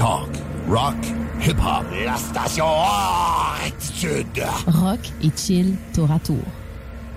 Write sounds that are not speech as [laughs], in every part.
Talk, rock, hip-hop. La station Attitude. Rock et chill tour à tour.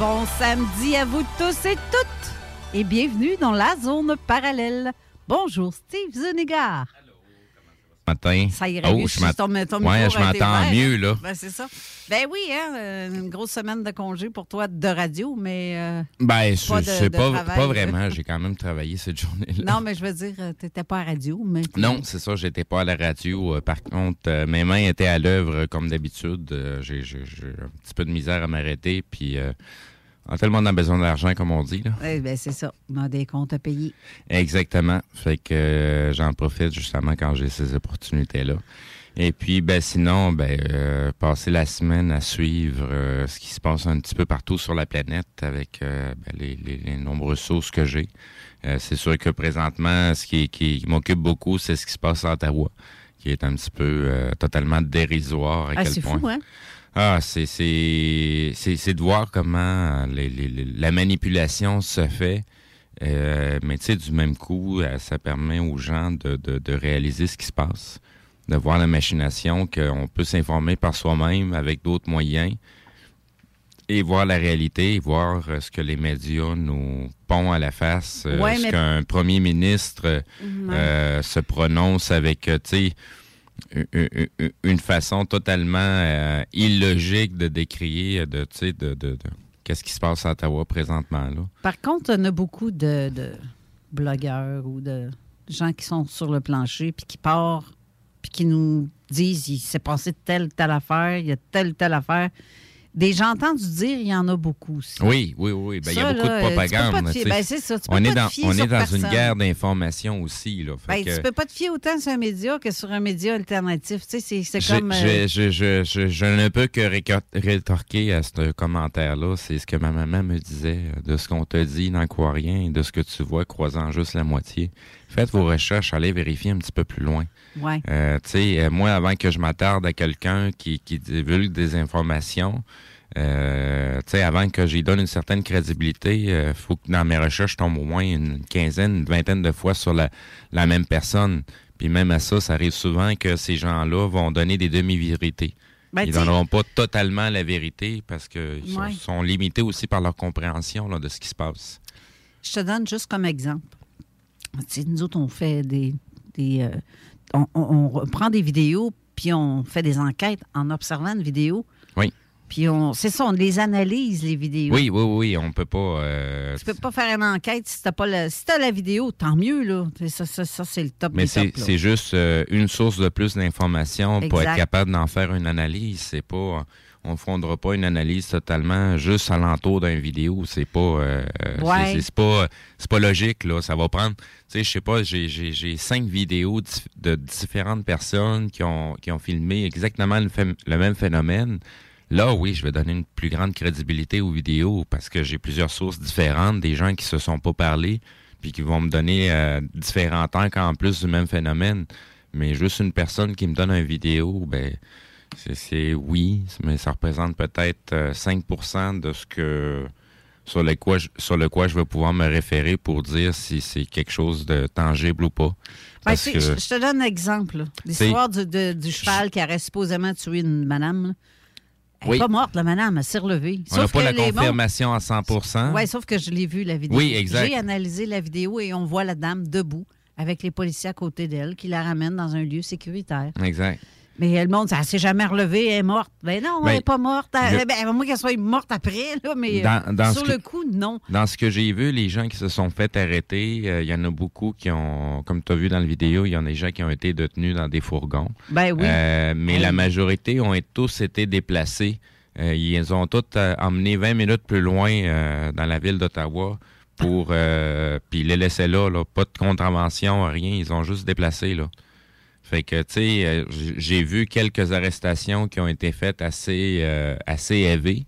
Bon samedi à vous tous et toutes et bienvenue dans la zone parallèle. Bonjour Steve Zuniga. matin. Ça irait oh, mieux je ton- ton Ouais, je m'entends mieux, là. Ben, c'est ça. Ben oui, hein, euh, une grosse semaine de congé pour toi de radio, mais. euh, Ben, pas je de- pas, travail. pas vraiment. [laughs] J'ai quand même travaillé cette journée-là. Non, mais je veux dire, euh, t'étais pas à radio, mais. Non, c'est ça, j'étais pas à la radio. Euh, Par contre, mes mains étaient à l'œuvre comme d'habitude. J'ai un petit peu de misère à m'arrêter. Puis, euh, on a tellement besoin d'argent, comme on dit. Là. Eh ben, c'est ça. On a des comptes à payer. Exactement. Fait que euh, j'en profite justement quand j'ai ces opportunités-là. Et puis, ben sinon, ben euh, passer la semaine à suivre euh, ce qui se passe un petit peu partout sur la planète avec euh, ben, les, les- les nombreuses sources que j'ai. Euh, c'est sûr que présentement, ce qui, qui m'occupe beaucoup, c'est ce qui se passe à Ottawa, qui est un petit peu euh, totalement dérisoire à Ah, quel point. fou, hein? Ah, c'est c'est c'est c'est de voir comment les- les- les- la manipulation se fait. Euh, mais tu sais, du même coup, euh, ça permet aux gens de, de, de réaliser ce qui se passe, de voir la machination, qu'on peut s'informer par soi-même avec d'autres moyens et voir la réalité, et voir euh, ce que les médias nous pondent à la face, euh, Ouais, ce mais- qu'un premier ministre euh, Mhm. euh, se prononce avec, euh, tu sais, une- façon totalement euh, illogique de décrier de, tu sais, de, de, de- qu'est-ce qui se passe à Ottawa présentement. Là. Par contre, on a beaucoup de, de blogueurs ou de gens qui sont sur le plancher puis qui partent puis qui nous disent il s'est passé telle telle affaire, il y a telle telle affaire. Des gens entendus dire, il y en a beaucoup aussi. Oui, oui, oui. Ben, il y a beaucoup là, de propagande. fier- ben, ça, on est dans, on est dans personne. une guerre d'information aussi. Là. Ben, que- Tu peux pas te fier autant sur un média que sur un média alternatif. Tu sais, c'est- comme. euh, je, je, je, je- ne peux que rétorquer à ce commentaire-là. C'est ce que ma maman me disait. euh, De ce qu'on te dit, n'en crois rien. Et de ce que tu vois, croisant juste la moitié. Faites vos recherches, allez vérifier un petit peu plus loin. Ouais. Euh, tu sais, euh, moi, avant que je m'attarde à quelqu'un qui, qui divulgue des informations, Euh, tu sais, avant que j'y donne une certaine crédibilité, il faut que dans mes recherches, je tombe au moins une quinzaine, une vingtaine de fois sur la, la même personne. Puis même à ça, ça arrive souvent que ces gens-là vont donner des demi-vérités. Ben, Ils donneront pas totalement la vérité parce qu'ils sont, Ouais. sont limités aussi par leur compréhension là, de ce qui se passe. Je te donne juste comme exemple. Nous autres, on fait des. des, euh, on, on- des vidéos, puis on fait des enquêtes en observant une vidéo. Oui. Puis on, c'est ça, on les analyse, les vidéos. Oui, oui, oui, on peut pas. euh, Tu peux pas faire une enquête si t'as pas la, si t'as la vidéo, tant mieux, là. Ça, ça, ça, c'est le top mais c'est juste euh, une source de plus d'informations pour être capable d'en faire une analyse. C'est pas. On ne fondera pas une analyse totalement juste alentour d'une vidéo. C'est pas. euh, c'est- Ouais. c'est pas. C'est pas logique là. Ça va prendre. Tu sais, je sais pas. J'ai cinq vidéos de différentes personnes qui ont qui ont filmé exactement le, même phénomène. Là, oui, je vais donner une plus grande crédibilité aux vidéos parce que j'ai plusieurs sources différentes, des gens qui se sont pas parlé, puis qui vont me donner euh, différents temps en plus du même phénomène. Mais juste une personne qui me donne une vidéo, ben c'est- oui, mais ça représente peut-être euh, 5% de ce que sur le quoi je, sur le quoi je vais pouvoir me référer pour dire si c'est quelque chose de tangible ou pas. Ben, Parce que- je, je te donne un exemple. L'histoire du, de- du cheval qui aurait supposément tué une madame. là. Elle n'est Oui. pas morte, la madame, elle s'est relevée. on n'a pas la confirmation à 100%. Oui, sauf que je l'ai vu, la vidéo. Oui, exact. J'ai analysé la vidéo et on voit la dame debout avec les policiers à côté d'elle qui la ramènent dans un lieu sécuritaire. Exact. Mais elle montre, elle s'est jamais relevée, elle est morte. Ben non, Ben, elle n'est pas morte. Elle- je- ben, à moins qu'elle soit morte après, là, mais euh, Dans- dans sur le que- coup, non. Dans ce que j'ai vu, les gens qui se sont fait arrêter, euh, il y en a beaucoup qui ont, comme tu as vu dans la vidéo, il y en a des gens qui ont été détenus dans des fourgons. Ben oui. Euh, mais la majorité ont tous été déplacés. Euh, ils ont tous emmené 20 minutes plus loin dans la ville d'Ottawa pour puis ils les laissaient là, là, pas de contravention, rien, ils ont juste déplacé là. Fait que tu sais, euh, j'ai vu quelques arrestations qui ont été faites assez euh, assez élevées,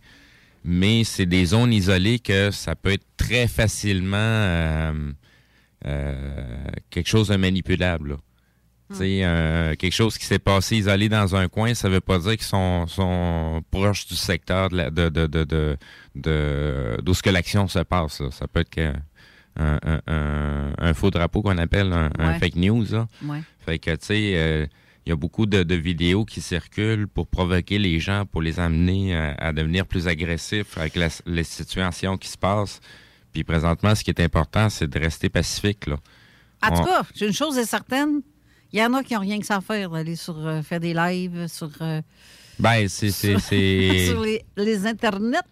mais c'est des zones isolées que ça peut être très facilement euh, euh, quelque chose de manipulable. là. Tu sais, euh, quelque chose qui s'est passé isolé dans un coin, ça veut pas dire qu'ils sont, sont proches du secteur de la- de, de, de, de, ce que l'action se passe. là. Ça peut être que- un, un, un- un faux drapeau qu'on appelle un, Ouais. fake news. là. Ouais. Fait que, tu sais, euh, il y a beaucoup de, de vidéos qui circulent pour provoquer les gens, pour les amener à, à devenir plus agressifs avec la- les situations qui se passent. Puis présentement, ce qui est important, c'est de rester pacifique. Là. En tout cas, j'ai une chose est certaine. Il y en a qui n'ont rien que ça à faire, d'aller sur euh, faire des lives sur, euh, Ben, c'est, [laughs] sur les, les internets.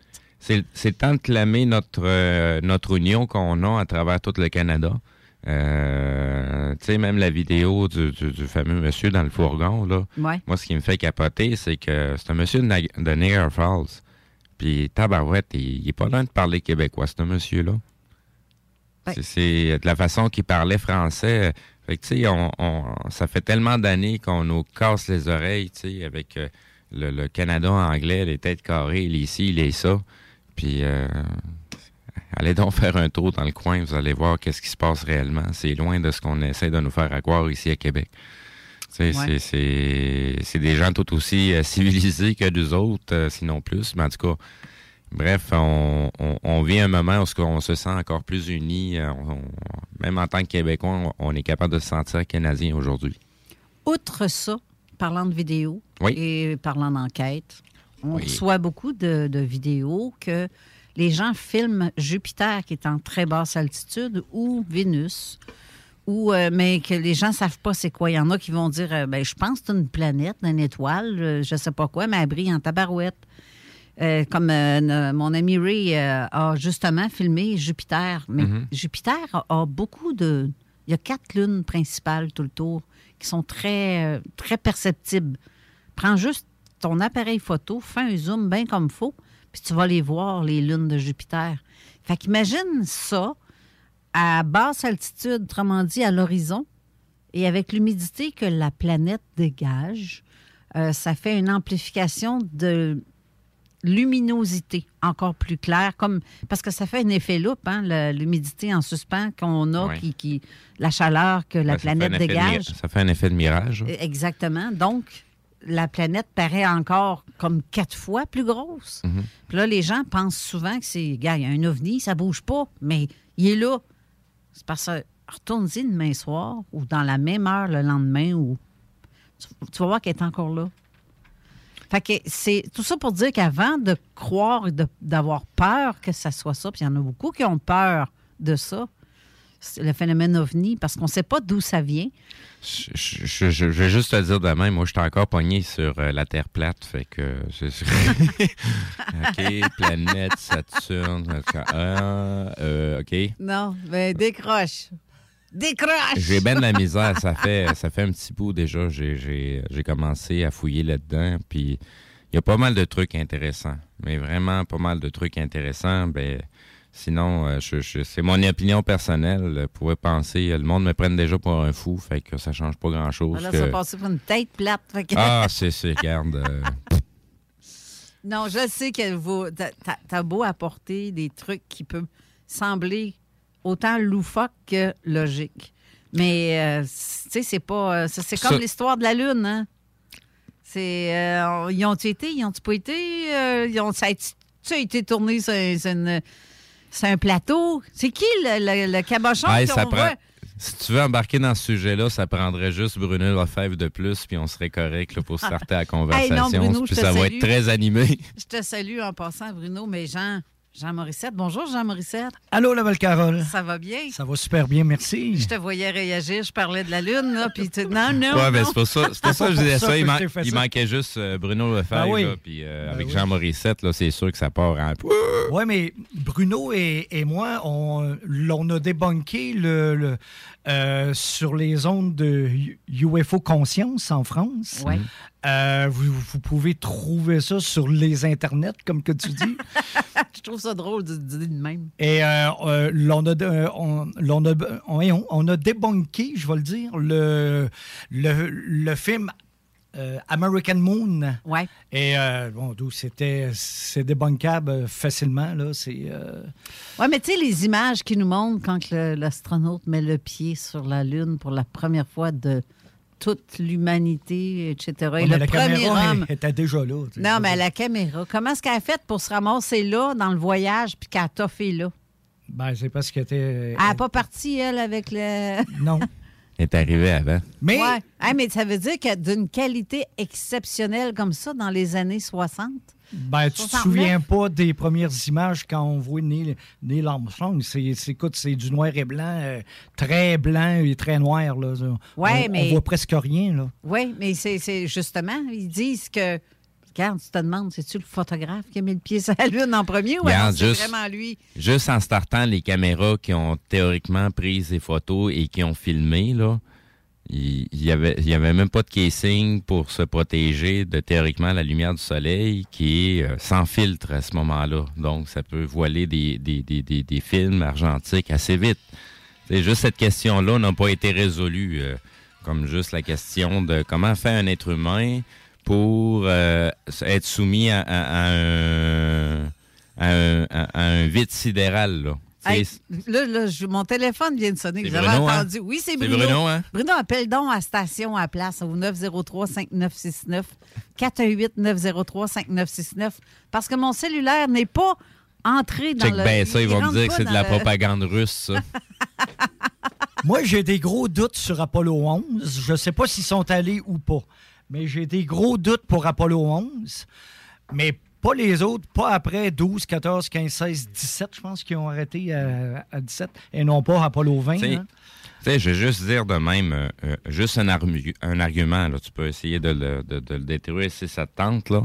C'est, temps de clamer notre, euh, notre union qu'on a à travers tout le Canada. Euh, tu sais, même la vidéo du, du, du fameux monsieur dans le fourgon, là. Ouais. Moi, ce qui me fait capoter, c'est que c'est un monsieur de, Niagara Falls. Puis, tabarouette, il, il est pas loin de parler québécois, ce monsieur-là. Ouais. C'est, de la façon qu'il parlait français. Fait que, tu sais, on, on- ça fait tellement d'années qu'on nous casse les oreilles, tu sais, avec euh, le, le Canada anglais, les têtes carrées, les ci, les ça. Puis, euh, allez donc faire un tour dans le coin, vous allez voir qu'est-ce qui se passe réellement. C'est loin de ce qu'on essaie de nous faire à croire ici à Québec. Ouais. c'est- des gens tout aussi euh, civilisés que nous autres, euh, sinon plus. Mais en tout cas, bref, on, on, on vit un moment où qu'on se sent encore plus unis. on- on- même en tant que Québécois, on, on est capable de se sentir Canadien aujourd'hui. Outre ça, parlant de vidéos Oui. et parlant d'enquête, on Oui. reçoit beaucoup de, de vidéos que les gens filment Jupiter qui est en très basse altitude ou Vénus. Ou, euh, mais que les gens ne savent pas c'est quoi. Il y en a qui vont dire euh, ben, Je pense que c'est une planète, une étoile, euh, je sais pas quoi, mais elle brille en tabarouette. Comme ne- mon ami Ray a justement filmé Jupiter. Mais Mhm. Jupiter a, a beaucoup de. Il y a quatre lunes principales tout le tour qui sont très, très perceptibles. Prends juste ton appareil photo, fais un zoom bien comme faut, puis tu vas les voir, les lunes de Jupiter. Fait qu'imagine ça à basse altitude, autrement dit à l'horizon, et avec l'humidité que la planète dégage, euh, ça fait une amplification de luminosité encore plus claire, comme parce que ça fait un effet loupe, hein, l'humidité en suspens qu'on a, qui, qui- la chaleur que la Ben, planète de dégage. ça fait un effet de mirage. Exactement. Donc, la planète paraît encore comme quatre fois plus grosse. Mhm. Puis là, les gens pensent souvent que c'est, gars, il y a un ovni, ça bouge pas, mais il est là. C'est parce que retourne-y demain soir ou dans la même heure le lendemain ou tu, tu vas voir qu'elle est encore là. Fait que c'est tout ça pour dire qu'avant de croire et de- d'avoir peur que ça soit ça, puis il y en a beaucoup qui ont peur de ça, le phénomène ovni, parce qu'on ne sait pas d'où ça vient. Je, je- je- je vais juste te dire demain, moi, je suis encore pogné sur euh, la Terre plate, fait que... [laughs] c'est- [laughs] OK, planète, Saturne, ah, euh, OK. Non, ben décroche. Décroche! J'ai bien de la misère. Ça [laughs] fait, ça fait un petit bout déjà. J'ai, j'ai, j'ai commencé à fouiller là-dedans. Puis il y a pas mal de trucs intéressants. Mais vraiment pas mal de trucs intéressants. Ben, sinon, euh, je, je- c'est mon opinion personnelle. Vous pouvez penser, euh, le monde me prenne déjà pour un fou. Fait que ça change pas grand-chose. Là, que- ça va passer pour une tête plate. fait que- Ah, [laughs] c'est, c'est, regarde. euh, Non, je sais que vous, t'as- beau apporter des trucs qui peuvent sembler autant loufoques que logiques. Mais, euh, tu sais, c'est pas. euh, c'est c'est comme Ça- l'histoire de la Lune, hein? C'est. euh, ils ont-ils été? Ils ont-ils pas été? Euh, ils ont, ça a été- tourné sur une- sur un plateau? C'est qui le, le- le cabochon hey, qu'on prend- voit? Si tu veux embarquer dans ce sujet-là, ça prendrait juste Bruno Lefebvre de plus, puis on serait correct là, pour starter la [laughs] conversation. Bruno, puis ça va être très animé. Je te salue en passant, Bruno, mais Jean, Jean Morissette. Bonjour, Jean Morissette. Allô, la belle Carole. Ça va bien? Ça va super bien, merci. Je te voyais réagir, je parlais de la Lune, là, puis tu non, non, Ouais, ben, c'est pour ça, [laughs] c'est pour ça que je disais ça. Il, man- manquait juste euh, Bruno Lefebvre, Ben oui. là, puis euh, Ben avec oui. Jean Morissette, là, c'est sûr que ça part en... Oui, mais Bruno et, et moi, on, on a débunké le, le, euh, sur les ondes de UFO Conscience en France. Ouais. Euh, vous, vous pouvez trouver ça sur les internets, comme que tu dis. [laughs] Je trouve ça drôle de dire de même. Et euh, euh, l'on a, on, l'on a, on, on a débunké, je vais le dire, le, le, le film euh, American Moon. Ouais. Et euh, bon, d'où c'était, c'est débunkable facilement là. C'est euh, Oui, mais tu sais, les images qui nous montrent quand le- l'astronaute met le pied sur la Lune pour la première fois de toute l'humanité, etc. Et ouais, mais le la premier caméra homme. elle [laughs] était déjà là. tu sais. Non, mais la caméra. Comment est-ce qu'elle a fait pour se ramasser là, dans le voyage, puis qu'elle a toffé là? Ben, c'est parce qu'elle était. Elle n'est pas partie, elle, avec le. [laughs] Non. Elle est arrivé avant. Mais Ouais. Hey, mais ça veut dire que d'une qualité exceptionnelle comme ça dans les années 60. Ben, tu te 69? souviens pas des premières images quand on voit Neil, Neil Armstrong? C'est, c'est, écoute, c'est du noir et blanc, euh, très blanc et très noir. Là. Ouais, on, mais- on voit presque rien. Là. Oui, mais c'est c'est justement, ils disent que. Regarde, tu te demandes, c'est-tu le photographe qui a mis le pied sur la Lune en premier ou c'est vraiment lui? Juste en startant les caméras qui ont théoriquement pris ces photos et qui ont filmé, là, il il y avait, il y avait même pas de casing pour se protéger de théoriquement la lumière du soleil qui est euh, sans filtre à ce moment-là. Donc, ça peut voiler des, des, des, des, des films argentiques assez vite. C'est juste cette question-là n'a pas été résolue, euh, comme juste la question de comment faire un être humain pour euh, être soumis à, un, à vide sidéral. Là. Hey, C'est- là, là, je- mon téléphone vient de sonner. C'est J'avais Bruno, hein? entendu. Oui, c'est Bruno. Bruno, hein? Bruno, appelle donc à station à la place au 903-5969. 418-903-5969. Parce que mon cellulaire n'est pas entré dans Check le. ben ça, ils il vont me dire que c'est de la le- propagande russe, ça. [laughs] Moi, j'ai des gros doutes sur Apollo 11. Je ne sais pas s'ils sont allés ou pas. Mais j'ai des gros doutes pour Apollo 11. Mais pas les autres, pas après 12, 14, 15, 16, 17, je pense qu'ils ont arrêté à, à 17, et non pas Apollo 20. Tu sais, hein. je vais juste dire de même, euh, euh, juste un, argu- un argument, là, tu peux essayer de le, de, de le détruire si ça te tente, là.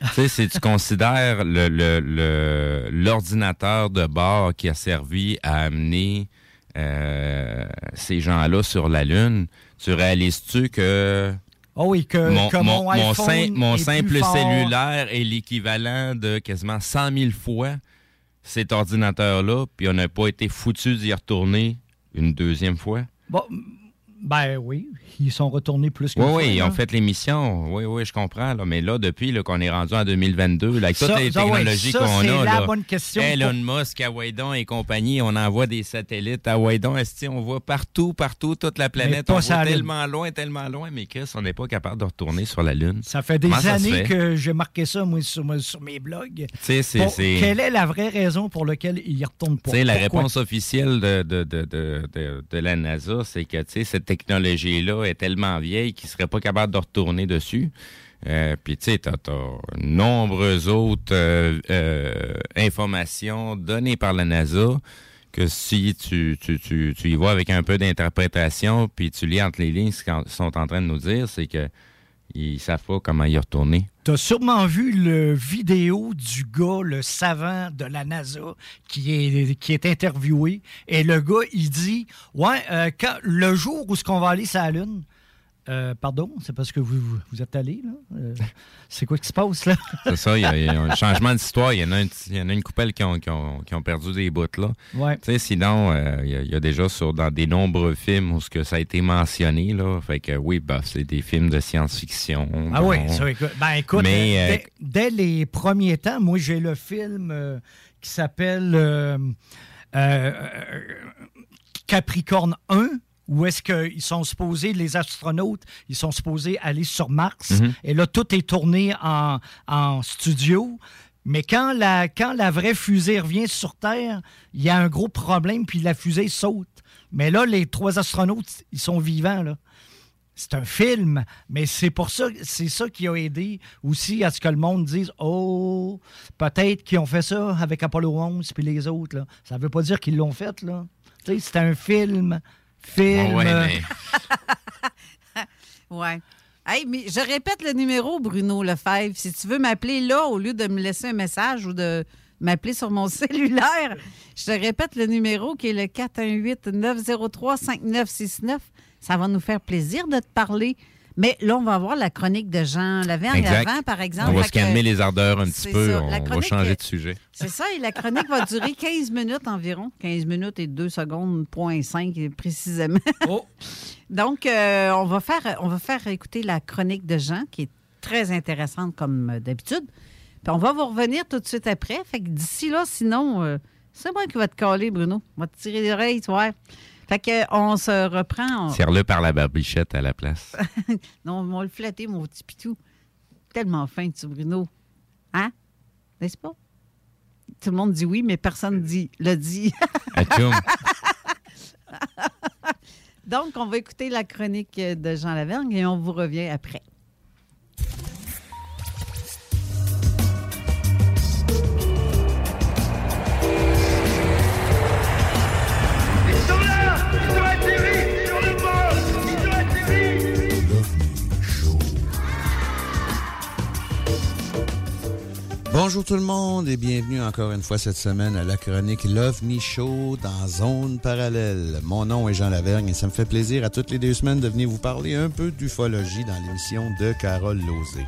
[laughs] tu sais, si tu considères le- le- le- l'ordinateur de bord qui a servi à amener euh, ces gens-là sur la Lune, tu réalises-tu que Ah oui, que, mon, que mon- mon, mon iPhone sim- mon est simple plus fort. cellulaire est l'équivalent de quasiment 100 000 fois cet ordinateur-là, puis on n'a pas été foutu d'y retourner une deuxième fois? Bon, Ben oui, ils sont retournés plus que Oui, oui, ils ont fait l'émission. Oui, oui, je comprends. Là. Mais là, depuis qu'on est rendu en 2022, là, avec toutes les technologies qu'on a. C'est la bonne question. Elon Musk, Hawaïdon et compagnie, on envoie des satellites à Hawaïdon. On voit partout, partout, toute la planète. On voit tellement loin, tellement loin, mais Chris, on n'est pas capable de retourner sur la Lune. Ça fait des années que j'ai marqué ça, moi, sur, mes blogs. quelle est la vraie raison pour laquelle ils retournent pas? La réponse officielle de, de, de, de, la NASA, c'est que cette technologie-là est tellement vieille qu'ils ne seraient pas capables de retourner dessus. Euh, puis, tu sais, tu as, nombreuses autres euh, euh, informations données par la NASA que si tu, tu, tu, tu y vois avec un peu d'interprétation, puis tu lis entre les lignes ce qu'ils sont en train de nous dire, c'est que ils savent pas comment y retourner. Tu as sûrement vu le vidéo du gars, le savant de la NASA, qui est, qui est interviewé. Et le gars, il dit Ouais, euh, quand, le jour où ce qu'on va aller sur la Lune, euh, pardon, c'est parce que vous, vous, êtes allé, là? Euh, c'est quoi qui se passe, là? [laughs] c'est ça, il y, a un changement d'histoire. Il y en a, une, coupelle qui ont, perdu des bouts, là. Ouais. Tu sais, sinon, euh, il, y a, déjà sur, dans des nombreux films où ce que ça a été mentionné, là. Fait que oui, bah, c'est des films de science-fiction. Ah oui, ça, ben écoute, dès, dès, les premiers temps, moi, j'ai le film qui s'appelle Capricorne 1 où est-ce qu'ils sont supposés, les astronautes, ils sont supposés aller sur Mars. Mhm. Et là, tout est tourné en, studio. Mais quand la, quand la vraie fusée revient sur Terre, il y a un gros problème, puis la fusée saute. Mais là, les trois astronautes, ils sont vivants, là. C'est un film, mais c'est pour ça, c'est ça qui a aidé aussi à ce que le monde dise Oh, peut-être qu'ils ont fait ça avec Apollo 11 puis les autres. Là. Ça ne veut pas dire qu'ils l'ont fait. là. C'est un film film. ouais, mais... [laughs] ouais. Hey, mais je répète le numéro, Bruno Lefebvre. Si tu veux m'appeler là, au lieu de me laisser un message ou de m'appeler sur mon [laughs] cellulaire, je te répète le numéro qui est le 418-903-5969. Ça va nous faire plaisir de te parler. Mais là, on va avoir la chronique de Jean Lavergne avant, par exemple. On va se calmer les ardeurs un petit peu. On va changer de sujet. C'est ça. Et la chronique va durer 15 minutes environ. 15 minutes et 2 secondes, point 5 précisément. Oh. [laughs] Donc, euh, on, va faire, on va faire écouter la chronique de Jean, qui est très intéressante comme d'habitude. Puis on va vous revenir tout de suite après. Fait que d'ici là, sinon, euh, c'est moi qui va te caler, Bruno. On va te tirer les oreilles, tu vois. Fait qu'on se reprend. Serre-le par la barbichette à la place. [laughs] non, on va le flatter, mon petit pitou. Tellement fin, tu, Bruno. Hein? N'est-ce pas? Tout le monde dit oui, mais personne dit le dit. [laughs] Donc, on va écouter la chronique de Jean Lavergne et on vous revient après. Bonjour tout le monde et bienvenue encore une fois cette semaine à la chronique Love Show dans Zone Parallèle. Mon nom est Jean Lavergne et ça me fait plaisir à toutes les deux semaines de venir vous parler un peu d'ufologie dans l'émission de Carole Lozé.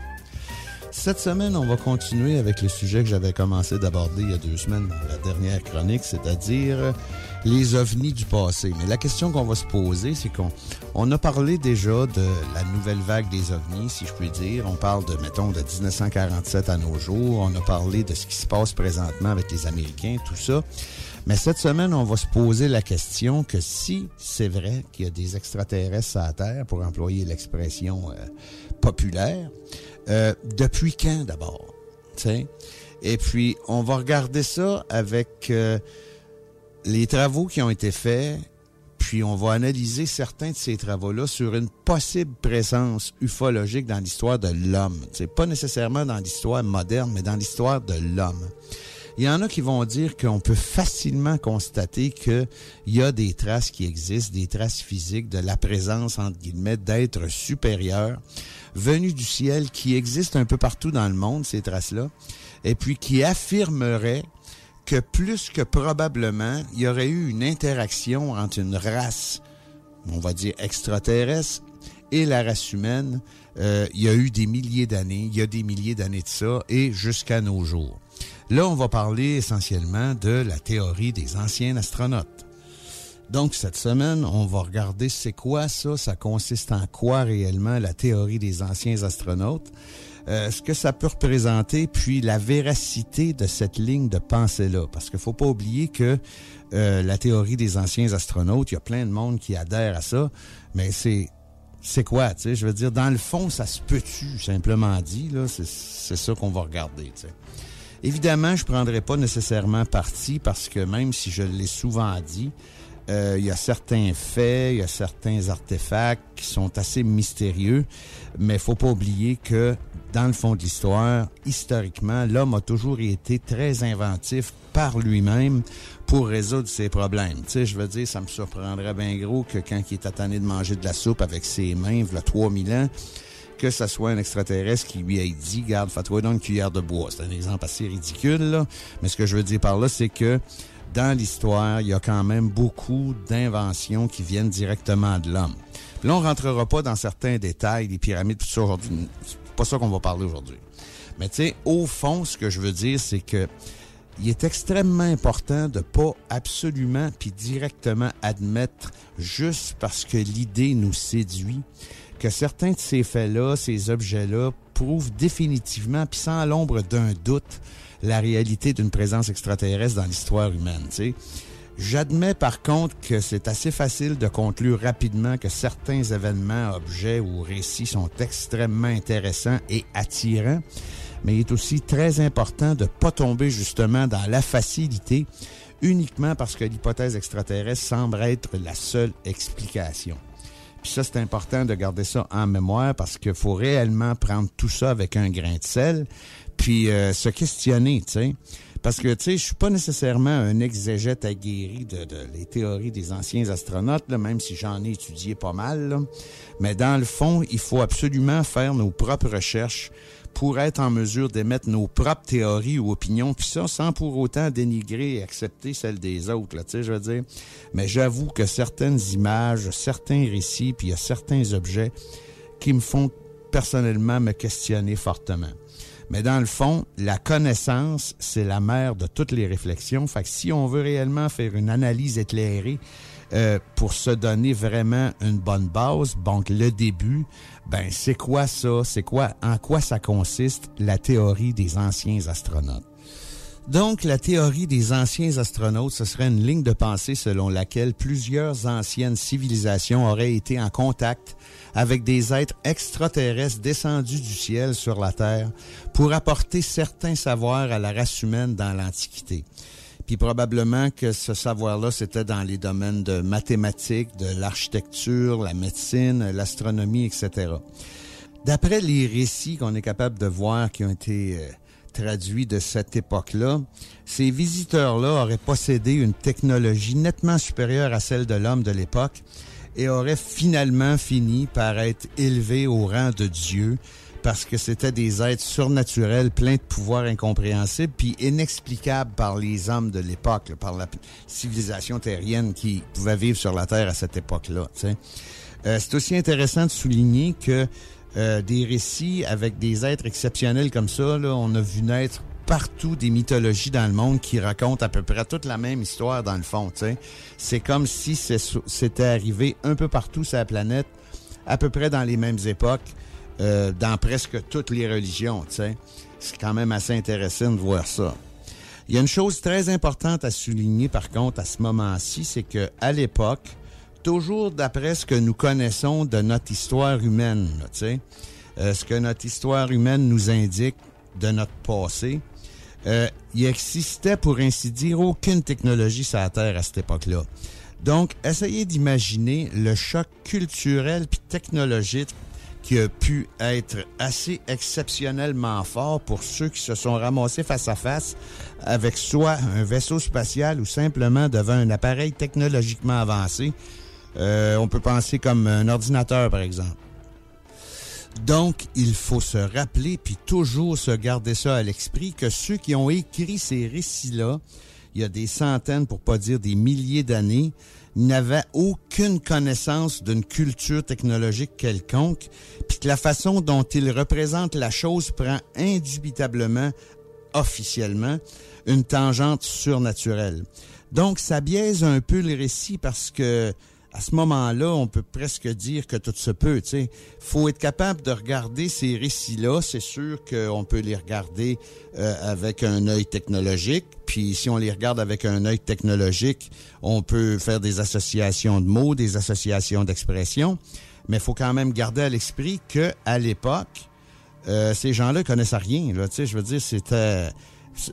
Cette semaine, on va continuer avec le sujet que j'avais commencé d'aborder il y a deux semaines dans la dernière chronique, c'est-à-dire les ovnis du passé. Mais la question qu'on va se poser, c'est qu'on on a parlé déjà de la nouvelle vague des ovnis, si je puis dire. On parle de, mettons, de 1947 à nos jours. On a parlé de ce qui se passe présentement avec les Américains, tout ça. Mais cette semaine, on va se poser la question que si c'est vrai qu'il y a des extraterrestres à Terre, pour employer l'expression euh, populaire, euh, depuis quand d'abord? Et puis, on va regarder ça avec euh, les travaux qui ont été faits, puis on va analyser certains de ces travaux-là sur une possible présence ufologique dans l'histoire de l'homme. C'est pas nécessairement dans l'histoire moderne, mais dans l'histoire de l'homme. Il y en a qui vont dire qu'on peut facilement constater qu'il y a des traces qui existent, des traces physiques de la présence, entre guillemets, d'êtres supérieurs venus du ciel qui existent un peu partout dans le monde, ces traces-là, et puis qui affirmeraient que plus que probablement, il y aurait eu une interaction entre une race, on va dire extraterrestre, et la race humaine. Euh, il y a eu des milliers d'années, il y a des milliers d'années de ça, et jusqu'à nos jours. Là, on va parler essentiellement de la théorie des anciens astronautes. Donc, cette semaine, on va regarder c'est quoi ça, ça consiste en quoi réellement la théorie des anciens astronautes, euh, ce que ça peut représenter, puis la véracité de cette ligne de pensée-là. Parce qu'il faut pas oublier que euh, la théorie des anciens astronautes, il y a plein de monde qui adhère à ça, mais c'est c'est quoi, tu sais, je veux dire, dans le fond, ça se peut-tu, simplement dit, là, c'est ça qu'on va regarder, tu sais. Évidemment, je prendrai pas nécessairement parti parce que même si je l'ai souvent dit, euh, il y a certains faits, il y a certains artefacts qui sont assez mystérieux, mais faut pas oublier que dans le fond de l'histoire, historiquement, l'homme a toujours été très inventif par lui-même pour résoudre ses problèmes. Tu sais, je veux dire, ça me surprendrait bien gros que quand il est attendu de manger de la soupe avec ses mains, il y a 3000 ans, que ça soit un extraterrestre qui lui ait dit, garde, fais-toi donc une cuillère de bois. C'est un exemple assez ridicule, là. Mais ce que je veux dire par là, c'est que dans l'histoire, il y a quand même beaucoup d'inventions qui viennent directement de l'homme. Là, on rentrera pas dans certains détails, des pyramides, tout ça aujourd'hui. C'est pas ça qu'on va parler aujourd'hui. Mais tu sais, au fond, ce que je veux dire, c'est que il est extrêmement important de pas absolument puis directement admettre juste parce que l'idée nous séduit que certains de ces faits-là, ces objets-là prouvent définitivement puis sans l'ombre d'un doute la réalité d'une présence extraterrestre dans l'histoire humaine. J'admets par contre que c'est assez facile de conclure rapidement que certains événements, objets ou récits sont extrêmement intéressants et attirants, mais il est aussi très important de ne pas tomber justement dans la facilité uniquement parce que l'hypothèse extraterrestre semble être la seule explication. Puis ça, c'est important de garder ça en mémoire parce qu'il faut réellement prendre tout ça avec un grain de sel, puis euh, se questionner, tu sais. Parce que, tu sais, je suis pas nécessairement un exégète aguerri de, de les théories des anciens astronautes, là, même si j'en ai étudié pas mal. Là. Mais dans le fond, il faut absolument faire nos propres recherches pour être en mesure d'émettre nos propres théories ou opinions, puis ça sans pour autant dénigrer et accepter celles des autres, là, tu sais, je veux dire. Mais j'avoue que certaines images, certains récits, puis il y a certains objets qui me font personnellement me questionner fortement. Mais dans le fond, la connaissance, c'est la mère de toutes les réflexions. Fait que si on veut réellement faire une analyse éclairée euh, pour se donner vraiment une bonne base, donc le début, ben c'est quoi ça? C'est quoi? En quoi ça consiste la théorie des anciens astronautes? Donc, la théorie des anciens astronautes, ce serait une ligne de pensée selon laquelle plusieurs anciennes civilisations auraient été en contact avec des êtres extraterrestres descendus du ciel sur la Terre pour apporter certains savoirs à la race humaine dans l'Antiquité. Puis probablement que ce savoir-là, c'était dans les domaines de mathématiques, de l'architecture, la médecine, l'astronomie, etc. D'après les récits qu'on est capable de voir qui ont été euh, traduits de cette époque-là, ces visiteurs-là auraient possédé une technologie nettement supérieure à celle de l'homme de l'époque et auraient finalement fini par être élevés au rang de Dieu parce que c'était des êtres surnaturels pleins de pouvoirs incompréhensibles puis inexplicables par les hommes de l'époque, par la civilisation terrienne qui pouvait vivre sur la Terre à cette époque-là. Euh, c'est aussi intéressant de souligner que euh, des récits avec des êtres exceptionnels comme ça, là, on a vu naître partout des mythologies dans le monde qui racontent à peu près toute la même histoire dans le fond. C'est comme si c'était arrivé un peu partout sur la planète, à peu près dans les mêmes époques, euh, dans presque toutes les religions. C'est quand même assez intéressant de voir ça. Il y a une chose très importante à souligner par contre à ce moment-ci, c'est que à l'époque, toujours d'après ce que nous connaissons de notre histoire humaine, euh, ce que notre histoire humaine nous indique de notre passé, euh, il existait pour ainsi dire aucune technologie sur la Terre à cette époque-là. Donc, essayez d'imaginer le choc culturel puis technologique qui a pu être assez exceptionnellement fort pour ceux qui se sont ramassés face à face avec soit un vaisseau spatial ou simplement devant un appareil technologiquement avancé euh, on peut penser comme un ordinateur, par exemple. Donc, il faut se rappeler, puis toujours se garder ça à l'esprit, que ceux qui ont écrit ces récits-là, il y a des centaines, pour pas dire des milliers d'années, n'avaient aucune connaissance d'une culture technologique quelconque, puis que la façon dont ils représentent la chose prend indubitablement officiellement une tangente surnaturelle. Donc, ça biaise un peu le récit parce que à ce moment-là, on peut presque dire que tout se peut. Il faut être capable de regarder ces récits-là. C'est sûr qu'on peut les regarder euh, avec un œil technologique. Puis si on les regarde avec un œil technologique, on peut faire des associations de mots, des associations d'expressions. Mais il faut quand même garder à l'esprit que à l'époque, euh, ces gens-là connaissent rien. Je veux dire, c'était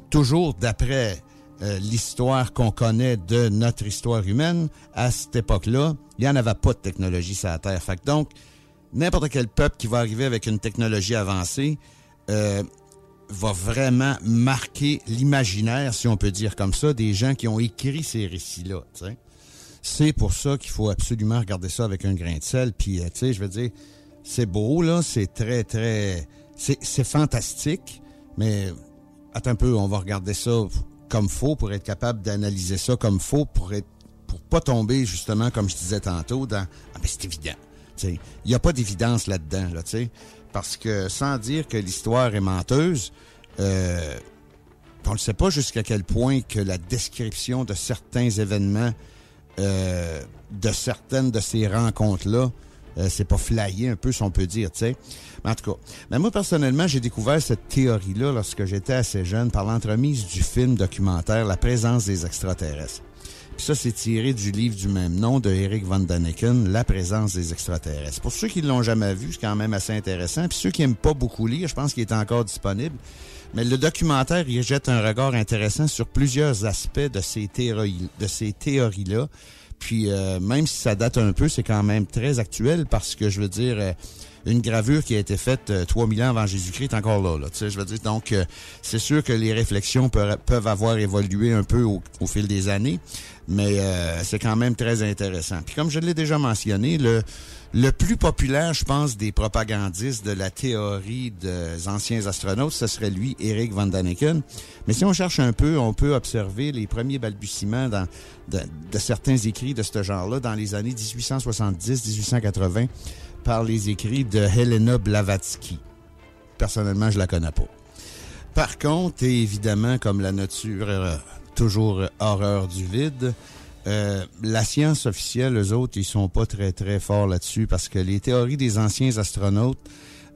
toujours d'après euh, l'histoire qu'on connaît de notre histoire humaine, à cette époque-là, il n'y en avait pas de technologie sur la Terre. Donc, n'importe quel peuple qui va arriver avec une technologie avancée euh, va vraiment marquer l'imaginaire, si on peut dire comme ça, des gens qui ont écrit ces récits-là. C'est pour ça qu'il faut absolument regarder ça avec un grain de sel. Puis, euh, tu sais, je veux dire, c'est beau, là, c'est très, très... C'est fantastique, mais attends un peu, on va regarder ça comme faux pour être capable d'analyser ça comme faux pour être pour pas tomber justement comme je disais tantôt dans ah ben c'est évident. Il n'y a pas d'évidence là-dedans, là, parce que sans dire que l'histoire est menteuse, euh, on ne sait pas jusqu'à quel point que la description de certains événements, euh, de certaines de ces rencontres-là, euh, c'est pas flyé un peu, si on peut dire, tu sais. Mais en tout cas, mais moi, personnellement, j'ai découvert cette théorie-là lorsque j'étais assez jeune par l'entremise du film documentaire La présence des extraterrestres. Puis ça, c'est tiré du livre du même nom de Eric Van Daniken, La présence des extraterrestres. Pour ceux qui l'ont jamais vu, c'est quand même assez intéressant. Puis ceux qui n'aiment pas beaucoup lire, je pense qu'il est encore disponible. Mais le documentaire, il jette un regard intéressant sur plusieurs aspects de ces théories, de ces théories-là. Puis euh, même si ça date un peu, c'est quand même très actuel parce que je veux dire, euh, une gravure qui a été faite euh, 3000 ans avant Jésus-Christ est encore là. là je veux dire, donc euh, c'est sûr que les réflexions peuvent, avoir évolué un peu au, fil des années, mais c'est quand même très intéressant. Puis comme je l'ai déjà mentionné, le le plus populaire, je pense, des propagandistes de la théorie des anciens astronautes, ce serait lui, Eric Van Daniken. Mais si on cherche un peu, on peut observer les premiers balbutiements dans, de, certains écrits de ce genre-là dans les années 1870-1880 par les écrits de Helena Blavatsky. Personnellement, je la connais pas. Par contre, évidemment, comme la nature, euh, toujours horreur du vide, euh, la science officielle, eux autres, ils sont pas très, très forts là-dessus parce que les théories des anciens astronautes,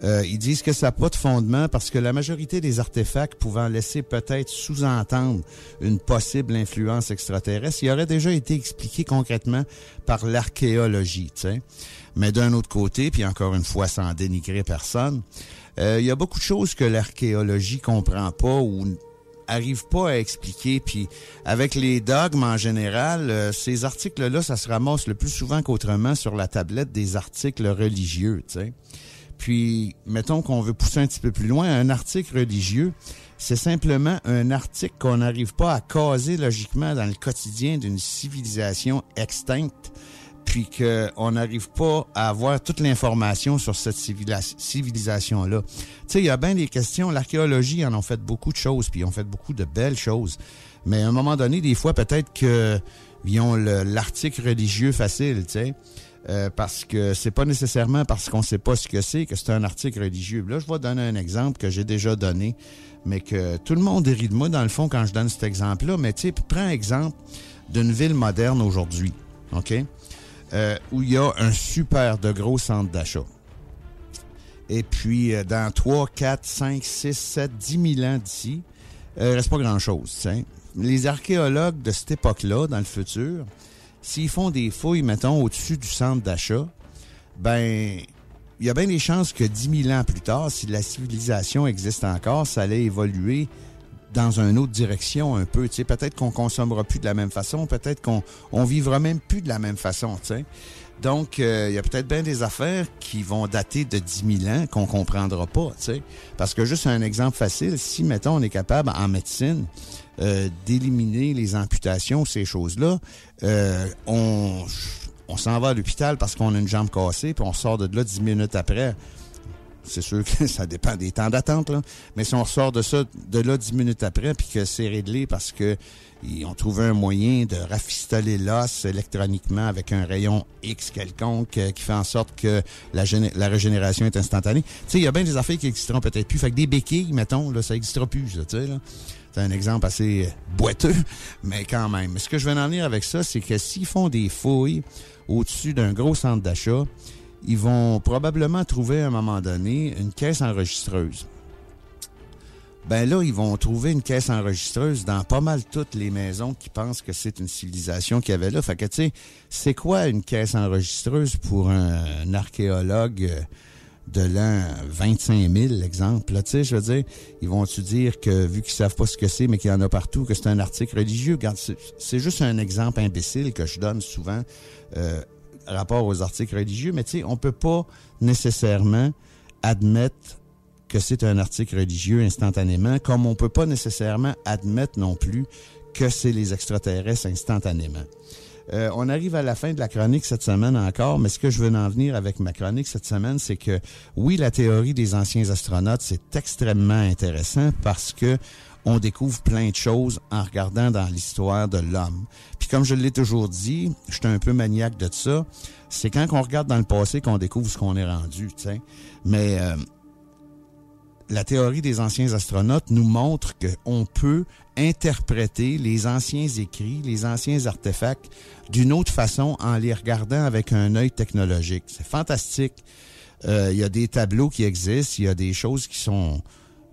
euh, ils disent que ça n'a pas de fondement parce que la majorité des artefacts pouvant laisser peut-être sous-entendre une possible influence extraterrestre, il aurait déjà été expliqué concrètement par l'archéologie. Mais d'un autre côté, puis encore une fois sans dénigrer personne, euh, il y a beaucoup de choses que l'archéologie comprend pas ou arrive pas à expliquer. Puis avec les dogmes en général, euh, ces articles-là, ça se ramasse le plus souvent qu'autrement sur la tablette des articles religieux. sais. Puis, mettons qu'on veut pousser un petit peu plus loin, un article religieux, c'est simplement un article qu'on n'arrive pas à caser logiquement dans le quotidien d'une civilisation extincte puis qu'on n'arrive pas à avoir toute l'information sur cette civilisation-là. Tu sais, il y a bien des questions. L'archéologie en ont fait beaucoup de choses, puis ils ont fait beaucoup de belles choses. Mais à un moment donné, des fois, peut-être qu'ils ont l'article religieux facile, tu sais. Euh, parce que c'est pas nécessairement parce qu'on sait pas ce que c'est que c'est un article religieux. Là, je vais donner un exemple que j'ai déjà donné, mais que tout le monde rit de moi dans le fond quand je donne cet exemple-là. Mais tu sais, prends exemple d'une ville moderne aujourd'hui, ok? Euh, où il y a un super de gros centre d'achat. Et puis, euh, dans 3, 4, 5, 6, 7, 10 000 ans d'ici, euh, il reste pas grand-chose. Les archéologues de cette époque-là, dans le futur, s'ils font des fouilles, mettons, au-dessus du centre d'achat, ben, il y a bien des chances que 10 000 ans plus tard, si la civilisation existe encore, ça allait évoluer dans une autre direction un peu. Tu peut-être qu'on consommera plus de la même façon, peut-être qu'on on vivra même plus de la même façon. Sais. Donc, euh, il y a peut-être bien des affaires qui vont dater de 10 000 ans qu'on comprendra pas. Tu sais. Parce que juste un exemple facile, si, mettons, on est capable en médecine euh, d'éliminer les amputations, ces choses-là, euh, on, on s'en va à l'hôpital parce qu'on a une jambe cassée, puis on sort de là 10 minutes après c'est sûr que [laughs] ça dépend des temps d'attente. Mais si on ressort de ça, de là dix minutes après, puis que c'est réglé parce que ils ont trouvé un moyen de rafistoler l'os électroniquement avec un rayon X quelconque euh, qui fait en sorte que la, géné- la régénération est instantanée. Tu sais, il y a bien des affaires qui existeront peut-être plus. Fait que des béquilles, mettons, là, ça n'existera plus, tu sais, là. C'est un exemple assez boiteux, [laughs] mais quand même. Ce que je veux en venir avec ça, c'est que s'ils font des fouilles au-dessus d'un gros centre d'achat, ils vont probablement trouver à un moment donné une caisse enregistreuse. Ben là, ils vont trouver une caisse enregistreuse dans pas mal toutes les maisons qui pensent que c'est une civilisation qu'il y avait là. Fait que, tu sais, c'est quoi une caisse enregistreuse pour un, archéologue euh, de l'an 25 000, exemple? Tu sais, je veux dire, ils vont-tu dire que, vu qu'ils savent pas ce que c'est, mais qu'il y en a partout, que c'est un article religieux? C'est juste un exemple imbécile que je donne souvent euh, rapport aux articles religieux, mais tu sais, on peut pas nécessairement admettre que c'est un article religieux instantanément, comme on peut pas nécessairement admettre non plus que c'est les extraterrestres instantanément. Euh, on arrive à la fin de la chronique cette semaine encore, mais ce que je veux en venir avec ma chronique cette semaine, c'est que oui, la théorie des anciens astronautes, c'est extrêmement intéressant parce que on découvre plein de choses en regardant dans l'histoire de l'homme. Puis comme je l'ai toujours dit, je suis un peu maniaque de ça, c'est quand on regarde dans le passé qu'on découvre ce qu'on est rendu, tu sais. Mais euh, la théorie des anciens astronautes nous montre qu'on peut interpréter les anciens écrits, les anciens artefacts d'une autre façon en les regardant avec un œil technologique. C'est fantastique. Euh, Il y a des tableaux qui existent, il y a des choses qui sont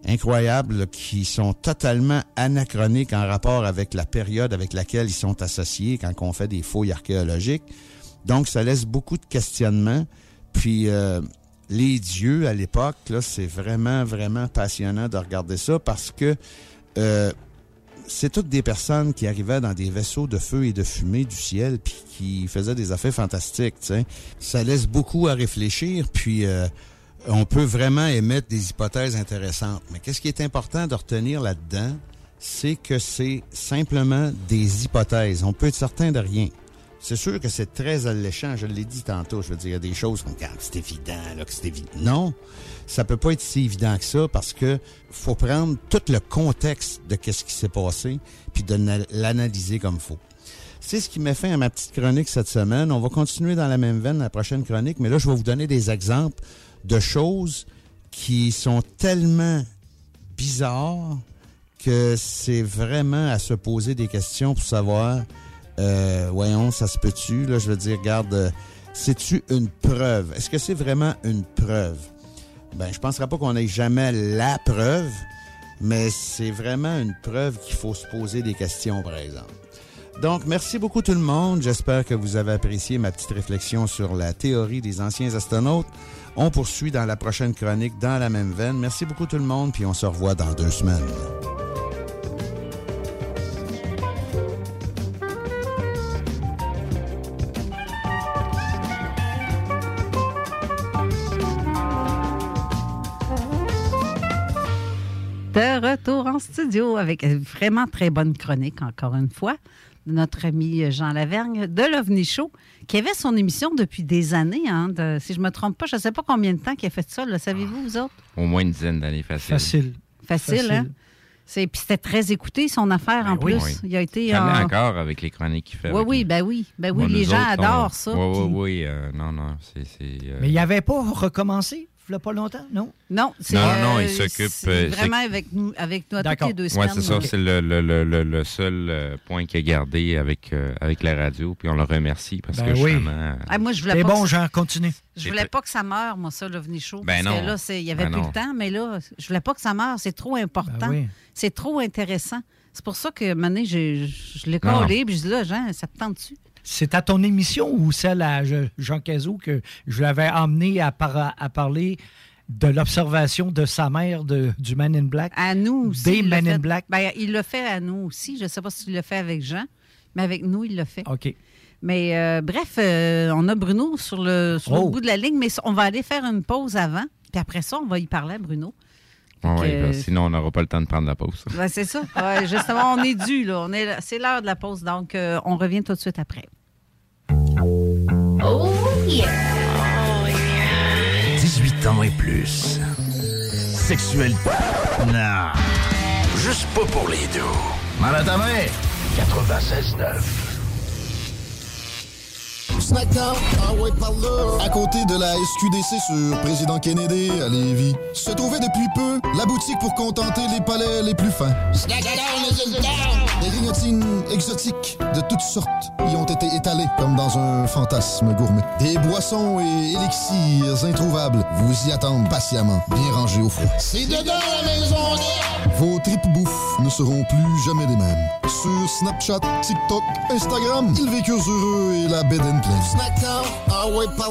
incroyables, qui sont totalement anachroniques en rapport avec la période avec laquelle ils sont associés quand on fait des fouilles archéologiques. Donc, ça laisse beaucoup de questionnements. Puis, euh, les dieux à l'époque, là, c'est vraiment, vraiment passionnant de regarder ça parce que euh, c'est toutes des personnes qui arrivaient dans des vaisseaux de feu et de fumée du ciel puis qui faisaient des affaires fantastiques. Ça laisse beaucoup à réfléchir, puis euh, on peut vraiment émettre des hypothèses intéressantes. Mais qu'est-ce qui est important de retenir là-dedans, c'est que c'est simplement des hypothèses. On peut être certain de rien. C'est sûr que c'est très alléchant, je l'ai dit tantôt. Je veux dire, il y a des choses comme, Regarde, c'est évident, là, que c'est évident. Non, ça peut pas être si évident que ça parce que faut prendre tout le contexte de qu'est-ce qui s'est passé puis de na- l'analyser comme faut. C'est ce qui met fin à ma petite chronique cette semaine. On va continuer dans la même veine la prochaine chronique, mais là, je vais vous donner des exemples de choses qui sont tellement bizarres que c'est vraiment à se poser des questions pour savoir, euh, voyons, ça se peut-tu? Là, je veux dire, regarde, euh, c'est-tu une preuve? Est-ce que c'est vraiment une preuve? Ben, je penserais pas qu'on ait jamais la preuve, mais c'est vraiment une preuve qu'il faut se poser des questions, par exemple. Donc, merci beaucoup tout le monde. J'espère que vous avez apprécié ma petite réflexion sur la théorie des anciens astronautes. On poursuit dans la prochaine chronique dans la même veine. Merci beaucoup tout le monde, puis on se revoit dans deux semaines. De retour en studio avec vraiment très bonne chronique, encore une fois, notre ami Jean Lavergne de l'OVNI Show, qui avait son émission depuis des années. hein, de- si je ne me trompe pas, je ne sais pas combien de temps qu'il a fait ça. le Savez-vous, vous autres? Au moins une dizaine d'années facile. Facile. Facile, Facile. hein? C'est, puis c'était très écouté, son affaire, en oui. plus. Oui. Il a été... En- encore avec les chroniques qu'il fait. Oui, oui, ben oui. Ben oui, Bon, les gens on- adorent ça. Oui, oui, puis- oui. euh, non, non, c'est... c'est, euh, Mais il n'avait pas recommencé, il n'y a pas longtemps, non? Non, c'est, Non, non, euh, il s'occupe, c'est euh, vraiment avec nous, avec nous à toutes D'accord. les deux Oui, semaines. c'est ça. là. C'est le, le, le, le, le seul euh, point qu'il a gardé avec, euh, avec la radio. Puis on le remercie parce Ben que oui. justement... Ah, moi, je voulais pas bon, que- Jean, continue. Je voulais pas que ça meure, moi, ça, l'OVNI Show. Ben parce que non. là, c'est- il n'y avait Ben plus non. le temps, mais là, je voulais pas que ça meure. C'est trop important. Ben oui. C'est trop intéressant. C'est pour ça que, maintenant, je, je l'ai Non. collé, puis je dis là, Jean, ça te tente dessus? C'est à ton émission ou celle à Je- Jean Cazot que je l'avais emmené à, par- à parler de l'observation de sa mère de, du Man in Black? À nous aussi. Des Men in. Black? Ben, il l'a fait à nous aussi. Je ne sais pas s'il l'a fait avec Jean, mais avec nous, il l'a fait. OK. Mais euh, bref, euh, on a Bruno sur le, sur le Oh. bout de la ligne, mais on va aller faire une pause avant. Puis après ça, on va y parler à Bruno. que- parce que sinon, on n'aura pas le temps de prendre la pause. Ouais, c'est ça. Ouais, justement, on est dû, là. On est là. C'est l'heure de la pause, donc euh, on revient tout de suite après. Oh yeah. 18 ans et plus. Sexuel. Non. Juste pas pour les deux. Mal à ta main. 96.9. Snackdown, ah ouais, par là. À côté de la SQDC sur Président Kennedy à Lévis, se trouvait depuis peu la boutique pour contenter les palais les plus fins. Des grignotines exotiques de toutes sortes y ont été étalées comme dans un fantasme gourmet. Des boissons et élixirs introuvables vous y attendent patiemment, bien rangés au froid. C'est dedans la maison Vos tripes bouffe ne seront plus jamais les mêmes. Sur Snapchat, TikTok, Instagram, ils vécurent heureux et la bed and pleine. Snackdown, ah ouais, par.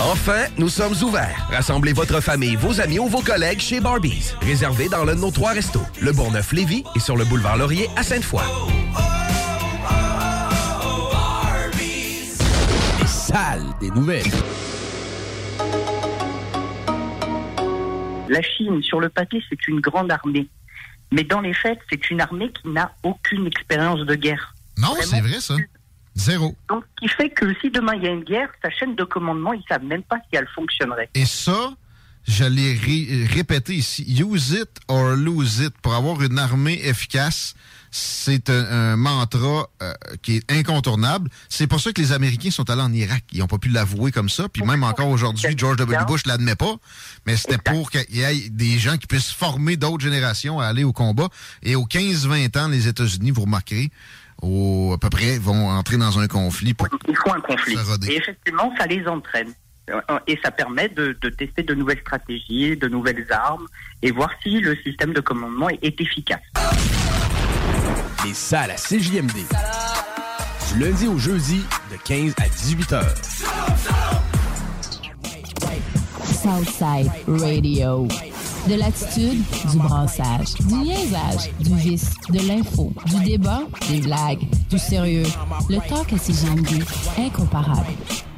Enfin, nous sommes ouverts. Rassemblez votre famille, vos amis ou vos collègues chez Barbies. Réservé dans l'un de nos trois restos, le Bourgneuf-Lévis et sur le boulevard Laurier à Sainte-Foy. Les salles des nouvelles. La Chine, sur le papier, c'est une grande armée. Mais dans les faits, c'est une armée qui n'a aucune expérience de guerre. Non, c'est vrai, ça. Zéro. Donc, ce qui fait que si demain il y a une guerre, sa chaîne de commandement, ils savent même pas si elle fonctionnerait. Et ça, je l'ai ré- répété ici. Use it or lose it. Pour avoir une armée efficace, c'est un, un mantra euh, qui est incontournable. C'est pour ça que les Américains sont allés en Irak. Ils n'ont pas pu l'avouer comme ça. Puis même encore aujourd'hui, George W. Bush l'admet pas. Mais c'était pour qu'il y ait des gens qui puissent former d'autres générations à aller au combat. Et aux 15-20 ans, les États-Unis, vous remarquerez, au, à peu près, vont entrer dans un conflit pour Il faut un conflit. Et effectivement, ça les entraîne. Euh, Et ça permet de, de tester de nouvelles stratégies, de nouvelles armes, et voir si le système de commandement est, est efficace. Les salles à CJMD. Du lundi au jeudi, de 15 à 18 heures. Southside Radio. De l'attitude, du brassage, du niaisage, du vice, de l'info, du débat, des blagues, du sérieux. Le talk à CGMD, incomparable.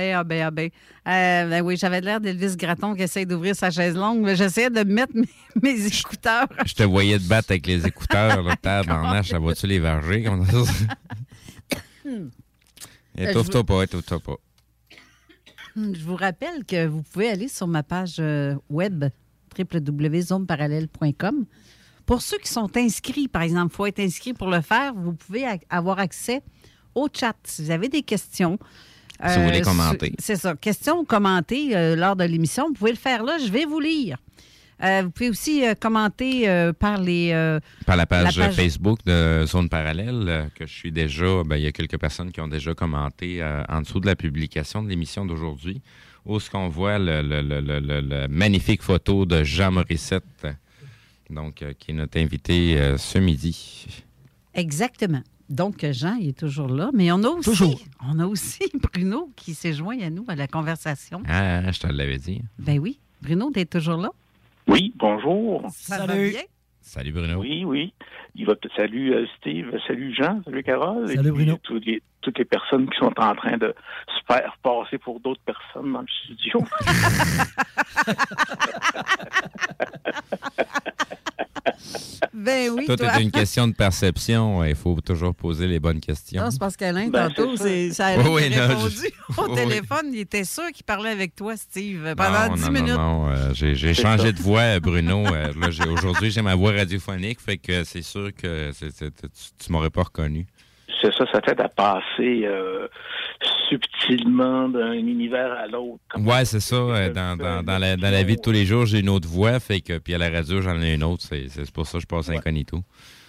Ben, ah, ben, ah, ben. Euh, ben oui, j'avais l'air d'Elvis Gratton qui essaye d'ouvrir sa chaise longue, mais j'essayais de mettre mes, [laughs] mes écouteurs. Je te voyais te battre avec les écouteurs, là, tabarnache, [laughs] ça va-tu les varger? comme ça? Étouffe-toi pas, étouffe-toi pas. Je vous rappelle que vous pouvez aller sur ma page euh, web www.zoneparallèle.com. Pour ceux qui sont inscrits, par exemple, il faut être inscrit pour le faire, vous pouvez avoir accès au chat. Si vous avez des questions. Euh, Si vous voulez commenter. C'est ça. Questions ou commenter euh, lors de l'émission, vous pouvez le faire là. Je vais vous lire. Euh, vous pouvez aussi euh, commenter euh, par les. euh, Par la page, La page- Facebook de Zone Parallèle, euh, que je suis déjà, ben, il y a quelques personnes qui ont déjà commenté euh, en dessous de la publication de l'émission d'aujourd'hui, où ce qu'on voit le, le- le- le- magnifique photo de Jean Morissette, euh, donc, euh, qui est notre invité euh, ce midi. Exactement. Donc, Jean, il est toujours là. Mais on a aussi, Toujours. On a aussi [laughs] Bruno qui s'est joint à nous à la conversation. Ah, je te l'avais dit. Ben oui. Bruno, tu es toujours là? Oui, bonjour. Ça va bien? Salut Bruno. Oui, oui. Il va salut euh, Steve, salut Jean, salut Carole. Salut et puis, Bruno. tous les- toutes les personnes qui sont en train de se faire passer pour d'autres personnes dans le studio. [laughs] [laughs] Ben oui, Tout toi. est une question de perception. Il faut toujours poser les bonnes questions. Non, c'est parce qu'Alain, Ben, tantôt, c'est ça. ça a Oui, répondu je- au oui. téléphone. Il était sûr qu'il parlait avec toi, Steve, pendant non, 10 non, minutes. Non, non, euh, j'ai changé ça. de voix, Bruno. Euh, là, j'ai- Aujourd'hui, j'ai ma voix radiophonique, fait que c'est sûr que tu, tu m'aurais pas reconnu. C'est ça, ça t'aide à passer euh, subtilement d'un univers à l'autre. Ouais, c'est ça. euh, Dans, dans, dans la, dans la vie de tous les jours, j'ai une autre voix, fait que puis à la radio, j'en ai une autre. C'est c'est pour ça que je passe incognito.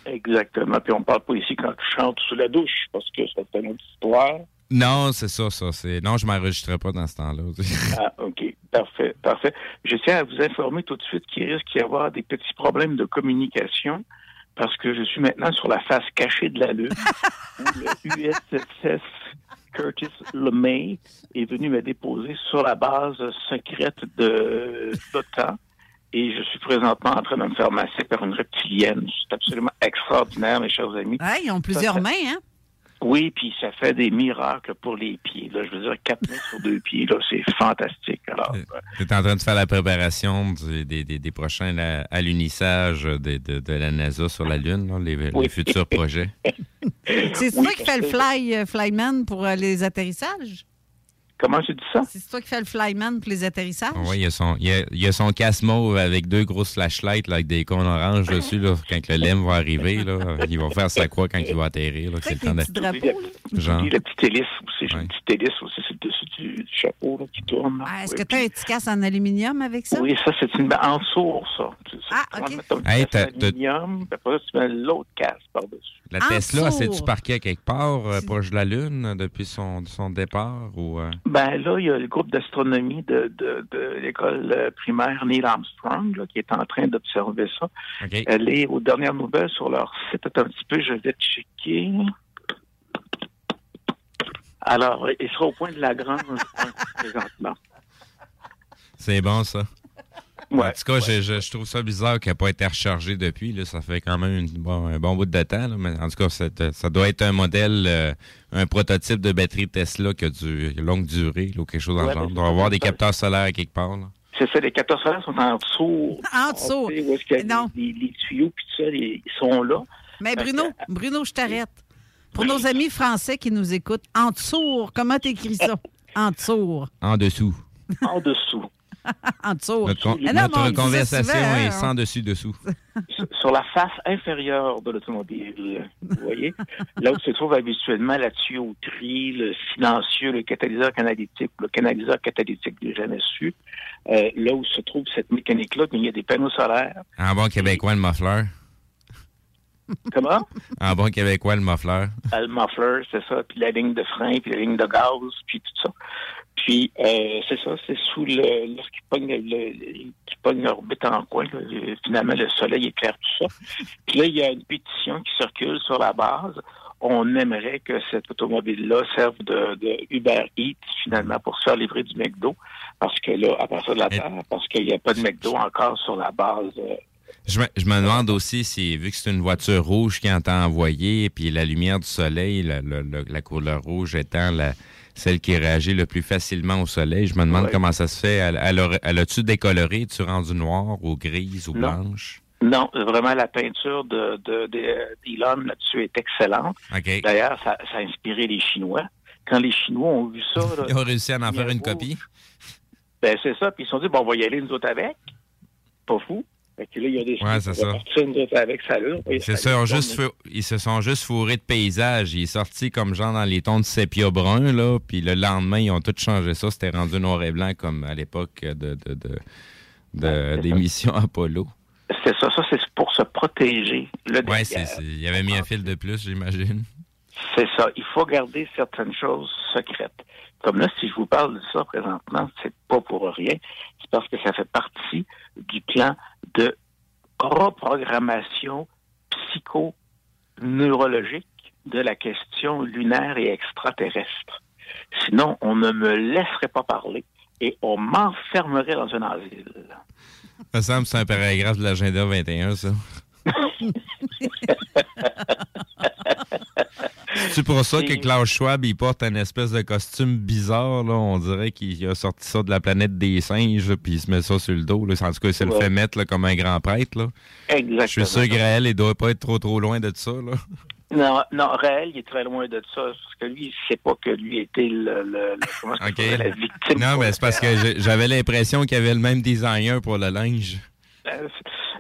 Exactement. Puis on parle pas ici quand tu chantes sous la douche, parce que ça fait une autre histoire. Non, c'est ça, ça. c'est Non, je m'enregistrais pas dans ce temps-là. [laughs] Ah, OK. Parfait, parfait. Je tiens à vous informer tout de suite qu'il risque d'y avoir des petits problèmes de communication parce que je suis maintenant sur la face cachée de la Lune où le [laughs] USS Curtis LeMay est venu me déposer sur la base secrète de l'OTAN et je suis présentement en train de me faire masser par une reptilienne. C'est absolument extraordinaire, mes chers amis. Ils ont plusieurs ça- mains, hein? Oui, puis ça fait des miracles pour les pieds. Là. Je veux dire, quatre mètres sur deux pieds, là, c'est fantastique. Alors, Tu es en train de faire la préparation du- des, des, des prochains là, alunissage de, de, de la NASA sur la Lune, là, les, futurs projets. [laughs] C'est Oui, toi qui fais le fly, euh, flyman pour euh, les atterrissages? Comment tu dis ça? C'est toi qui fais le flyman pour les atterrissages? Oui, il y a son, il y a, il y a son casse mauve avec deux grosses flashlights là, avec des cônes oranges dessus. Là, quand le LEM va arriver, là, il va faire sa croix quand il va atterrir. C'est le temps de... Genre. Puis la petite hélice aussi, j'ai une petite hélice aussi, c'est le dessus du, du chapeau là, qui tourne. Ah, Est-ce Oui, que tu as un petit casse en aluminium avec ça? Oui, ça, c'est une en sourd, ça. Tu- Ah, tu OK. Hey, en aluminium, puis après tu mets l'autre casque par-dessus. La En Tesla, c'est-tu parqué à quelque part euh, proche de la Lune depuis son, son départ? Ou, euh? Ben là, il y a le groupe d'astronomie de, de, de l'école euh, primaire Neil Armstrong là, qui est en train d'observer ça. OK. Elle est aux dernières nouvelles sur leur site. Attends un petit peu, je vais checker. Alors, il sera au point de Lagrange hein, présentement. [laughs] C'est bon, ça. Ouais, en tout cas, je, je- je trouve ça bizarre qu'elle n'ait pas été rechargée depuis. Là. Ça fait quand même une- bon, un bon bout de temps. là. Mais en tout cas, ça doit être un modèle, euh, un prototype de batterie Tesla qui a du longue durée là, ou quelque chose dans Ouais, le genre. Il doit y avoir des capteurs solaires à quelque part. là. C'est ça, les 14 solaires sont en dessous. [laughs] En dessous. Tu sais, Où est-ce qu'il y a les, les- les tuyaux, puis tout ça, les- ils sont là. Mais Bruno, Bruno, je t'arrête. Pour nos amis français qui nous écoutent, en dessous, comment t'écris ça? [laughs] En dessous. En dessous. En dessous. [laughs] en dessous. Notre, con- Ah non, notre conversation souvent, est hein, sans dessus-dessous. [laughs] sur- sur la face inférieure de l'automobile. Vous voyez? Là où se trouve habituellement la tuyauterie, le silencieux, le catalyseur canalytique, le canaliseur catalytique des jamais su. Euh, là où se trouve cette mécanique-là, il y a des panneaux solaires. En bon québécois, le muffler. Comment? En bon québécois, le muffler. le muffler, c'est ça, puis la ligne de frein, puis la ligne de gaz, puis tout ça. Puis, euh, c'est ça, c'est sous le... Lorsqu'il pogne, le, pogne l'orbite en coin, là, finalement, le soleil éclaire tout ça. Puis là, il y a une pétition qui circule sur la base. On aimerait que cette automobile-là serve de, de Uber Eats, finalement, pour se faire livrer du McDo. Parce que là, à partir de la Terre, parce qu'il n'y a pas de McDo encore sur la base... euh, Je me, je me demande aussi si, vu que c'est une voiture rouge qui entend envoyer, puis la lumière du soleil, la- la couleur rouge étant la, celle qui réagit le plus facilement au soleil, je me demande Ouais. comment ça se fait. Elle, elle, a-tu décoloré? Tu rendu noir ou grise ou Non. blanche? Non, vraiment, la peinture de, de, de- d'Elon là-dessus est excellente. D'ailleurs, ça, ça a inspiré les Chinois. Quand les Chinois ont vu ça, là, [laughs] Ils ont réussi à en faire une copie? ben c'est ça, puis ils se sont dit, bon, on va y aller nous autres avec. Pas fou. Fait que là, ils ont décidé Ouais, c'est ça. ça. Ils se, sont juste fou- ils se sont juste fourrés de paysage. Il est sorti comme genre dans les tons de sépia brun, là. Puis le lendemain, ils ont tout changé ça. C'était rendu noir et blanc comme à l'époque de, de, de, de- des missions Apollo. C'est ça, ça, c'est pour se protéger. C'est- il y avait mis un fil de plus, j'imagine. C'est ça. Il faut garder certaines choses secrètes. Comme là, si je vous parle de ça présentement, c'est pas pour rien. C'est parce que ça fait partie du plan de reprogrammation psycho-neurologique de la question lunaire et extraterrestre. Sinon, on ne me laisserait pas parler et on m'enfermerait dans un asile. Ça semble que c'est un paragraphe de l'agenda 21, ça. [laughs] C'est pour ça que Klaus Schwab, il porte un espèce de costume bizarre, là. On dirait qu'il a sorti ça de la planète des singes, puis il se met ça sur le dos, là. En tout cas, c'est le Ouais. fait mettre, là, comme un grand prêtre, là. Exactement. Je suis sûr que Graël, il doit pas être trop, trop loin de ça, là. Non, non, Raël, il est très loin de ça, parce que lui, il sait pas que lui était le, le, le- la victime. Non, mais c'est parce que j'ai- j'avais l'impression qu'il y avait le même designer pour le linge. Euh,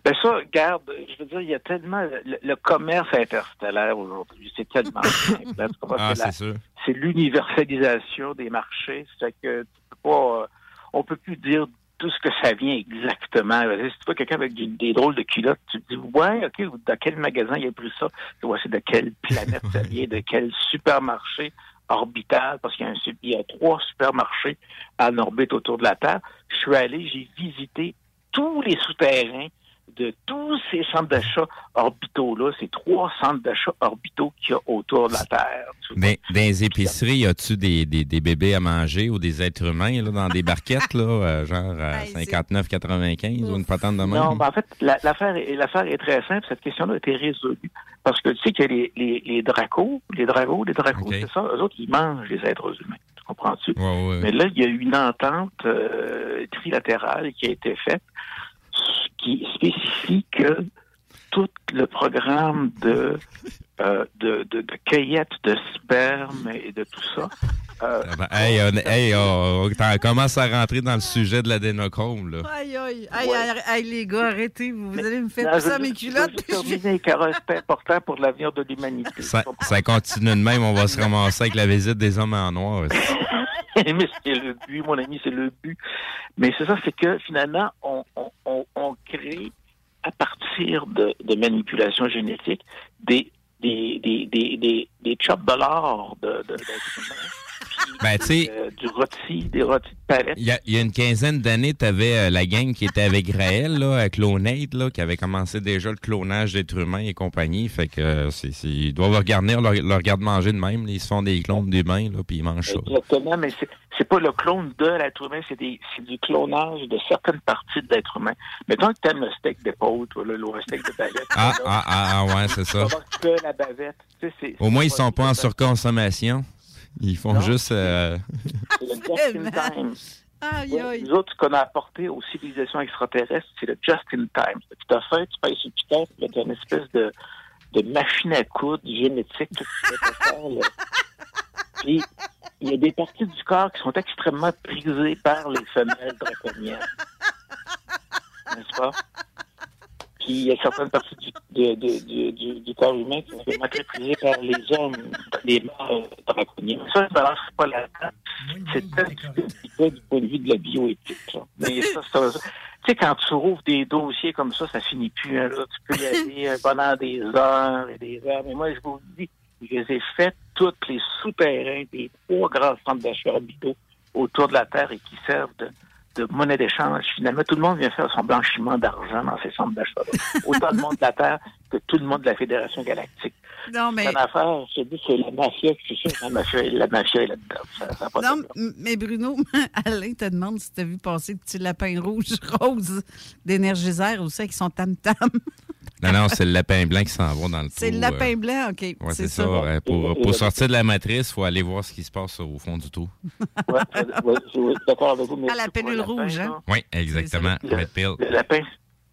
Ben ça, regarde, je veux dire, il y a tellement... Le, le commerce interstellaire aujourd'hui, c'est tellement [laughs] simple. hein? Ah, C'est la- c'est sûr. c'est l'universalisation des marchés. C'est que tu peux pas... euh, on peut plus dire tout ce que ça vient exactement. Si tu vois quelqu'un avec des drôles de culottes, tu te dis, ouais, OK, dans quel magasin il a pris ça? Tu vois, c'est de quelle planète ça vient, de quel supermarché orbital, parce qu'il y a, un, il y a trois supermarchés en orbite autour de la Terre. Je suis allé, j'ai visité tous les souterrains de tous ces centres d'achat orbitaux-là, ces trois centres d'achat orbitaux qu'il y a autour de la Terre. [laughs] Mais dans les épiceries, y a-tu des, des, des bébés à manger ou des êtres humains, là, dans des barquettes, là, euh, genre à 59,95 ou une patente de même? Non, ben en fait, la- l'affaire est, l'affaire est très simple. Cette question-là a été résolue. Parce que tu sais qu'il y a les, les, les dracos, les dragos, les dracos, c'est ça, eux autres, ils mangent les êtres humains. Tu comprends-tu? Ouais, ouais. Mais là, il y a eu une entente euh, trilatérale qui a été faite qui spécifie que tout le programme de, euh, de, de, de cueillette de sperme et de tout ça. Euh, Ah ben, hey, on, hey, on, on commence à rentrer dans le sujet de l'adénochrome, là. Aïe, aïe, aïe, aïe, aïe, les gars, arrêtez, vous, vous allez me faire Non, tout je ça mes culottes. terminer, Carole, c'est important pour l'avenir de l'humanité. Ça, ça continue de même, on va se ramasser avec la visite des hommes en noir. [laughs] mais c'est le but, mon ami, c'est le but. Mais c'est ça, c'est que finalement, on, on, on, on crée à partir de, de manipulation génétique des des des des des, des chops de l'or de, de, humains, Ben, euh, du rôti, des rôtis de palette. il y, a, il y a une quinzaine d'années, tu avais la gang qui était avec Graël, là, à Clonate, là, qui avait commencé déjà le clonage d'êtres humains et compagnie. Fait que euh, ils doivent regarder leur, leur garde-manger de même. là. Ils se font des clones d'humains, là, puis ils mangent ça. Exactement, mais c'est pas le clone de l'être humain, c'est du clonage de certaines parties de l'être humain. Mettons que t'aimes le steak d'épaule, toi, là, un steak de bavette. Ah, là, ah, ah, ah, ouais, c'est ça. que la bavette? Tu sais, c'est- Au moins, ils sont pas en surconsommation. Ils font Non. juste... euh, C'est le just in time. Aïe, Ouais, aïe. Nous autres, ce qu'on a apporté aux civilisations extraterrestres, c'est le just in time. Tu t'as fait, tu payes sur puis là, t'as une espèce de, de machine à coudre génétique que tu peux te faire. là. Puis, il y a des parties du corps qui sont extrêmement prisées par les femelles draconiennes. N'est-ce pas? Puis, il y a certaines parties du, de- de- du- du- du corps humain qui sont vraiment très prisées par les hommes, les mâles draconiens. Ça, ça lance pas la tête. C'est peu délicat du point de vue de la bioéthique. là. Mais ça, ça- tu sais, quand tu rouvres des dossiers comme ça, ça finit plus. hein, là. Tu peux y aller euh, pendant des heures et des heures. Mais moi, je vous dis, je les ai fait tous les souterrains des trois grands centres d'achat orbitaux autour de la Terre et qui servent de, de monnaie d'échange. Finalement, tout le monde vient faire son blanchiment d'argent dans ces centres d'achat. [laughs] Autant de monde de la Terre que tout le monde de la Fédération galactique. Non, mais. C'est une affaire, c'est la mafia, sûr que la mafia, la mafia est là-dedans. Non, mais Bruno, [laughs] Alain te demande si tu as vu passer le petit lapin rouge [laughs] rose d'énergiseur aussi qui sont tam-tam. Non, non, c'est le lapin blanc qui s'en va dans le trou. C'est le euh. lapin blanc, OK. Ouais, c'est ça. Pour, pour sortir de la matrice, il faut aller voir ce qui se passe au fond du trou. Ouais, ouais, je suis d'accord avec vous. Mais À la pour le pellule lapin, rouge, là, hein? Oui, exactement. Le, Red pill. le lapin,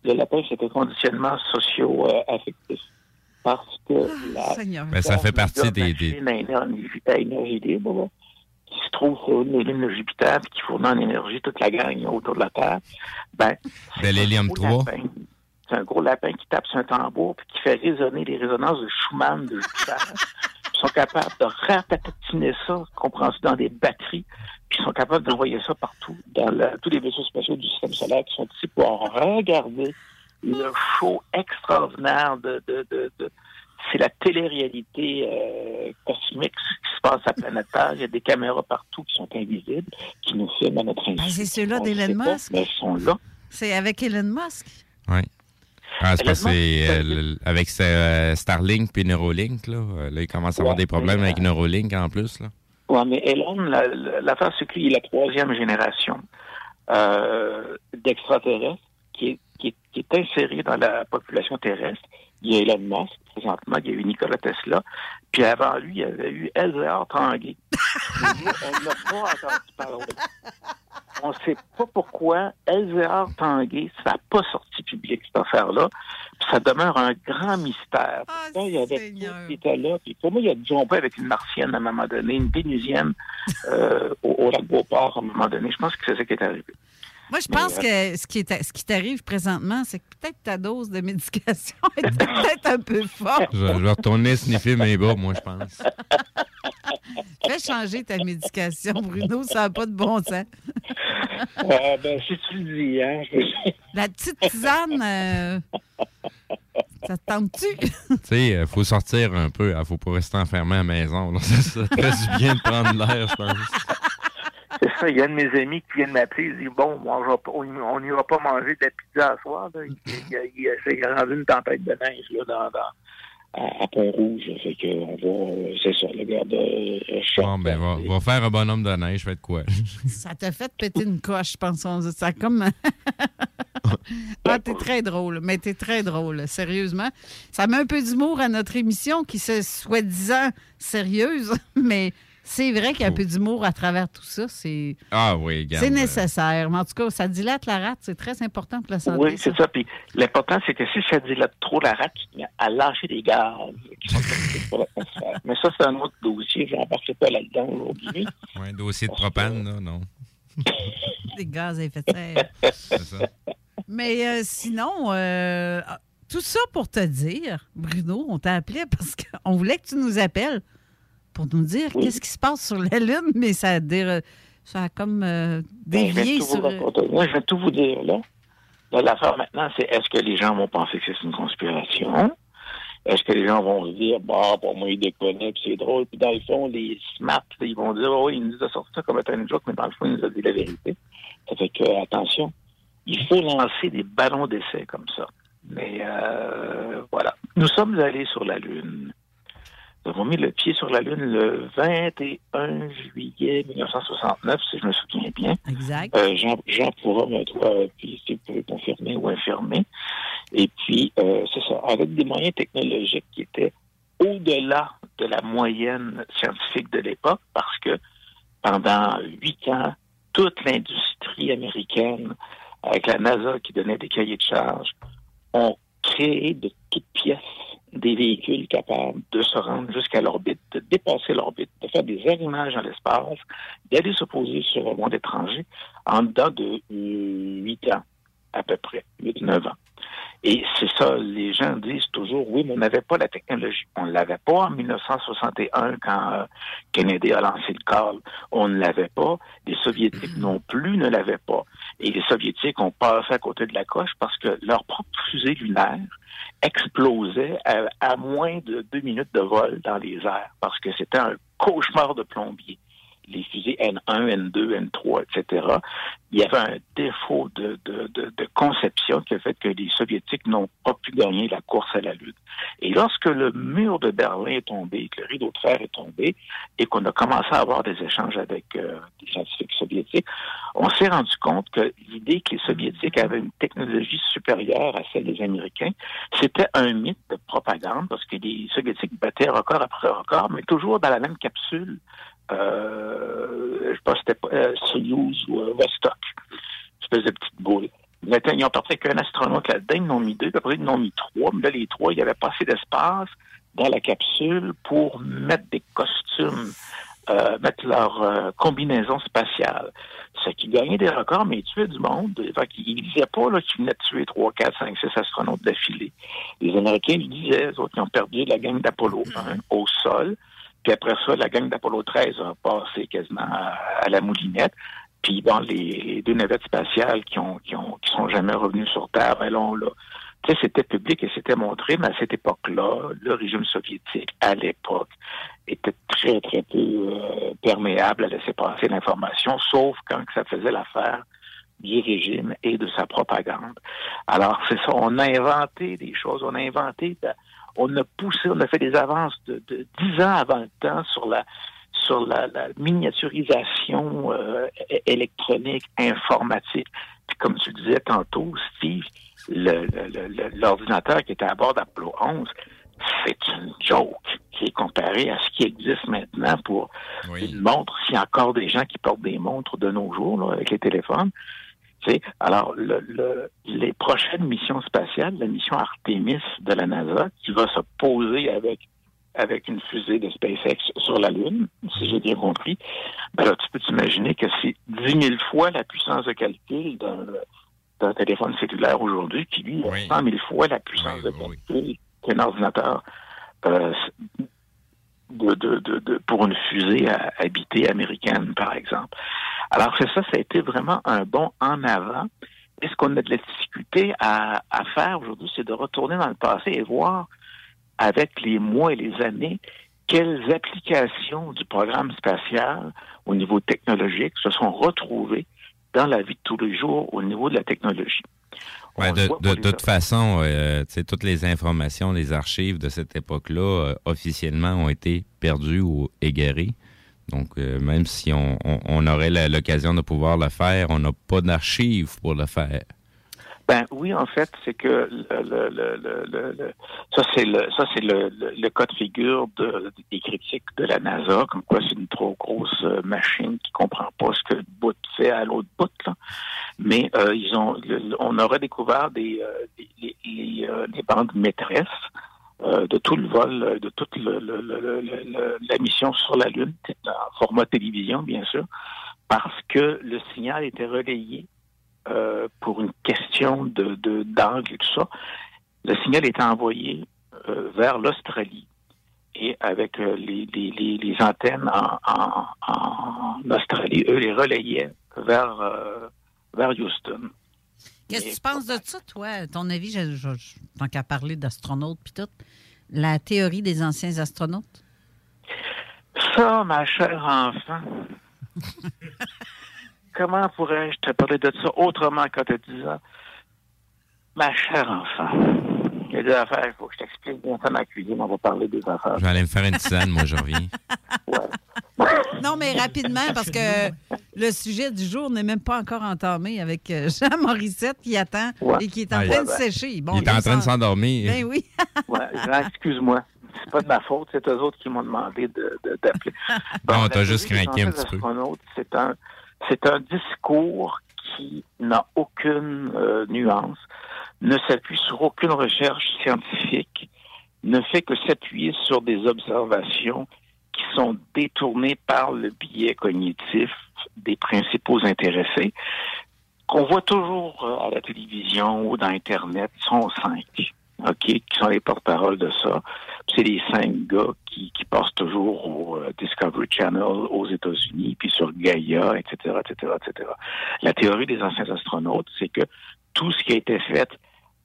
le lapin, c'est un conditionnement socio-affectif. Parce que la, Seigneur. Ben, ça fait partie des- des- machine à énergie, à énergie libre, là, qui se trouve sur une lune de Jupiter, puis qui fournit en énergie toute la gang autour de la Terre, ben, De l'hélium gros 3. lapin. C'est un gros lapin qui tape sur un tambour puis qui fait résonner les résonances de Schumann de Jupiter. [laughs] Ils sont capables de ratatiner ça, comprends-tu, dans des batteries, puis ils sont capables d'envoyer ça partout, dans tous les vaisseaux spatiaux du système solaire qui sont ici pour regarder le show extraordinaire de... de, de, de- c'est la télé-réalité euh, cosmique qui se passe à la planète Terre. Il y a des caméras partout qui sont invisibles, qui nous filment à notre insu. Ben, c'est ceux-là On d'Elon sait pas, Musk. Mais ils sont là. C'est avec Elon Musk. Oui. Ah, c'est euh, avec euh, Starlink puis Neuralink, là. Là, il commence à avoir Ouais, des problèmes avec Neuralink en plus, là. Oui, mais Elon, la- la- l'affaire, c'est qu'il est la troisième génération euh, d'extraterrestres qui est qui inséré dans la population terrestre. Il y a Elon Musk, présentement, il y a eu Nikola Tesla, puis avant lui, il y avait eu Elzéar Tanguay. [laughs] On n'a pas entendu parler. On ne sait pas pourquoi Elzéar Tanguay, ça n'a pas sorti public, cette affaire-là. Puis ça demeure un grand mystère. Pourtant, il y avait tout qui était là. Puis pour moi, il a jumpé avec une martienne à un moment donné, une vénusienne [laughs] euh, au, au lac Beauport à un moment donné. Je pense que c'est ça qui est arrivé. Moi, je pense euh, que ce qui est- ce qui t'arrive présentement, c'est que peut-être ta dose de médication [laughs] est peut-être un peu forte. Je, je vais retourner sniffer mes bas, moi, je pense. [laughs] Fais changer ta médication, Bruno, ça n'a pas de bon sens. Ah, [laughs] ben, si tu le dis, hein. La petite tisane, euh, ça te tente-tu? Tu sais, il faut sortir un peu. Il faut pas rester enfermé à la maison. là. Ça, ça te fait du bien de prendre l'air, je pense. Ça, il y a un de mes amis qui vient de m'appeler, il dit Bon, on va pas- on n'ira pas manger de la pizza à soir. Là. Il, il, il, c'est rendu une tempête de neige là, dans, dans- à, à Pont-Rouge. Fait que on va, euh, c'est ça, le gars de euh, choc. Bon, ben, va, va faire un bonhomme de neige, faites quoi? [laughs] Ça t'a fait péter une coche, je pense. On dit Ça comme. [laughs] ah, t'es très drôle, mais t'es très drôle, sérieusement. Ça met un peu d'humour à notre émission qui se soi-disant sérieuse, [laughs] mais c'est vrai qu'il y a un peu d'humour à travers tout ça. C'est Ah oui, c'est nécessaire. Mais en tout cas, ça dilate la rate. C'est très important pour la santé. Oui, c'est ça. Puis l'important, c'est que si ça dilate trop la rate, tu te mets à lâcher des gaz qui sont toxiques pour l'atmosphère. Mais ça, c'est un autre dossier. Je n'embarquerai pas là-dedans aujourd'hui. Ouais, un dossier de propane, là, non. [laughs] Des gaz à effet de serre. C'est ça. Mais euh, sinon, euh, tout ça pour te dire, Bruno, on t'a appelé parce qu'on voulait que tu nous appelles pour nous dire qu'est-ce qui se passe sur la Lune, mais ça a, dé- ça a comme euh, Ben, dévié sur... Moi, je vais tout vous dire, là. Là, L'affaire maintenant, c'est est-ce que les gens vont penser que c'est une conspiration? Est-ce que les gens vont se dire, bah, pour moi, ils déconnent, puis c'est drôle. Puis dans le fond, les smart, ils vont dire, oh, il nous a sorti ça comme une joke, mais dans le fond, il nous a dit la vérité. Ça fait que, attention, il faut lancer des ballons d'essai comme ça. Mais euh, voilà. Nous sommes allés sur la Lune. Nous avons mis le pied sur la Lune le 21 juillet 1969, si je me souviens bien. Exact. Euh, Jean, Jean pourra me puis si vous pouvez confirmer ou infirmer. Et puis, euh, c'est ça, avec des moyens technologiques qui étaient au-delà de la moyenne scientifique de l'époque, parce que pendant huit ans, toute l'industrie américaine, avec la NASA qui donnait des cahiers de charges, ont créé de toutes pièces des véhicules capables de se rendre jusqu'à l'orbite, de dépasser l'orbite, de faire des arrimages dans l'espace, d'aller se poser sur le monde étranger en dedans de euh, huit ans, à peu près, huit, neuf ans. Et c'est ça, les gens disent toujours, oui, mais on n'avait pas la technologie. On ne l'avait pas en 1961 quand euh, Kennedy a lancé le call. On ne l'avait pas. Les Soviétiques non plus ne l'avaient pas. Et les Soviétiques ont passé à côté de la coche parce que leur propre fusée lunaire explosait à, moins de deux minutes de vol dans les airs parce que c'était un cauchemar de plombier les fusées N1, N2, N3, etc., il y avait un défaut de, conception qui a fait que les Soviétiques n'ont pas pu gagner la course à la Lune. Et lorsque le mur de Berlin est tombé, que le rideau de fer est tombé, et qu'on a commencé à avoir des échanges avec euh, des scientifiques soviétiques, on s'est rendu compte que l'idée que les Soviétiques avaient une technologie supérieure à celle des Américains, c'était un mythe de propagande, parce que les Soviétiques battaient record après record, mais toujours dans la même capsule euh, je pense que c'était euh, Soyouz ou euh, Vostok, espèce de petite boule. Ils ont porté qu'un astronaute là-dedans, ils en ont mis deux, puis après ils en ont mis trois, mais là, les trois, il n'y avait pas assez d'espace dans la capsule pour mettre des costumes, euh, mettre leur euh, combinaison spatiale. Ce qui gagnait des records, mais ils tuaient du monde. Fait ne disaient pas là, qu'ils venaient de tuer 3, 4, 5, 6 astronautes d'affilée. Les Américains le disaient, autres, ils ont perdu la gang d'Apollo 1 au sol. Puis après ça, la gang d'Apollo 13 a passé quasiment à, la moulinette. Puis bon, les, deux navettes spatiales qui ont, qui ont qui sont jamais revenues sur Terre, ben là, tu sais, c'était public et c'était montré, mais à cette époque-là, le régime soviétique, à l'époque, était très, très peu euh, perméable à laisser passer l'information, sauf quand ça faisait l'affaire du régime et de sa propagande. Alors, c'est ça, on a inventé des choses, on a inventé, on a poussé, on a fait des avances de, de 10 ans avant le temps sur la sur la, la miniaturisation euh, électronique, informatique. Puis comme tu le disais tantôt, Steve, l'ordinateur qui était à bord d'Apollo 11, c'est une joke qui est comparé à ce qui existe maintenant pour une montre. S'il y a encore des gens qui portent des montres de nos jours là, avec les téléphones. Alors, le- le- les prochaines missions spatiales, la mission Artemis de la NASA, qui va se poser avec avec une fusée de SpaceX sur la Lune, si j'ai bien compris, ben là, tu peux t'imaginer que c'est 10 000 fois la puissance de calcul d'un téléphone cellulaire aujourd'hui, qui lui a 100 000 fois la puissance de calcul qu'un ordinateur euh, de, de, de, pour une fusée à habitée américaine, par exemple. Alors, c'est ça, ça a été vraiment un bond en avant. Et ce qu'on a de la difficulté à, à faire aujourd'hui, c'est de retourner dans le passé et voir avec les mois et les années quelles applications du programme spatial au niveau technologique se sont retrouvées dans la vie de tous les jours au niveau de la technologie. De, de toute façon, euh, tu sais, toutes les informations, les archives de cette époque-là, euh, officiellement, ont été perdues ou égarées. Donc, euh, même si on, on- on aurait l'occasion de pouvoir le faire, on n'a pas d'archives pour le faire. Ben oui, en fait, c'est que le, le, le, ça c'est le ça c'est le, cas de figure de, des critiques de la NASA, comme quoi c'est une trop grosse euh, machine qui comprend pas ce que le bout fait à l'autre bout. Là. Mais euh, ils ont on aurait découvert des, euh, les, euh, bandes maîtresses euh, de tout le vol, euh, de toute le- le- le- la mission sur la Lune, en format télévision, bien sûr, parce que le signal était relayé euh, pour une question de de- d'angle et tout ça. Le signal était envoyé euh, vers l'Australie et avec euh, les, les, les, les antennes en, en, en Australie, eux les relayaient vers, vers Houston. Qu'est-ce que tu penses de ça, toi? Ton avis, je, je- je- tant qu'à parler d'astronautes puis tout, la théorie des anciens astronautes? Ça, ma chère enfant, [laughs] comment pourrais-je te parler de ça autrement qu'en te disant, ma chère enfant, il y a des affaires, il faut que je t'explique. Viens dans ma cuisine, on va parler des affaires. Je vais aller me faire une tisane, moi, je reviens. [laughs] Non, mais rapidement, parce que le sujet du jour n'est même pas encore entamé avec euh, Jean Morissette qui attend Ouais. et qui est en train ouais, de ben, sécher. Bon, il est en train de s'en- s'endormir. Ben oui. [laughs] Jean, excuse-moi. C'est pas de ma faute, c'est eux autres qui m'ont demandé de- de- d'appeler. Bon, t'as juste craqué un petit peu. C'est un, c'est un discours qui n'a aucune euh, nuance, ne s'appuie sur aucune recherche scientifique, ne fait que s'appuyer sur des observations qui sont détournées par le biais cognitif des principaux intéressés, qu'on voit toujours euh, à la télévision ou dans Internet, sont cinq, OK, qui sont les porte-paroles de ça. C'est les cinq gars qui, qui passent toujours au euh, Discovery Channel aux États-Unis, puis sur Gaia, etc., etc., etc. La théorie des anciens astronautes, c'est que tout ce qui a été fait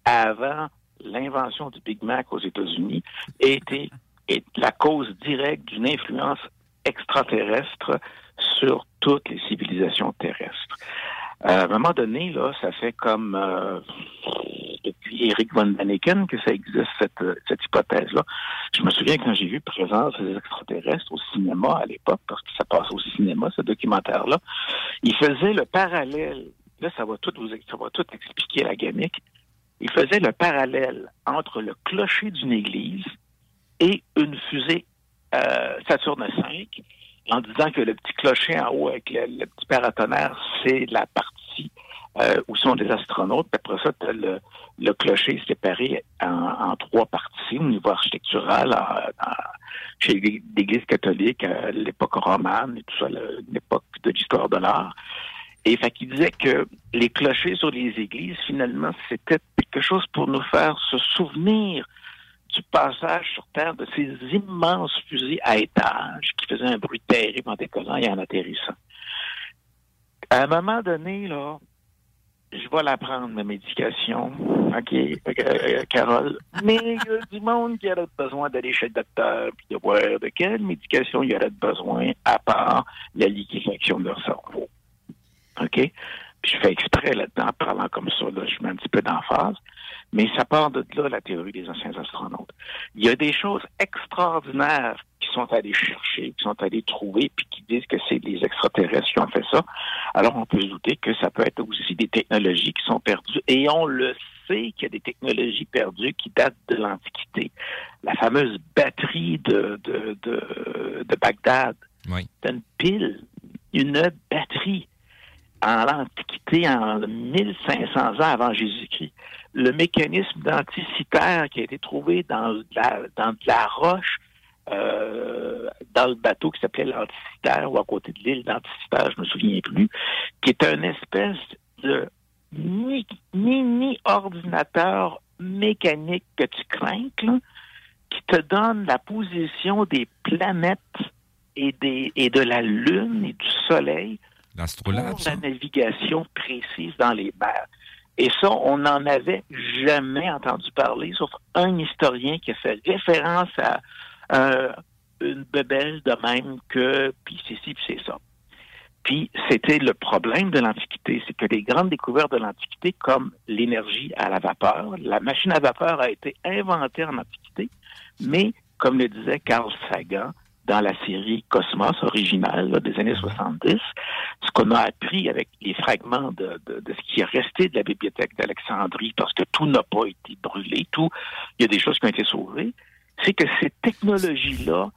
avant l'invention du Big Mac aux États-Unis était est la cause directe d'une influence extraterrestre sur toutes les civilisations terrestres. Euh, à un moment donné, là, ça fait comme euh, Eric von Daniken que ça existe, cette, euh, cette hypothèse-là. Je me souviens quand j'ai vu Présence des extraterrestres au cinéma à l'époque, parce que ça passe au cinéma, ce documentaire-là, il faisait le parallèle. Là, ça va tout vous ça va tout expliquer la gamique. Il faisait le parallèle entre le clocher d'une église et une fusée euh, Saturne V en disant que le petit clocher en haut avec le, le petit paratonnerre, c'est la partie euh, où sont les astronautes? Puis après ça, tu le, le clocher séparé en, en trois parties au niveau architectural, chez l'Église catholique, à l'époque romane et tout ça, l'époque de l'histoire de l'art. Et fait qu'il disait que les clochers sur les églises, finalement, c'était quelque chose pour nous faire se souvenir du passage sur Terre de ces immenses fusées à étages qui faisaient un bruit terrible en décollant et en atterrissant. À un moment donné, là, je vais la prendre, ma médication. OK, euh, euh, Carole. Mais il y a du monde qui aurait besoin d'aller chez le docteur puis de voir de quelle médication il y aurait besoin à part la liquéfaction de leur cerveau. OK? Je fais exprès là-dedans, en parlant comme ça, là, je mets un petit peu d'emphase. Mais ça part de là, la théorie des anciens astronautes. Il y a des choses extraordinaires qui sont allés chercher, qui sont allés trouver, puis qui disent que c'est les extraterrestres qui ont fait ça. Alors, on peut se douter que ça peut être aussi des technologies qui sont perdues. Et on le sait qu'il y a des technologies perdues qui datent de l'Antiquité. La fameuse batterie de, de, de, de Bagdad, Oui. c'est une pile, une batterie en l'Antiquité, en 1500 ans avant Jésus-Christ. Le mécanisme d'anticitaire qui a été trouvé dans de la, dans de la roche, euh, dans le bateau qui s'appelait l'Anticitaire, ou à côté de l'île d'Anticitaire, je me souviens plus, qui est une espèce de mi- mini-ordinateur mécanique que tu crains, qui te donne la position des planètes et, des, et de la Lune et du Soleil L'astrolabe, pour la navigation précise dans les mers. Et ça, on n'en avait jamais entendu parler, sauf un historien qui a fait référence à euh, une bebelle de même que, puis c'est ci, puis c'est ça. Puis c'était le problème de l'Antiquité, c'est que les grandes découvertes de l'Antiquité, comme l'énergie à la vapeur, la machine à vapeur a été inventée en Antiquité, mais comme le disait Carl Sagan dans la série Cosmos originale là, des années 70, ce qu'on a appris avec les fragments de, de- de ce qui est resté de la bibliothèque d'Alexandrie, parce que tout n'a pas été brûlé, tout, il y a des choses qui ont été sauvées, c'est que ces technologies-là,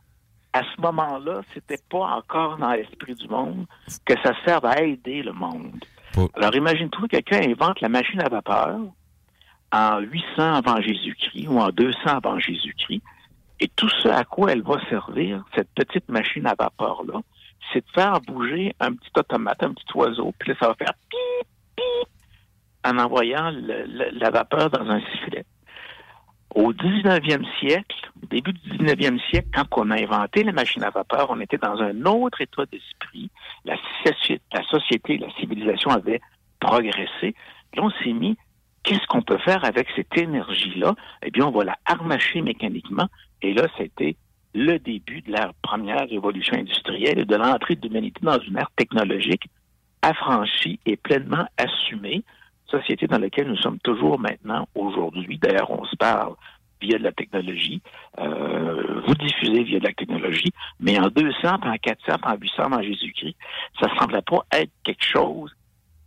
à ce moment-là, c'était pas encore dans l'esprit du monde que ça serve à aider le monde. Alors imagine-toi, quelqu'un invente la machine à vapeur en 800 avant Jésus-Christ ou en 200 avant Jésus-Christ, et tout ce à quoi elle va servir, cette petite machine à vapeur-là, c'est de faire bouger un petit automate, un petit oiseau, puis là, ça va faire pip, pip, en envoyant la vapeur dans un sifflet. Au 19e siècle, début du 19e siècle, quand on a inventé la machine à vapeur, on était dans un autre état d'esprit. La, soci- la société, la civilisation avait progressé. Puis on s'est mis, qu'est-ce qu'on peut faire avec cette énergie-là? Eh bien, on va la harnacher mécaniquement. Et là, c'était le début de la première révolution industrielle et de l'entrée de l'humanité dans une ère technologique affranchie et pleinement assumée, société dans laquelle nous sommes toujours maintenant aujourd'hui. D'ailleurs, on se parle via de la technologie, euh, vous diffusez via de la technologie, mais en 200, puis en 400, puis en 800 avant Jésus-Christ, ça semblait pas être quelque chose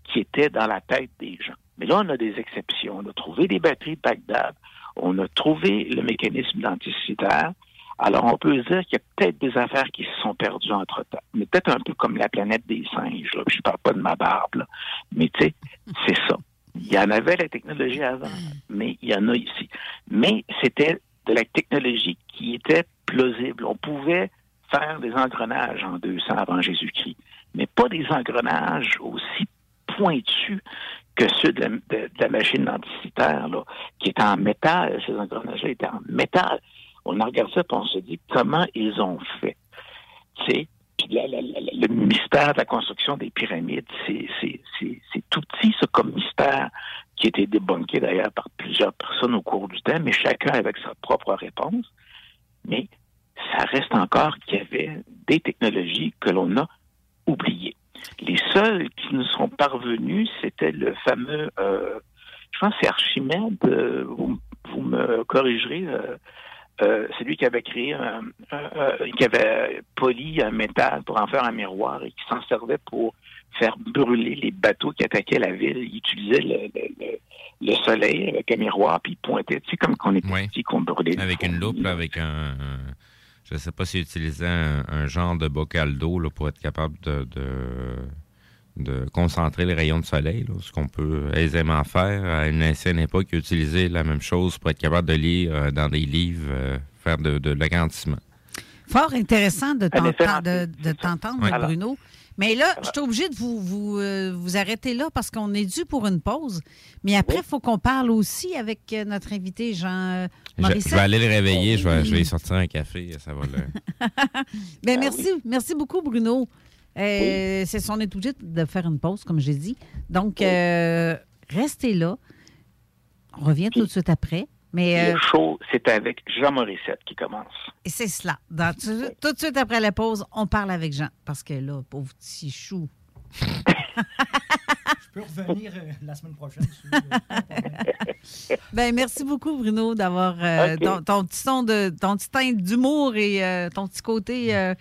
qui était dans la tête des gens. Mais là, on a des exceptions. On a trouvé des batteries Bagdad, on a trouvé le mécanisme d'anticitaire. Alors, on peut dire qu'il y a peut-être des affaires qui se sont perdues entre-temps. Mais peut-être un peu comme la planète des singes. Là. Je ne parle pas de ma barbe. là. Mais tu sais, c'est ça. Il y en avait la technologie avant, mais il y en a ici. Mais c'était de la technologie qui était plausible. On pouvait faire des engrenages en 200 avant Jésus-Christ, mais pas des engrenages aussi pointus que ceux de la, machine anticitaire, là, qui était en métal. Ces engrenages-là étaient en métal. On en regarde ça et on se dit comment ils ont fait? Le mystère de la construction des pyramides, c'est tout petit, ça, comme mystère, qui a été débunké d'ailleurs par plusieurs personnes au cours du temps, mais chacun avec sa propre réponse. Mais ça reste encore qu'il y avait des technologies que l'on a oubliées. Les seuls qui nous sont parvenus, c'était le fameux, euh, je pense que c'est Archimède, euh, vous, vous me corrigerez, euh, euh, c'est lui qui avait créé, qui avait poli un métal pour en faire un miroir et qui s'en servait pour faire brûler les bateaux qui attaquaient la ville. Il utilisait le, le- le- le soleil avec un miroir, puis il pointait, tu sais, comme qu'on était petit, qu'on brûlait. Avec une loupe, là, avec un. Je ne sais pas s'il utilisait un, un genre de bocal d'eau là, pour être capable de, de, de concentrer les rayons de soleil, là, ce qu'on peut aisément faire. À une ancienne époque, il utilisait la même chose pour être capable de lire euh, dans des livres, euh, faire de, de l'agrandissement. Fort intéressant de t'entendre, de, de t'entendre, Oui. Bruno. Mais là, je suis obligée de vous, vous, euh, vous arrêter là parce qu'on est dû pour une pause. Mais après, il faut qu'on parle aussi avec euh, notre invité Jean euh, Je, vais aller le réveiller, je vais, je vais y sortir un café, ça va le... [laughs] Ben, merci, merci beaucoup, Bruno. Euh, c'est son est obligé de faire une pause, comme j'ai dit. Donc, euh, restez là. On revient tout de suite après. Mais euh, Le show, c'est avec Jean Morissette qui commence. et c'est cela. Dans- tout, tout de suite après la pause, on parle avec Jean. Parce que là, pauvre petit chou. [laughs] Je peux revenir euh, la semaine prochaine. [laughs] Ben, merci beaucoup, Bruno, d'avoir euh, ton, ton petit son de ton petit teint d'humour et euh, ton petit côté euh,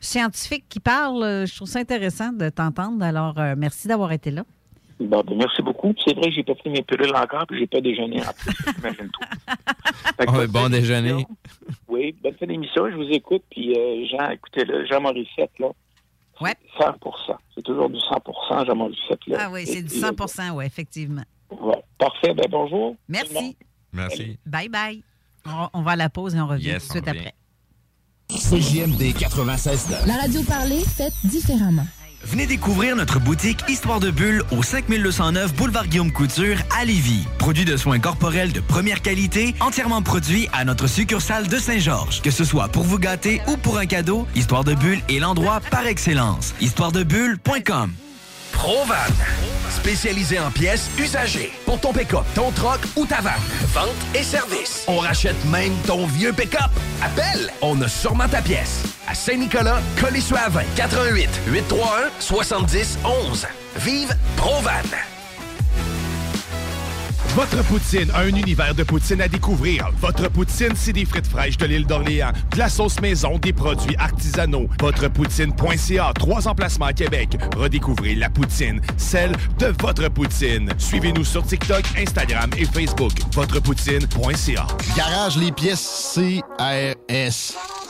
scientifique qui parle. Je trouve ça intéressant de t'entendre. Alors, euh, merci d'avoir été là. Bon, ben, merci beaucoup. C'est vrai que j'ai pas pris mes pilules encore, puis j'ai pas déjeuné. [laughs] Fait que Ouais, bonne bon déjeuner. Oui, bonne fin d'émission. Je vous écoute. Puis, euh, Jean, écoutez-le, Jean Morissette, là. Ouais. 100% C'est toujours du 100% Jean Morissette, là. Ah oui, c'est du Et- 100 oui, effectivement. Ouais. Parfait. Ben, bonjour. Merci. Merci. Bye bye. On, on va à la pause et on revient Yes, tout de suite après. CJMD 96 La radio parlée, faite différemment. Venez découvrir notre boutique Histoire de Bulle au 5209 Boulevard Guillaume Couture à Lévis. Produit de soins corporels de première qualité, entièrement produit à notre succursale de Saint-Georges. Que ce soit pour vous gâter ou pour un cadeau, Histoire de Bulle est l'endroit par excellence. Histoiredebulle.com Provan. Spécialisé en pièces usagées. Pour ton pick-up, ton troc ou ta vanne. Vente et service. On rachète même ton vieux pick-up. Appelle, on a sûrement ta pièce. À Saint-Nicolas, Colissois-20, 88 831 70 11. Vive Provan. Votre poutine, un univers de poutine à découvrir. Votre poutine, c'est des frites fraîches de l'île d'Orléans, de la sauce maison, des produits artisanaux. Votrepoutine.ca, trois emplacements à Québec. Redécouvrez la poutine, celle de votre poutine. Suivez-nous sur TikTok, Instagram et Facebook. Votrepoutine.ca. Garage les pièces CRS.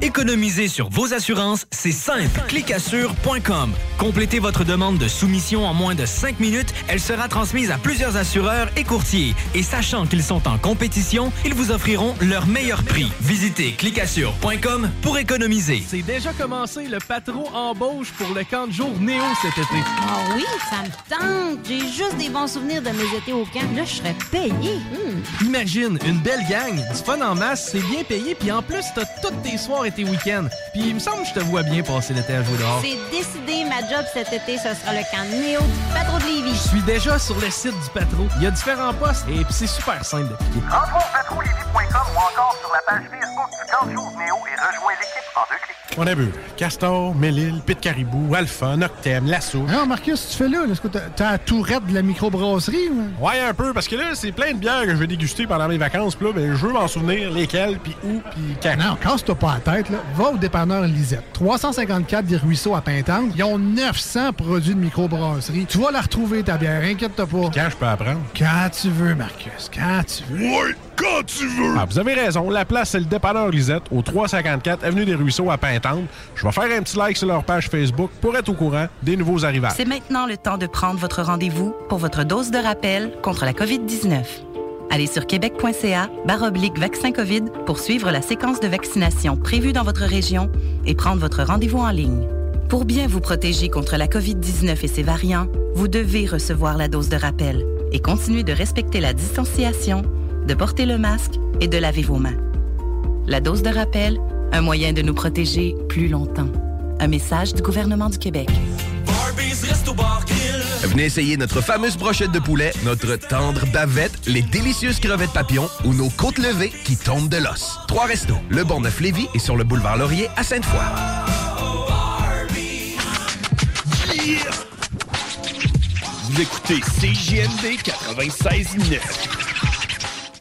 Économiser sur vos assurances, c'est simple. Clicassure.com. Complétez votre demande de soumission en moins de 5 minutes. Elle sera transmise à plusieurs assureurs et courtiers. Et sachant qu'ils sont en compétition, ils vous offriront leur meilleur prix. Visitez clicassure.com pour économiser. C'est déjà commencé le patron embauche pour le camp de jour Néo cet été. Ah oui, ça me tente. J'ai juste des bons souvenirs de mes étés au camp. Là, je serais payé. Hmm. Imagine, une belle gang, du fun en masse, c'est bien payé, puis en plus, t'as toutes tes soirs et tes week-ends. Puis il me semble que je te vois bien passer l'été à jouer dehors. C'est décidé, ma job cet été, ce sera le camp Néo du patron de Lévis. Je suis déjà sur le site du Patro. Il y a différents postes et puis c'est super simple d'appliquer. Rentre au patrouillevie.com ou encore sur la page Facebook du camp jour Néo et rejoins l'équipe en deux clics. On a vu Castor, Mélile, Pit Caribou, Alpha, Noctem, Lasso. Non, Marcus, tu fais là. Est-ce que t'as- t'as la tourette de la microbrasserie? ou? Ouais, un peu, parce que là, c'est plein de bières que je vais déguster pendant mes vacances. Puis là, ben, je veux m'en souvenir lesquelles, puis où, puis quand. Non, casse-toi pas la tête. Là. Va au dépanneur Lisette. 354 des Ruisseaux à Pintante. Ils ont 900 produits de microbrasserie. Tu vas la retrouver, ta bière. Inquiète-toi pas. Quand je peux apprendre? Quand tu veux, Marcus. Quand tu veux. Ouais, quand tu veux! Ah, vous avez raison. La place, c'est le dépanneur Lisette, au 354 Avenue des Ruisseaux à Pintante. Je vais faire un petit like sur leur page Facebook pour être au courant des nouveaux arrivages. C'est maintenant le temps de prendre votre rendez-vous pour votre dose de rappel contre la COVID-19. Allez sur québec.ca baroblique vaccin COVID pour suivre la séquence de vaccination prévue dans votre région et prendre votre rendez-vous en ligne. Pour bien vous protéger contre la COVID-19 et ses variants, vous devez recevoir la dose de rappel et continuer de respecter la distanciation, de porter le masque et de laver vos mains. La dose de rappel, un moyen de nous protéger plus longtemps. Un message du gouvernement du Québec. Venez essayer notre fameuse brochette de poulet, notre tendre bavette, les délicieuses crevettes papillons ou nos côtes levées qui tombent de l'os. Trois restos, le Bonneuf Lévis et sur le boulevard Laurier à Sainte-Foy. Écoutez CJMD 96.9.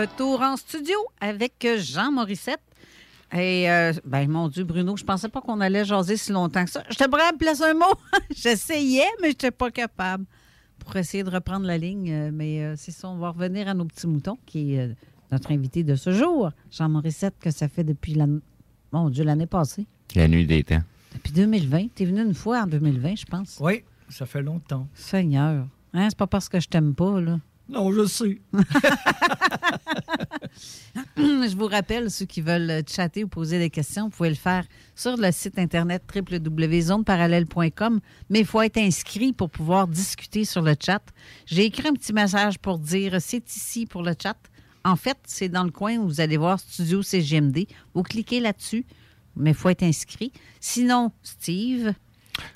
Retour en studio avec Jean Morissette. Et, euh, ben, mon Dieu, Bruno, je pensais pas qu'on allait jaser si longtemps que ça. Je te à me placer un mot. [laughs] J'essayais, mais je n'étais pas capable pour essayer de reprendre la ligne. euh, Mais euh, c'est ça, on va revenir à nos petits moutons qui, euh, notre invité de ce jour, Jean Morissette, que ça fait depuis la, mon Dieu, l'année passée. La nuit des temps. Depuis 2020. Tu es venu une fois en 2020, je pense. Oui, ça fait longtemps. Seigneur. Hein, c'est pas parce que je t'aime pas, là. Non, je sais. [laughs] je vous rappelle, ceux qui veulent chatter ou poser des questions, vous pouvez le faire sur le site internet www.zoneparallèle.com, mais il faut être inscrit pour pouvoir discuter sur le chat. J'ai écrit un petit message pour dire c'est ici pour le chat. En fait, c'est dans le coin où vous allez voir Studio CGMD. Vous cliquez là-dessus, mais il faut être inscrit. Sinon, Steve,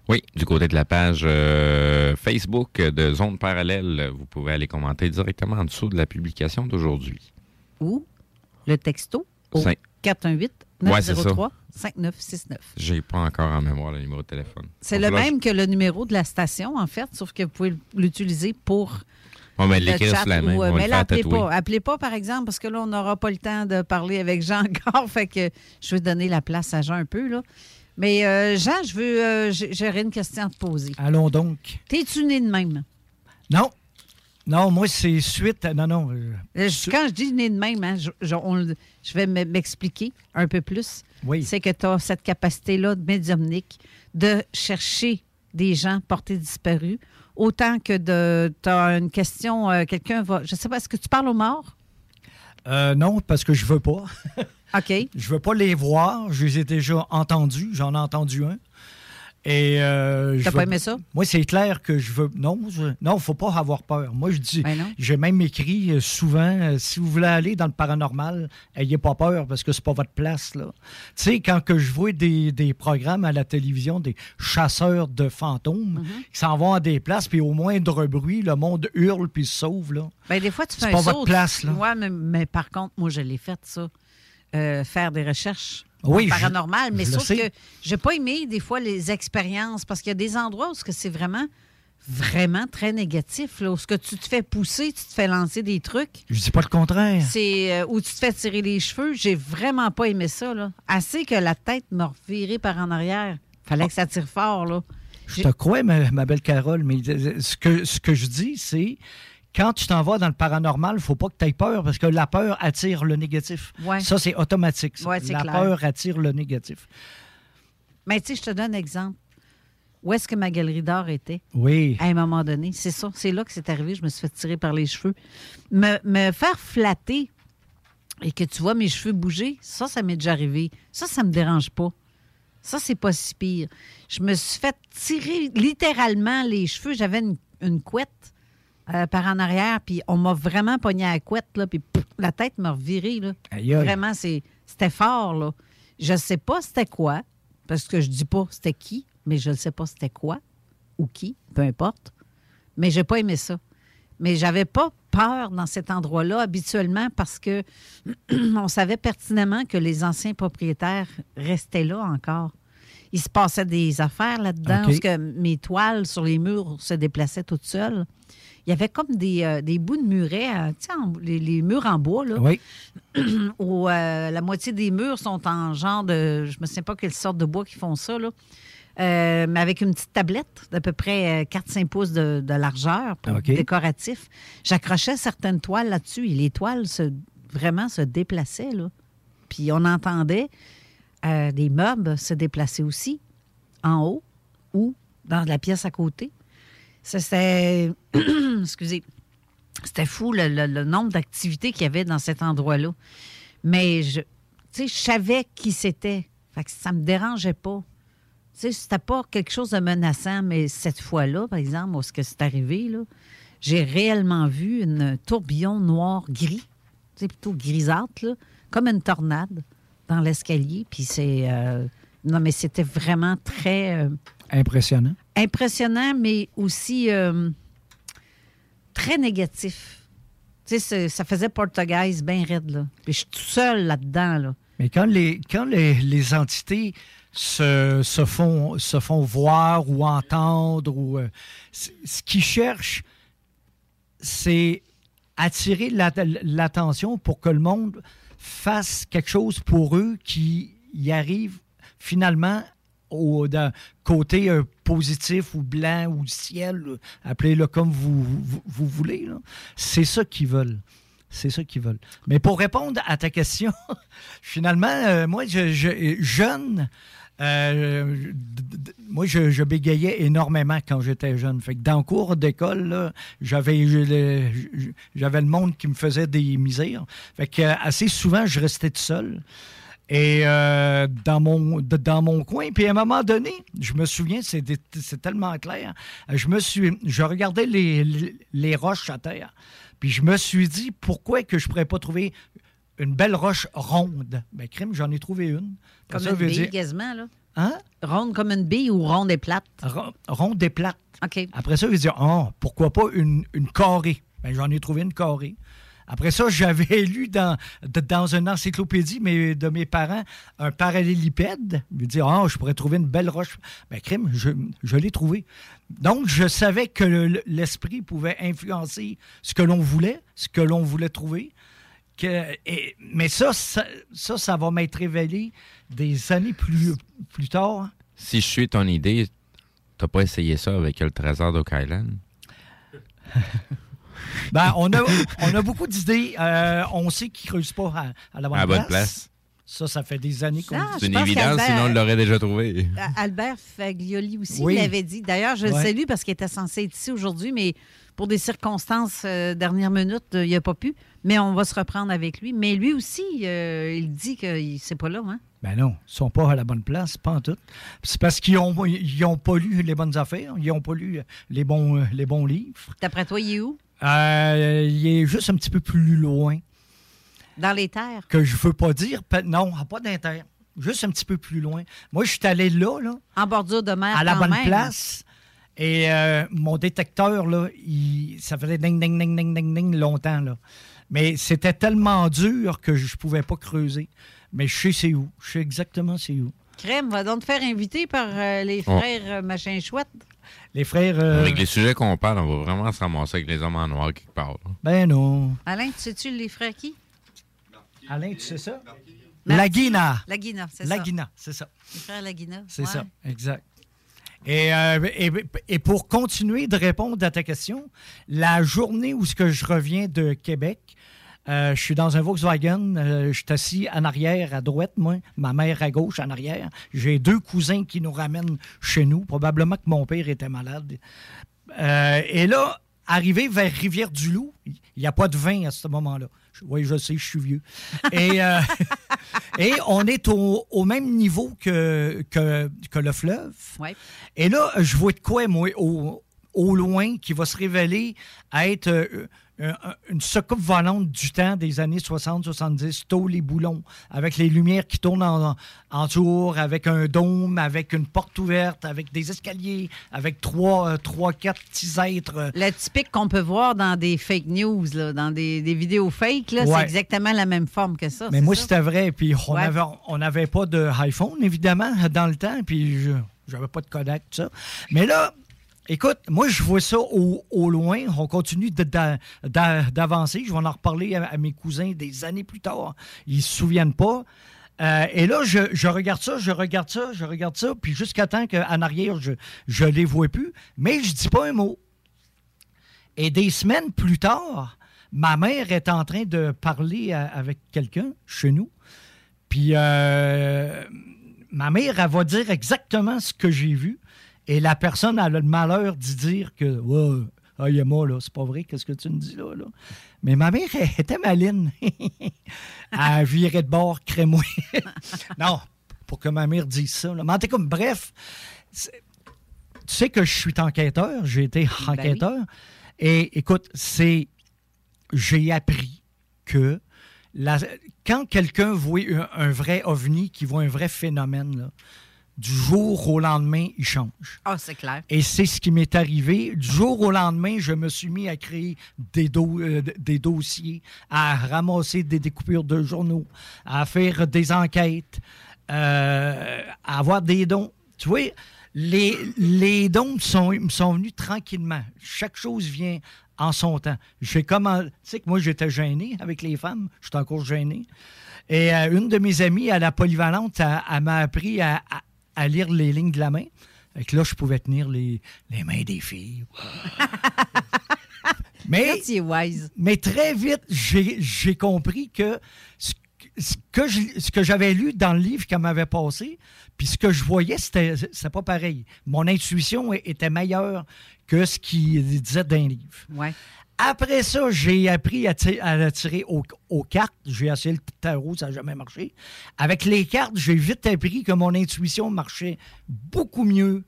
Oui, du côté de la page euh, Facebook de Zone Parallèle, vous pouvez aller commenter directement en dessous de la publication d'aujourd'hui. ou le texto au Cinq. 418 Ouais, c'est ça. 903 5969. J'ai pas encore en mémoire le numéro de téléphone. C'est le là, même que le numéro de la station, en fait, sauf que vous pouvez l'utiliser pour. On va le l'écrire chat sur la main, ou, euh, mais là, appelez tatouer. pas. Appelez pas, par exemple, parce que là, on n'aura pas le temps de parler avec Jean [laughs] encore. fait que je vais donner la place à Jean un peu, là. Mais euh, Jean, je veux. euh, J'aurais une question à te poser. Allons donc. T'es-tu né de même? Non. Non, moi, c'est suite à... Non, non. euh, Euh, Quand je dis né de même, hein, je, je- on le- je vais m'expliquer un peu plus. C'est que tu as cette capacité-là de médiumnique de chercher des gens portés disparus, autant que de. Tu as une question, quelqu'un va. Je sais pas, est-ce que tu parles aux morts? non, parce que je veux pas. [laughs] OK. Je veux pas les voir. Je les ai déjà entendus. J'en ai entendu un. Et euh, T'as pas aimé ça? Moi, c'est clair que je veux. Non, je... non, faut pas avoir peur. Moi, je dis. Ben J'ai même écrit euh, souvent euh, si vous voulez aller dans le paranormal, ayez pas peur parce que c'est pas votre place là. Tu sais, quand que je vois des, des programmes à la télévision, des chasseurs de fantômes Mm-hmm. qui s'en vont à des places, puis au moindre bruit, le monde hurle puis se sauve là. Ben, des fois, tu fais un pas saut. votre place, là. Ouais, mais, mais par contre, moi, je l'ai fait, ça. Euh, faire des recherches Oui, paranormales. Mais je sauf que j'ai pas aimé, des fois, les expériences, parce qu'il y a des endroits où c'est vraiment, vraiment très négatif. Là, où ce que tu te fais pousser, tu te fais lancer des trucs. Je dis pas le contraire. C'est euh, où tu te fais tirer les cheveux. J'ai vraiment pas aimé ça. Là. Assez que la tête m'a reviré par en arrière. Fallait que ça tire fort. Là. Je te crois, ma, ma belle Carole, mais ce que, ce que je dis, c'est quand tu t'en vas dans le paranormal, il faut pas que tu aies peur parce que la peur attire le négatif. Ouais. Ça, c'est automatique. ça. Ouais, c'est la clair. peur attire le négatif. Mais tu sais, je te donne un exemple. Où est-ce que ma galerie d'art était? Oui. À un moment donné. C'est ça. C'est là que c'est arrivé. Je me suis fait tirer par les cheveux. Me, me faire flatter et que tu vois mes cheveux bouger, ça, ça m'est déjà arrivé. Ça, ça me dérange pas. Ça, c'est pas si pire. Je me suis fait tirer littéralement les cheveux. J'avais une, une couette euh, par en arrière, puis on m'a vraiment pogné à la couette, là, puis la tête m'a reviré. Là. Aïe, aïe. Vraiment, c'est- c'était fort. Là. Je sais pas c'était quoi, parce que je dis pas c'était qui, mais je ne sais pas c'était quoi ou qui, peu importe. Mais j'ai pas aimé ça. Mais j'avais pas peur dans cet endroit-là habituellement parce que [clears throat] on savait pertinemment que les anciens propriétaires restaient là encore. Il se passait des affaires là-dedans, parce que mes toiles sur les murs se déplaçaient toutes seules. Il y avait comme des, euh, des bouts de muret, euh, tu sais, en- les, les murs en bois, là, Oui. [clears throat] où euh, la moitié des murs sont en genre de. Je ne me souviens pas quelle sorte de bois qui font ça, là. Euh, mais avec une petite tablette d'à peu près euh, 4-5 pouces de, de largeur pour décoratif. J'accrochais certaines toiles là-dessus et les toiles se, vraiment se déplaçaient. Là. Puis on entendait euh, des meubles se déplacer aussi en haut ou dans la pièce à côté. C'était. [clears throat] Excusez. C'était fou le, nombre d'activités qu'il y avait dans cet endroit-là. Mais je, je savais qui c'était. Fait que ça me dérangeait pas. Tu sais, c'était pas quelque chose de menaçant, mais cette fois-là, par exemple, où ce que c'est arrivé, j'ai réellement vu une tourbillon noir-gris, plutôt grisâtre, comme une tornade dans l'escalier. Puis c'est. euh, non, mais c'était vraiment très. euh, Impressionnant. impressionnant, mais aussi euh, très négatif. Tu sais, ça faisait portugaise bien raide, là. Puis je suis tout seul là-dedans, là. Mais quand les, quand les, les entités se, se font, se font voir ou entendre, ou, euh, ce qu'ils cherchent, c'est attirer la- l'attention pour que le monde fasse quelque chose pour eux qui y arrive finalement au d'un côté euh, positif ou blanc ou ciel, là, appelez-le comme vous, voulez. C'est ça qu'ils veulent. C'est ça qu'ils veulent. Mais pour répondre à ta question, [laughs] finalement, euh, moi, je, je- jeune, euh, moi, je, bégayais énormément quand j'étais jeune. Fait que dans le cours d'école, j'avais le- monde qui me faisait des misères. Fait que euh, assez souvent, je restais tout seul. Et euh, dans, mon, dans mon coin, puis à un moment donné, je me souviens, c'est tellement clair, je me suis, je regardais les, les, les roches à terre, puis je me suis dit, pourquoi que je pourrais pas trouver une belle roche ronde? Ben, crime, j'en ai trouvé une. Comme Ça une veut bille, dire- quasiment, là. Hein? Ronde comme une bille ou ronde et plate? Ron- ronde et plate. OK. Après ça, je dire, oh, pourquoi pas une, une carrée? Ben, j'en ai trouvé une carrée. Après ça, j'avais [laughs] lu dans, dans une encyclopédie mais, de mes parents un parallélipède. Je me dis, oh, je pourrais trouver une belle roche. Ben, crime, je, je l'ai trouvé. Donc, je savais que le- l'esprit pouvait influencer ce que l'on voulait, ce que l'on voulait trouver. Que, et- mais ça, ça, ça, ça va m'être révélé des années plus, plus tard. Si je suis ton idée, t'as pas essayé ça avec le trésor d'Oak Island? [laughs] Ben, on, a, on a beaucoup d'idées. Euh, on sait qu'ils ne creusent pas à, à la bonne À la bonne place. place. Ça, ça fait des années qu'on C'est une évidence, sinon on l'aurait déjà trouvé. Euh, Albert Faglioli aussi Oui. l'avait dit. D'ailleurs, je le Ouais. salue parce qu'il était censé être ici aujourd'hui, mais pour des circonstances euh, dernière minute, euh, il n'a pas pu. Mais on va se reprendre avec lui. Mais lui aussi, euh, il dit que c'est pas là. Hein? Ben non, ils sont pas à la bonne place, pas en tout. C'est parce qu'ils n'ont ils ont pas lu les bonnes affaires, ils n'ont pas lu les bons, euh, les bons livres. D'après toi, il est où? Euh, il est juste un petit peu plus loin, Dans les terres? que je veux pas dire. Non, pas d'inter. Juste un petit peu plus loin. Moi, je suis allé là, là, En bordure de mer. à la bonne même. place. Et euh, mon détecteur, là, il- ça faisait ding, ding, ding, ding, ding, ding longtemps. Là. Mais c'était tellement dur que je ne pouvais pas creuser. Mais je sais c'est où. Je sais exactement c'est où. Crème, va donc te faire inviter par euh, les frères euh, machin chouette. Les frères. euh, Avec les sujets qu'on parle, on va vraiment se ramasser avec les hommes en noir part. là. Ben non. Alain, tu sais-tu les frères qui? Alain, tu sais ça? Laguina. Laguina, c'est ça. Laguina, c'est ça. Les frères Laguina. C'est ouais. ça, exact. Et, euh, et, et pour continuer de répondre à ta question, la journée où ce que je reviens de Québec, euh, je suis dans un Volkswagen, euh, je suis assis en arrière à droite, moi, ma mère à gauche en arrière. J'ai deux cousins qui nous ramènent chez nous. Probablement que mon père était malade. Euh, et là, arrivé vers Rivière-du-Loup, il n'y a pas de vin à ce moment-là. Oui, je sais, je suis vieux. Et, [laughs] et on est au, au même niveau que, que, que le fleuve. Ouais. Et là, je vois de quoi, moi, au, au loin, qui va se révéler à être une soucoupe volante du temps des années 60-70, tôt les boulons, avec les lumières qui tournent en, en tour, avec un dôme, avec une porte ouverte, avec des escaliers, avec trois, euh, trois quatre petits êtres. euh, Le typique qu'on peut voir dans des fake news, là, dans des, des vidéos fake, Ouais. c'est exactement la même forme que ça. Mais moi, c'était vrai. Puis on Ouais. on n'avait pas d'iPhone, évidemment, dans le temps. Puis je n'avais pas de Kodak, tout ça. Mais là, écoute, moi, je vois ça au, loin. On continue d'avancer. Je vais en reparler à, mes cousins des années plus tard. Ils ne se souviennent pas. Euh, et là, je, regarde ça, je regarde ça, je regarde ça. Puis jusqu'à temps qu'en arrière, je ne les vois plus. Mais je dis pas un mot. Et des semaines plus tard, ma mère est en train de parler avec quelqu'un chez nous. Puis euh, ma mère, elle va dire exactement ce que j'ai vu. Et la personne a le malheur d'y dire que Ouais, ah, Yama, là, c'est pas vrai, qu'est-ce que tu me dis là, là? Mais ma mère, elle était maline. [laughs] elle virait de bord, crémois. [laughs] non, pour que ma mère dise ça. là. Mais en tout cas, bref, tu sais que je suis enquêteur, j'ai été enquêteur. Et écoute, c'est. J'ai appris que la- quand quelqu'un voit un, un vrai ovni, qui voit un vrai phénomène, là, du jour au lendemain, il change. Ah, c'est clair. Et c'est ce qui m'est arrivé. Du jour au lendemain, je me suis mis à créer des, do- euh, des dossiers, à ramasser des découpures de journaux, à faire des enquêtes, euh, à avoir des dons. Tu vois, les, les dons sont, me sont venus tranquillement. Chaque chose vient en son temps. J'ai comment, tu sais que moi, j'étais gêné avec les femmes. Je suis encore gêné. Et euh, une de mes amies à la polyvalente, elle, elle m'a appris à, à- à lire les lignes de la main. Fait que là, je pouvais tenir les, les mains des filles. [laughs] Mais, wise. très vite, j'ai compris que ce, ce que je- ce que j'avais lu dans le livre qu'elle m'avait passé, puis ce que je voyais, c'était c'était pas pareil. Mon intuition était meilleure que ce qu'il disait dans le livre. Ouais. Après ça, j'ai appris à, ti- à tirer aux, aux cartes. J'ai essayé le tarot, ça n'a jamais marché. Avec les cartes, j'ai vite appris que mon intuition marchait beaucoup mieux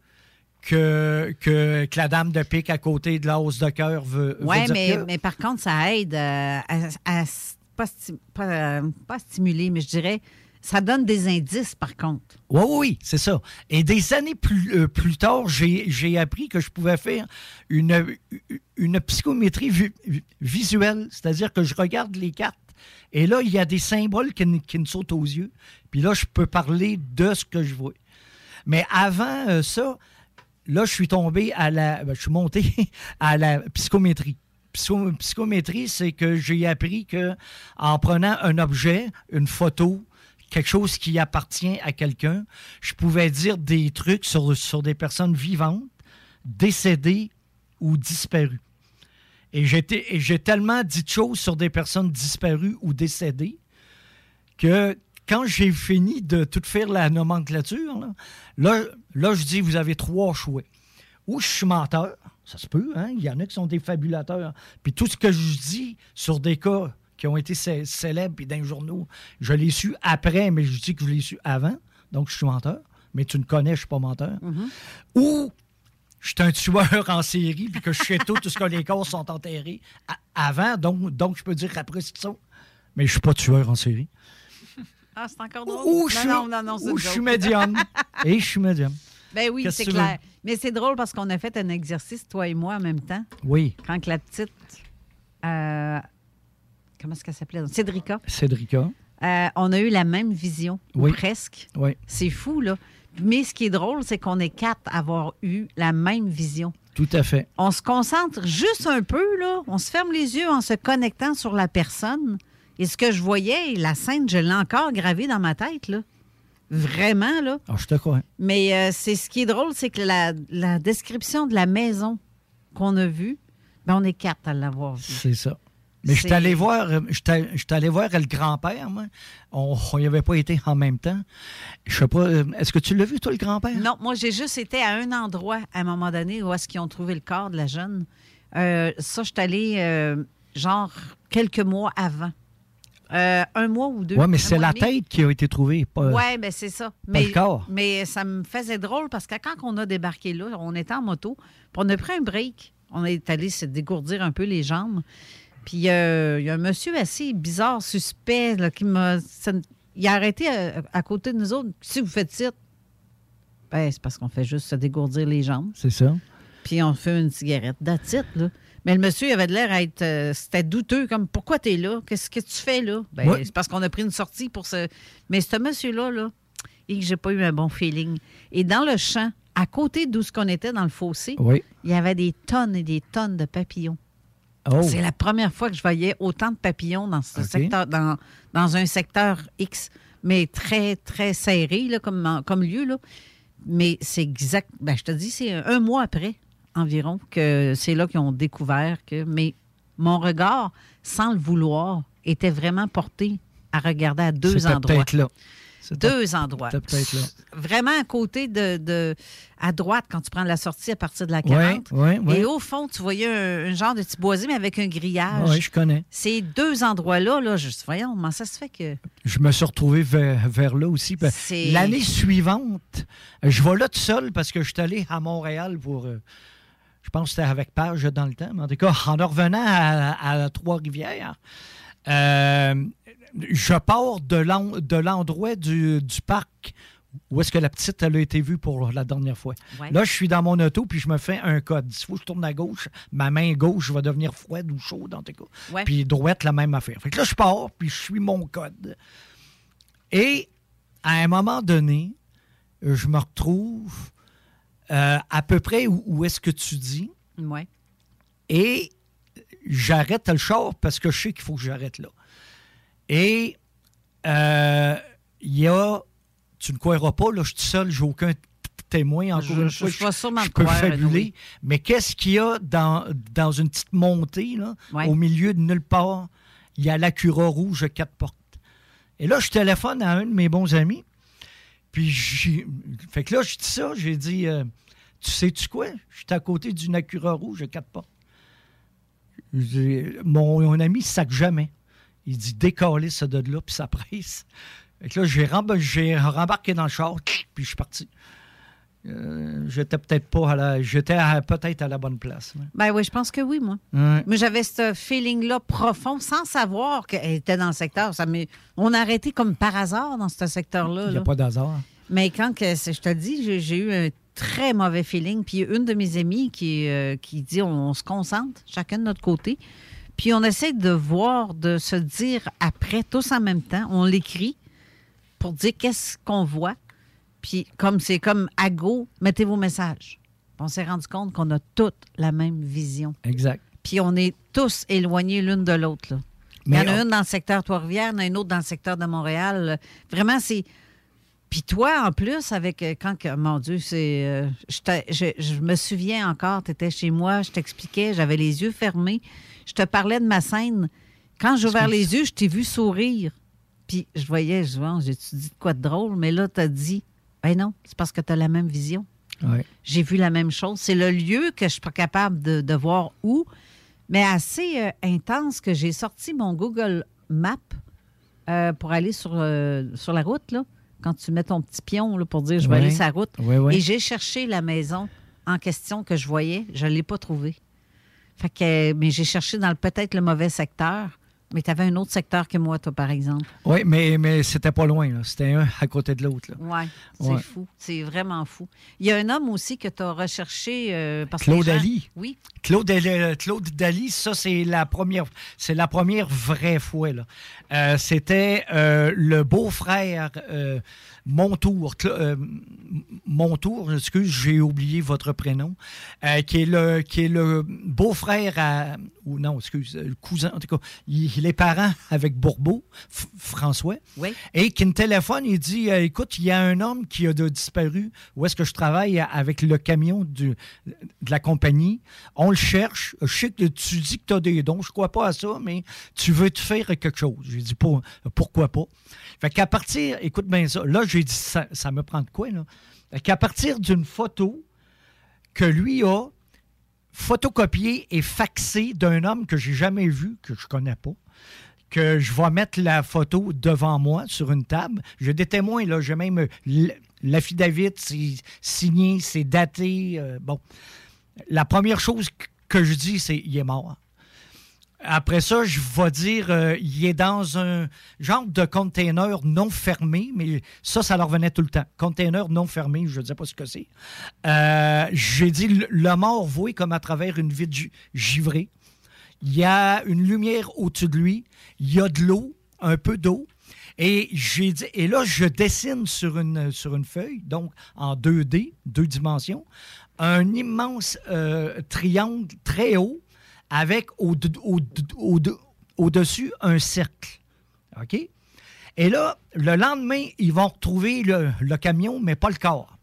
que, que, que la dame de pique à côté de la hausse de cœur veut, Oui, mais, que- mais par contre, ça aide euh, à, à s- pas, sti- pas, euh, pas stimuler, mais je dirais, ça donne des indices, par contre. Oui, oui, c'est ça. Et des années plus, euh, plus tard, j'ai appris que je pouvais faire une, une psychométrie vi- vi- visuelle, c'est-à-dire que je regarde les cartes et là, il y a des symboles qui, qui me sautent aux yeux. Puis là, je peux parler de ce que je vois. Mais avant euh, ça, là, je suis tombé à la. ben, je suis monté [laughs] à la psychométrie. Psycho- psychométrie, c'est que j'ai appris que en prenant un objet, une photo, quelque chose qui appartient à quelqu'un, je pouvais dire des trucs sur, sur des personnes vivantes, décédées ou disparues. Et j'ai tellement dit de choses sur des personnes disparues ou décédées que quand j'ai fini de tout faire la nomenclature, là, là, là, je dis, vous avez trois choix. Ou je suis menteur, ça se peut, hein? il y en a qui sont des fabulateurs. Puis tout ce que je dis sur des cas qui ont été cé- célèbres puis dans les journaux, je l'ai su après, mais je dis que je l'ai su avant, donc je suis menteur. Mais tu me connais, je suis pas menteur. Ou je suis un tueur [laughs] en série, puis que je sais tout, tout ce que les corps sont enterrés a- avant, donc, donc je peux dire après c'est ça. Mais je suis pas tueur en série. Ah, c'est encore drôle. Ou je suis, non, non, non, c'est ou je suis médium. [laughs] Et je suis médium. Ben oui, c'est clair. Mais c'est drôle parce qu'on a fait un exercice, toi et moi, en même temps. Oui. Quand que la petite. euh, comment est-ce qu'elle s'appelait? Cédrica. Cédrica. Euh, on a eu la même vision, Oui. presque. Oui. C'est fou, là. Mais ce qui est drôle, c'est qu'on est quatre à avoir eu la même vision. Tout à fait. On se concentre juste un peu, là. On se ferme les yeux en se connectant sur la personne. Et ce que je voyais, la scène, je l'ai encore gravée dans ma tête, là. Vraiment, là. Ah, je te crois. Mais euh, c'est ce qui est drôle, c'est que la, la description de la maison qu'on a vue, ben, on est quatre à l'avoir vue. C'est ça. Mais je suis allé voir, euh, je allé voir le grand-père, moi. On n'y avait pas été en même temps. Je sais pas, euh, est-ce que tu l'as vu, toi, le grand-père? Non, moi, j'ai juste été à un endroit à un moment donné où est-ce qu'ils ont trouvé le corps de la jeune. Euh, ça, je suis allée, euh, genre, quelques mois avant. Euh, un mois ou deux. Oui, mais c'est la tête qui a été trouvée, pas. Oui, ben c'est ça. pas Mais, le corps. mais ça me faisait drôle parce que quand on a débarqué là, on était en moto, puis on a pris un break. On est allé se dégourdir un peu les jambes. Puis euh, il y a un monsieur assez bizarre, suspect, là, qui m'a. il a arrêté à, à côté de nous autres. Si vous faites ça, ben, c'est parce qu'on fait juste se dégourdir les jambes. C'est ça. Puis on fait une cigarette. Là. Mais le monsieur il avait de l'air à être. euh, C'était douteux, comme pourquoi tu es là? Qu'est-ce que tu fais là? Ben, Ouais. C'est parce qu'on a pris une sortie pour ce. Mais ce monsieur-là, là, et que j'ai pas eu un bon feeling. Et dans le champ, à côté d'où ce qu'on était dans le fossé, Oui. il y avait des tonnes et des tonnes de papillons. Oh. C'est la première fois que je voyais autant de papillons dans ce secteur, dans, dans un secteur X, mais très, très serré là, comme, comme lieu. Là. Mais c'est exact. Ben, je te dis, c'est un mois après environ que c'est là qu'ils ont découvert que. Mais mon regard, sans le vouloir, était vraiment porté à regarder à deux endroits. là. Deux endroits. là. Vraiment à côté de, de- à droite quand tu prends la sortie à partir de la 40. Ouais, ouais, ouais. Et au fond, tu voyais un, un genre de petit boisé, mais avec un grillage. Oui, je connais. Ces deux endroits-là, là, je voyons, comment ça se fait que. Je me suis retrouvé vers, vers là aussi. Ben, L'année suivante, je vais là tout seul parce que je suis allé à Montréal pour. euh, je pense que c'était avec Page dans le temps. Mais en tout cas, en revenant à, à Trois-Rivières, euh, je pars de l'en- de l'endroit du, du parc où est-ce que la petite elle a été vue pour la dernière fois. Ouais. Là, je suis dans mon auto puis je me fais un code. S'il faut que je tourne à gauche, ma main gauche va devenir froide ou chaude en tout cas. Ouais. Puis droite, la même affaire. Fait que là, je pars puis je suis mon code. Et à un moment donné, je me retrouve euh, à peu près où, où est-ce que tu dis? Ouais. Et j'arrête le char parce que je sais qu'il faut que j'arrête là. Et euh, il y a, tu ne croiras pas, là, je suis tout seul, j'ai aucun témoin. Encore Je- une je- fois, je je te peux croire, fabuler. oui. Mais qu'est-ce qu'il y a dans, dans une petite montée, là, Ouais. au milieu de nulle part? Il y a l'Acura rouge à quatre portes. Et là, je téléphone à un de mes bons amis. Puis, j'ai- fait que là, je dis ça, j'ai dit, euh, tu sais-tu quoi? Je suis à côté d'une Acura rouge à quatre portes. Je mon, mon ami sac jamais. Il dit, décoller ça de là, puis ça [laughs] presse. Que là, j'ai remba- j'ai rembarqué dans le char, puis je suis parti. Euh, j'étais peut-être pas à la, j'étais peut-être à la bonne place. là. Ben oui, je pense que oui, moi. Ouais. Mais j'avais ce feeling-là profond, sans savoir qu'elle était dans le secteur. Ça on a arrêté comme par hasard dans ce secteur-là. Il n'y a là. pas d'hasard. Mais quand que, je te dis, j'ai, j'ai eu un très mauvais feeling. Puis une de mes amies qui, euh, qui dit on, on se concentre, chacun de notre côté. Puis on essaie de voir, de se dire après, tous en même temps. On l'écrit pour dire qu'est-ce qu'on voit. Puis comme c'est comme à go, mettez vos messages. On s'est rendu compte qu'on a toutes la même vision. Exact. Puis on est tous éloignés l'une de l'autre. là. Il y en a on- une dans le secteur Trois-Rivières, il y en a une autre dans le secteur de Montréal. Vraiment, c'est. Puis toi, en plus, avec. euh, Quand. Mon Dieu, c'est. euh, je- je me souviens encore, tu étais chez moi, je t'expliquais, j'avais les yeux fermés. Je te parlais de ma scène. Quand j'ai ouvert les yeux, je t'ai vu sourire. Puis je voyais, je vois, j'ai-tu dit de quoi de drôle? Mais là, tu as dit, ben non, c'est parce que tu as la même vision. Ouais. J'ai vu la même chose. C'est le lieu que je suis pas capable de, de voir où, mais assez euh, intense que j'ai sorti mon Google Map euh, pour aller sur, euh, sur la route, là, quand tu mets ton petit pion là, pour dire je vais Ouais. aller sur la route. Ouais. Et j'ai cherché la maison en question que je voyais. Je ne l'ai pas trouvée. Fait que, mais j'ai cherché dans peut-être le mauvais secteur. Mais tu avais un autre secteur que moi, toi, par exemple. Oui, mais, mais c'était pas loin. là. C'était un à côté de l'autre. là. Oui, c'est Ouais. fou. C'est vraiment fou. Il y a un homme aussi que tu as recherché. euh, parce que Claude gens- Ali. Oui. Claude, Ali- Claude Dali, ça, c'est la première, c'est la première vraie fois. là. Euh, C'était euh, le beau-frère euh, Montour, euh, Montour, excuse, j'ai oublié votre prénom, euh, qui est le, qui est le beau-frère à, ou non, excuse, le cousin, en tout cas, il, est parent avec Bourbeau, F- François, Oui. et qui me téléphone, il dit, euh, écoute, il y a un homme qui a de- disparu, où est-ce que je travaille avec le camion du, de la compagnie, on le cherche, je sais que tu dis que tu as des dons, je crois pas à ça, mais tu veux te faire quelque chose. J'ai dit, Pour- pourquoi pas? Fait qu'à partir, écoute bien ça, là, j'ai dit, ça, me prend de quoi, là? Qu'à partir d'une photo que lui a photocopiée et faxée d'un homme que j'ai jamais vu, que je connais pas, que je vais mettre la photo devant moi sur une table. J'ai des témoins, là, j'ai même l- l'affidavit, c'est signé, c'est daté. euh, bon. La première chose que je dis, c'est il est mort. Après ça, je vais dire, euh, il est dans un genre de container non fermé, mais ça, ça leur revenait tout le temps. Container non fermé, je ne sais pas ce que c'est. Euh, J'ai dit, le, mort voué comme à travers une gi- givrée. Il y a une lumière au-dessus de lui. Il y a de l'eau, un peu d'eau. Et j'ai dit, et là, je dessine sur une, sur une feuille, donc en 2D, deux dimensions, un immense euh, triangle très haut avec au- au- au- au-dessus un cercle. OK? Et là, le lendemain, ils vont retrouver le, camion, mais pas le corps.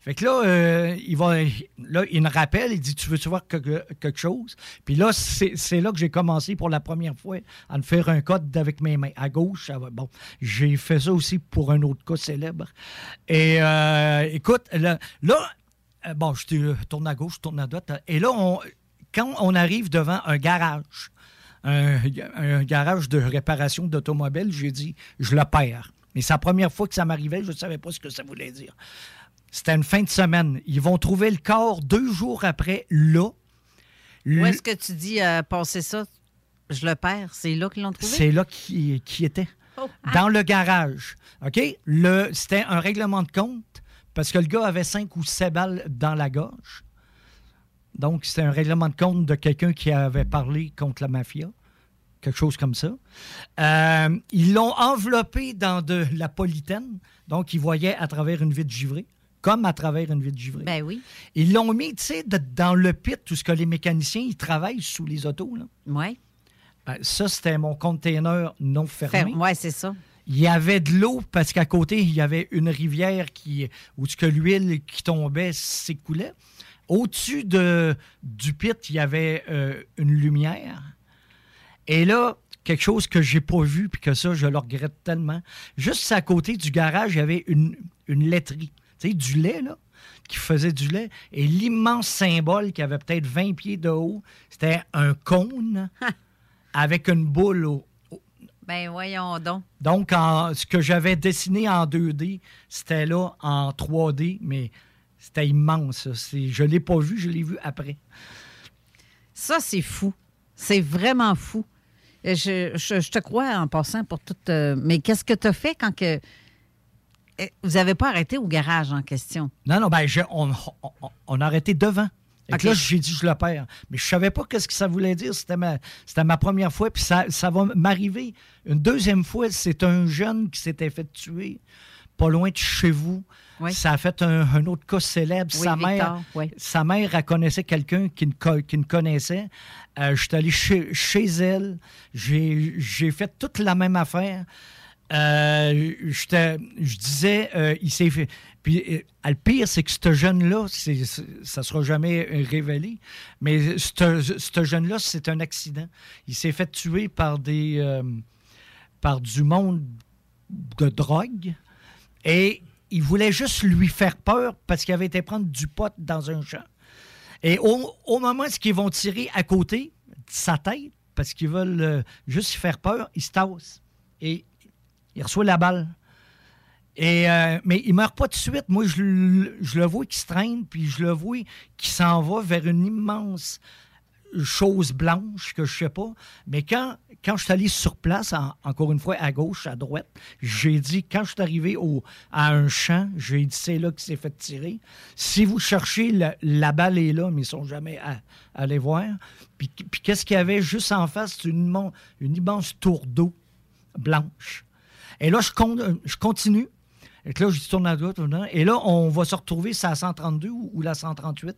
Fait que là, euh, il, va, là, il me rappelle, il dit Tu veux-tu voir quelque, chose? Puis là, c'est là que j'ai commencé pour la première fois à me faire un code avec mes mains. À gauche. Bon, j'ai fait ça aussi pour un autre cas célèbre. Et euh, écoute, là, là, euh, bon, je tourne à gauche, je tourne à droite. Et là, on, quand on arrive devant un garage, un, un garage de réparation d'automobile, j'ai dit Je le perds. Mais c'est la première fois que ça m'arrivait, je ne savais pas ce que ça voulait dire. C'était une fin de semaine. Ils vont trouver le corps deux jours après, là. Où est-ce que tu dis euh, passer ça? Je le perds. C'est là qu'ils l'ont trouvé? C'est là qui, qui était. Oh, ah. Dans le garage. OK? Le, c'était un règlement de compte parce que le gars avait cinq ou sept balles dans la gorge. Donc, c'était un règlement de compte de quelqu'un qui avait parlé contre la mafia. Quelque chose comme ça. Euh, ils l'ont enveloppé dans de la polythène. Donc, ils voyaient à travers une vitre givrée, comme à travers une vitre givrée. Ben oui. Ils l'ont mis, tu sais, dans le pit, tout ce que les mécaniciens, ils travaillent sous les autos. Là. Oui. Ben, ça, c'était mon container non fermé. Oui, c'est ça. il y avait de l'eau parce qu'à côté, il y avait une rivière qui, où que l'huile qui tombait s'écoulait. Au-dessus de, du pit, il y avait euh, une lumière. Et là, quelque chose que j'ai pas vu, puis que ça, je le regrette tellement. Juste à côté du garage, il y avait une, une laiterie. Tu sais, du lait, là, qui faisait du lait. Et l'immense symbole qui avait peut-être 20 pieds de haut, c'était un cône [laughs] avec une boule au, Ben voyons donc. donc, en- ce que j'avais dessiné en 2D, c'était là en 3D, mais c'était immense. Je ne l'ai pas vu, je l'ai vu après. Ça, c'est fou. C'est vraiment fou. Je, je- je te crois en passant pour tout. euh, mais qu'est-ce que tu as fait quand que. Eh, Vous n'avez pas arrêté au garage en question? Non, non, ben, je- on, on- on a arrêté devant. Et là, j'ai dit, je le perds. Mais je savais pas qu'est-ce que ça voulait dire. C'était ma, c'était ma première fois, puis ça, ça va m'arriver. Une deuxième fois, c'est un jeune qui s'était fait tuer pas loin de chez vous. Ça a fait un, un autre cas célèbre. Oui, sa, Victor, mère, oui. sa mère, elle connaissait quelqu'un qui me connaissait. Euh, je suis allé chez, chez elle. J'ai fait toute la même affaire. Euh, je disais, euh, il s'est fait. Puis euh, le pire, c'est que ce jeune-là, ça ne sera jamais révélé, mais ce ce jeune-là, c'est un accident. Il s'est fait tuer par des euh, par du monde de drogue et il voulait juste lui faire peur parce qu'il avait été prendre du pot dans un champ. Et au, moment où ils vont tirer à côté de sa tête, parce qu'ils veulent euh, juste lui faire peur, il se tasse. Et il reçoit la balle. Et, euh, mais il meurt pas de suite. Moi, je, je le vois qui se traîne, puis je le vois qui s'en va vers une immense chose blanche que je sais pas. Mais quand, quand je suis allé sur place, en- encore une fois, à gauche, à droite, j'ai dit, quand je suis arrivé au, à un champ, j'ai dit, c'est là qu'il s'est fait tirer. Si vous cherchez, la, la balle est là, mais ils sont jamais à, à aller voir. Puis, puis qu'est-ce qu'il y avait juste en face? C'est une, une immense tour d'eau blanche. Et là, je, con- je continue. Et là, je tourne à droite. à. Et là, on va se retrouver sur la 132 ou, ou la 138.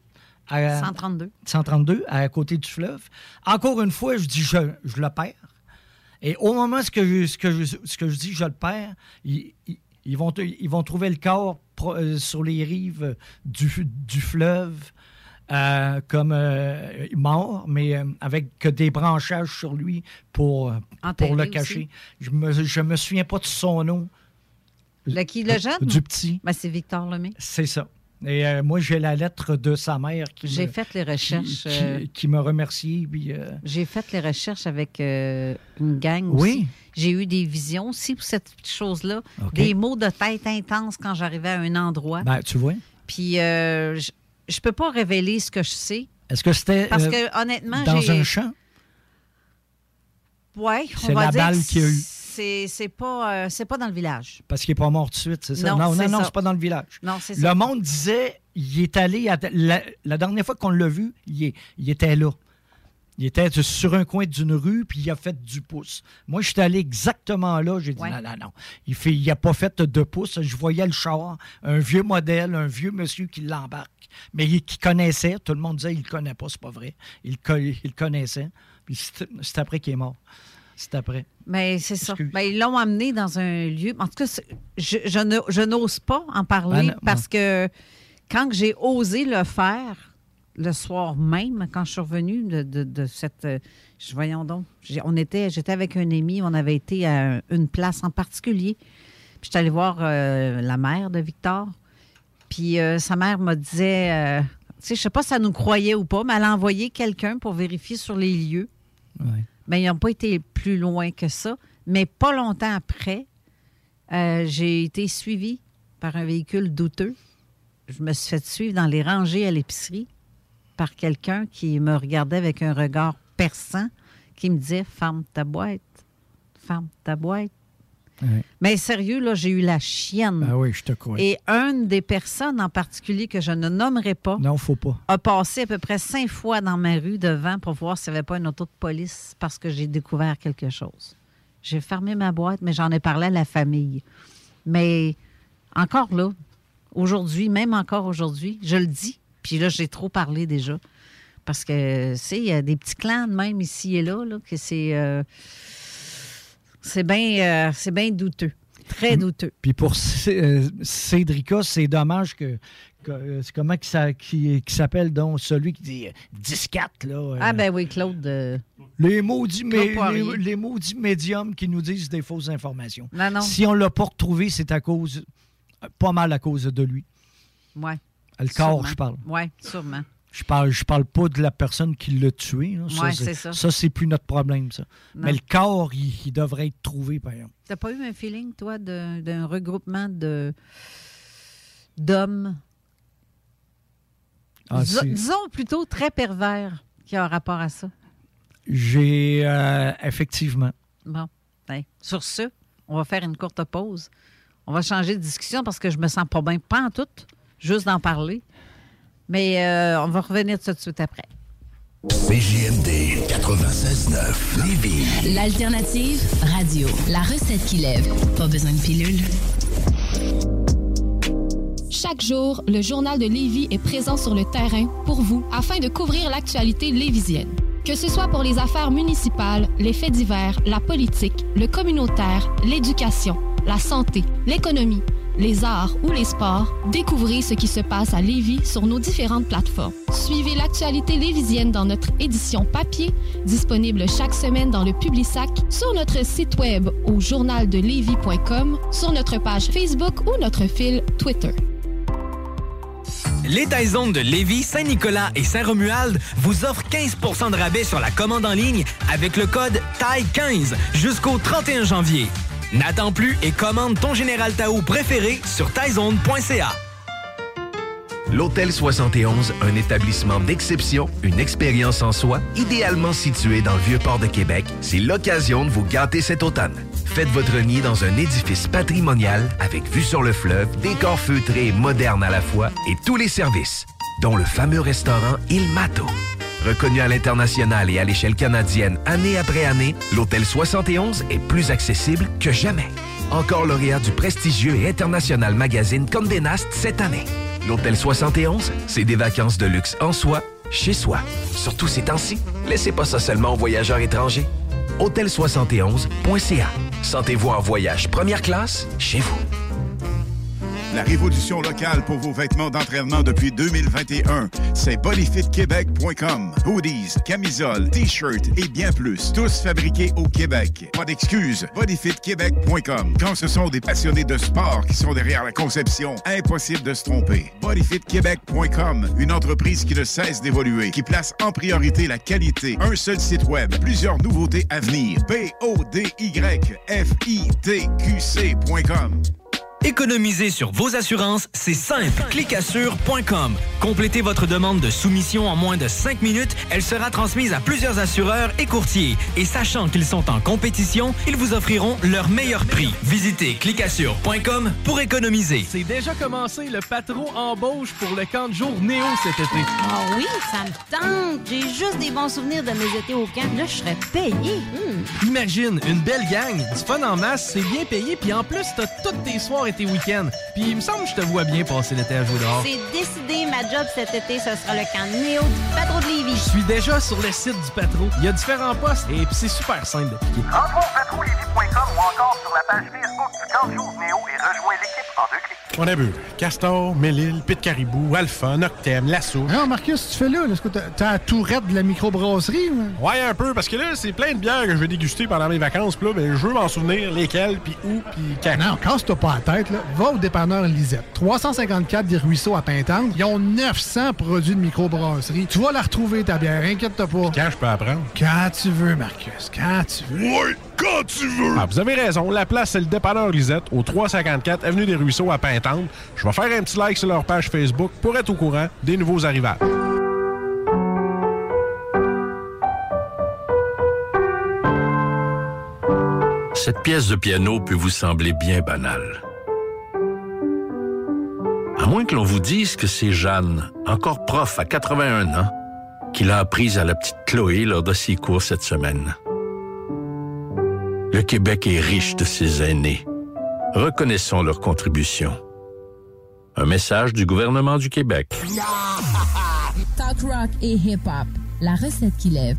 à- 132. 132, à côté du fleuve. Encore une fois, je dis, je, je le perds. Et au moment ce que je, ce que je, ce que je dis, je le perds, ils, ils- ils vont, ils vont trouver le corps pro- euh, sur les rives du, du fleuve. euh, comme euh, mort, mais euh, avec que des branchages sur lui pour, pour le aussi. cacher. Je me, je me souviens pas de son nom. Le qui, le jeune? Du petit. Ben, c'est Victor Lemay. C'est ça. Et euh, moi, j'ai la lettre de sa mère qui J'ai fait les recherches. qui, euh, qui- qui me remercie. Euh, J'ai fait les recherches avec euh, une gang Oui. aussi. J'ai eu des visions aussi pour cette chose-là. Des mots de tête intenses quand j'arrivais à un endroit. ben, tu vois. Puis je je peux pas révéler ce que je sais. Est-ce que c'était Parce que honnêtement, dans un champ? Ouais, on C'est va la dire balle que qu'il y a eu. C'est pas, euh, pas dans le village. Parce qu'il n'est pas mort tout de suite, c'est ça? Non, non, c'est non, ça. c'est pas dans le village. Non, c'est Le ça. monde disait, il est allé, à- la, la dernière fois qu'on l'a vu, il, est- il était là. Il était sur un coin d'une rue, puis il a fait du pouce. Moi, je suis allé exactement là. J'ai dit, Ouais. non, non, non. Il fait, il a pas fait de pouce. Je voyais le char, un vieux modèle, un vieux monsieur qui l'embarque, mais il- qui connaissait. Tout le monde disait, il le connaît pas, c'est pas vrai. Il, il le connaissait. Puis c'est après qu'il est mort. C'est après. Mais c'est ça. Ben, ils l'ont amené dans un lieu. En tout cas, je, n'ose pas en parler Ben parce que quand j'ai osé le faire le soir même, quand je suis revenue de, de- de cette. je- voyons donc. j'ai- On était, j'étais avec un ami, on avait été à une place en particulier. Puis j'étais allée voir euh, la mère de Victor. Puis euh, sa mère me disait, euh, tu sais, je sais pas si elle nous croyait ou pas, mais elle a envoyé quelqu'un pour vérifier sur les lieux. Ben, ils n'ont pas été plus loin que ça. Mais pas longtemps après, euh, j'ai été suivie par un véhicule douteux. Je me suis fait suivre dans les rangées à l'épicerie par quelqu'un qui me regardait avec un regard perçant, qui me disait Ferme ta boîte, ferme ta boîte. Ouais. Mais sérieux, là, j'ai eu la chienne. Ah oui, je te crois. Et une des personnes en particulier que je ne nommerai pas Non, faut pas. a passé à peu près cinq fois dans ma rue devant pour voir s'il n'y avait pas une auto de police parce que j'ai découvert quelque chose. J'ai fermé ma boîte, mais j'en ai parlé à la famille. Mais encore là, aujourd'hui, même encore aujourd'hui, je le dis, puis là, j'ai trop parlé déjà. Parce que, tu sais, il y a des petits clans de même ici et là, là que c'est. euh, c'est bien euh, c'est bien douteux. Très douteux. Puis pour euh, Cédrica, c'est dommage que. euh, c'est comment qui, qui, qui s'appelle donc celui qui dit euh, 10-4, là. euh, Ah, ben oui, Claude. euh, les, maudits, Claude les, les maudits médiums qui nous disent des fausses informations. Non, non. Si on ne l'a pas retrouvé, c'est à cause. Pas mal à cause de lui. Ouais. Le corps, Sûrement. je parle. Oui, sûrement. Je parle, je parle pas de la personne qui l'a tué. là. Ouais, c'est ça. Ça, c'est plus notre problème, ça. Non. Mais le corps, il, il devrait être trouvé, par exemple. T'as pas eu un feeling, toi, d'un d'un regroupement de d'hommes, Ah, Dis- disons plutôt très pervers, qui a un rapport à ça? J'ai euh, effectivement. Bon, ben, sur ce, on va faire une courte pause. On va changer de discussion parce que je me sens pas bien, pas en tout, juste d'en parler. Mais euh, on va revenir tout de suite après. CJMD 96.9 Lévis. L'alternative radio. La recette qui lève. Pas besoin de pilule. Chaque jour, le journal de Lévis est présent sur le terrain pour vous afin de couvrir l'actualité lévisienne. Que ce soit pour les affaires municipales, les faits divers, la politique, le communautaire, l'éducation, la santé, l'économie, les arts ou les sports, découvrez ce qui se passe à Lévis sur nos différentes plateformes. Suivez l'actualité lévisienne dans notre édition papier, disponible chaque semaine dans le Publisac, sur notre site web au journaldelevis.com, sur notre page Facebook ou notre fil Twitter. Les Taizones de Lévis, Saint-Nicolas et Saint-Romuald vous offrent 15% de rabais sur la commande en ligne avec le code TAI15 jusqu'au 31 janvier. N'attends plus et commande ton Général Tao préféré sur taizone.ca. L'Hôtel 71, un établissement d'exception, une expérience en soi, idéalement situé dans le Vieux-Port de Québec, c'est l'occasion de vous gâter cet automne. Faites votre nid dans un édifice patrimonial avec vue sur le fleuve, décor feutré et moderne à la fois et tous les services, dont le fameux restaurant Il Mato. Reconnu à l'international et à l'échelle canadienne année après année, l'Hôtel 71 est plus accessible que jamais. Encore lauréat du prestigieux et international magazine Condé Nast cette année. L'Hôtel 71, c'est des vacances de luxe en soi, chez soi. Surtout ces temps-ci, laissez pas ça seulement aux voyageurs étrangers. Hôtel71.ca. Sentez-vous en voyage première classe chez vous. La révolution locale pour vos vêtements d'entraînement depuis 2021, c'est bodyfitquebec.com. Hoodies, camisoles, t-shirts et bien plus, tous fabriqués au Québec. Pas d'excuses, bodyfitquebec.com. Quand ce sont des passionnés de sport qui sont derrière la conception, impossible de se tromper. bodyfitquebec.com, une entreprise qui ne cesse d'évoluer, qui place en priorité la qualité. Un seul site web, plusieurs nouveautés à venir. B O D Y F I T Q C.com. Économiser sur vos assurances, c'est simple. Clicassure.com. Complétez votre demande de soumission en moins de 5 minutes. Elle sera transmise à plusieurs assureurs et courtiers. Et sachant qu'ils sont en compétition, ils vous offriront leur meilleur prix. Visitez clicassure.com pour économiser. C'est déjà commencé, le patron embauche pour le camp de jour Néo cet été. Ah oui, ça me tente. J'ai juste des bons souvenirs de mes étés au camp. Là, je serais payé. Imagine, une belle gang, du fun en masse, c'est bien payé, puis en plus, t'as toutes tes soirs et tes week-ends. Puis il me semble que je te vois bien passer l'été à jouer dehors. C'est décidé, ma job cet été, ce sera le camp Néo du patron de Lévis. Je suis déjà sur le site du patron. Il y a différents postes et puis c'est super simple d'appliquer. Rentre au patrouillevie.com ou encore sur la page Facebook du camp jour Néo et rejoins l'équipe en deux clics. On a bu Castor, Mélile, Pit Caribou, Alpha, Noctem, Lasso. Non, Marcus, tu fais là, est-ce que t'as t'as la tourette de la microbrasserie? ou? Ouais, un peu, parce que là, c'est plein de bières que je vais déguster pendant mes vacances. Puis là, ben, je veux m'en souvenir lesquelles, puis où, puis quand. Non, casse-toi pas la tête, là. Va au dépanneur Lisette. 354 des Ruisseaux à Pintante. Ils ont 900 produits de microbrasserie. Tu vas la retrouver, ta bière, inquiète-toi pas. Quand je peux apprendre? Quand tu veux, Marcus, quand tu veux. Ouais, quand tu veux! Ah, vous avez raison, la place, c'est le dépanneur Lisette, au 354 Avenue des Ruisseaux à Pintante. Je vais faire un petit like sur leur page Facebook pour être au courant des nouveaux arrivages. Cette pièce de piano peut vous sembler bien banale. À moins que l'on vous dise que c'est Jeanne, encore prof à 81 ans, qui l'a apprise à la petite Chloé lors de ses cours cette semaine. Le Québec est riche de ses aînés. Reconnaissons leur contribution. Un message du gouvernement du Québec. [laughs] Talk rock et hip-hop. La recette qui lève.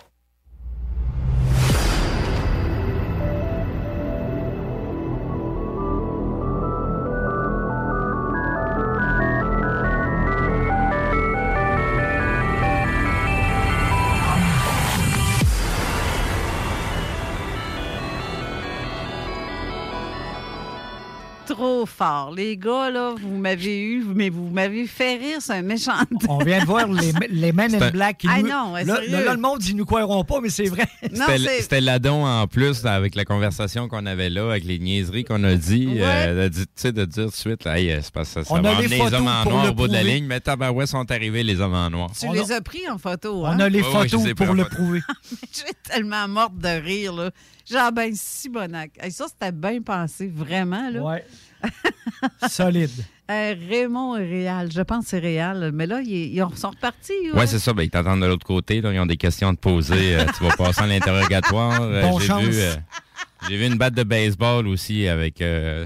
Trop fort. Les gars, là, vous m'avez eu, mais vous m'avez fait rire, c'est un méchant. On [laughs] vient de voir les, les Men in Black. qui Ah nous- non, ouais, là, sérieux. là, le monde, ils nous croiront pas, mais c'est vrai. C'était c'était l'adon en plus avec la conversation qu'on avait là, avec les niaiseries qu'on a dit. Ouais. euh, tu sais, de dire tout de suite, là, Hey, c'est parce que ça, ça On va a les emmener les photos hommes en pour noir le au bout de la prouver. ligne, mais tabarouais sont arrivés les hommes en noir. Tu les as pris en photo, On hein? a les Ouais, ouais, photos pris pour le photo. prouver. [laughs] Je suis tellement morte de rire, là. Genre, ben, si bonac. Hey, ça, c'était bien pensé, vraiment, là. Ouais. Solide. [laughs] Euh, Raymond et Réal, je pense que c'est Réal, mais là, ils, ils sont repartis. Ouais, c'est ça. Ben, ils t'entendent de l'autre côté. là, ils ont des questions à te poser. euh, tu vas passer à l'interrogatoire. [laughs] Euh, Bon J'ai chance. vu, euh, j'ai vu une batte de baseball aussi avec. euh,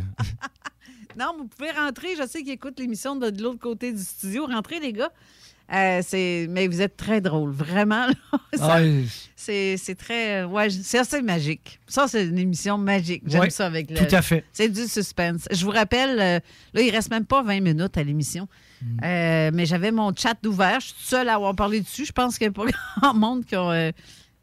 [laughs] Non, vous pouvez rentrer. Je sais qu'ils écoutent l'émission de, de l'autre côté du studio. Rentrez, les gars. Euh, c'est, mais vous êtes très drôles, vraiment. [laughs] Ça- c'est, c'est très. Ouais, c'est assez magique. Ça, c'est une émission magique. J'aime ça avec le. tout à fait. C'est du suspense. Je vous rappelle, euh, là, il reste même pas 20 minutes à l'émission. Mm. Euh, mais j'avais mon chat ouvert. Je suis toute seule à avoir parlé dessus. Je pense qu'il n'y a pas [laughs] grand monde qui ont.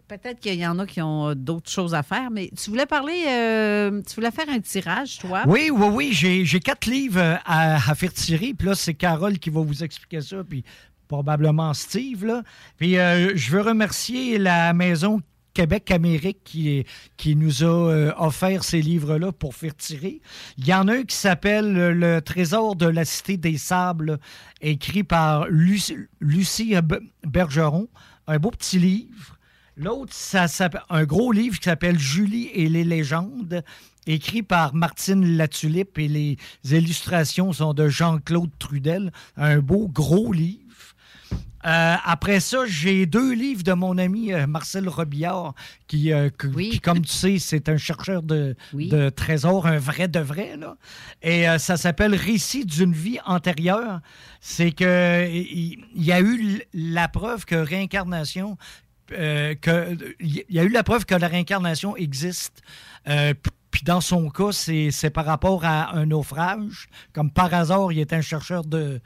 Peut-être qu'il y en a qui ont d'autres choses à faire, mais tu voulais parler, euh, tu voulais faire un tirage, toi? Oui, oui, oui. J'ai, j'ai quatre livres à, à faire tirer. Puis là, c'est Carole qui va vous expliquer ça. Puis probablement Steve. Puis euh, je veux remercier la maison Québec-Amérique qui, qui nous a euh, offert ces livres-là pour faire tirer. Il y en a un qui s'appelle euh, Le Trésor de la Cité des Sables, écrit par Lucie, Bergeron. Un beau petit livre. L'autre, ça s'appelle un gros livre qui s'appelle Julie et les légendes, écrit par Martine Latulippe et les illustrations sont de Jean-Claude Trudel. Un beau gros livre. Euh, après ça, j'ai deux livres de mon ami euh, Marcel Robillard, qui, euh, que- qui, comme tu sais, c'est un chercheur de, de trésors, un vrai de vrai. Là. Et ça s'appelle Récit d'une vie antérieure. C'est que il y, a eu la preuve que réincarnation, que il y a eu la preuve que la réincarnation existe. Puis dans son cas, c'est par rapport à un naufrage. Comme par hasard, il est un chercheur de,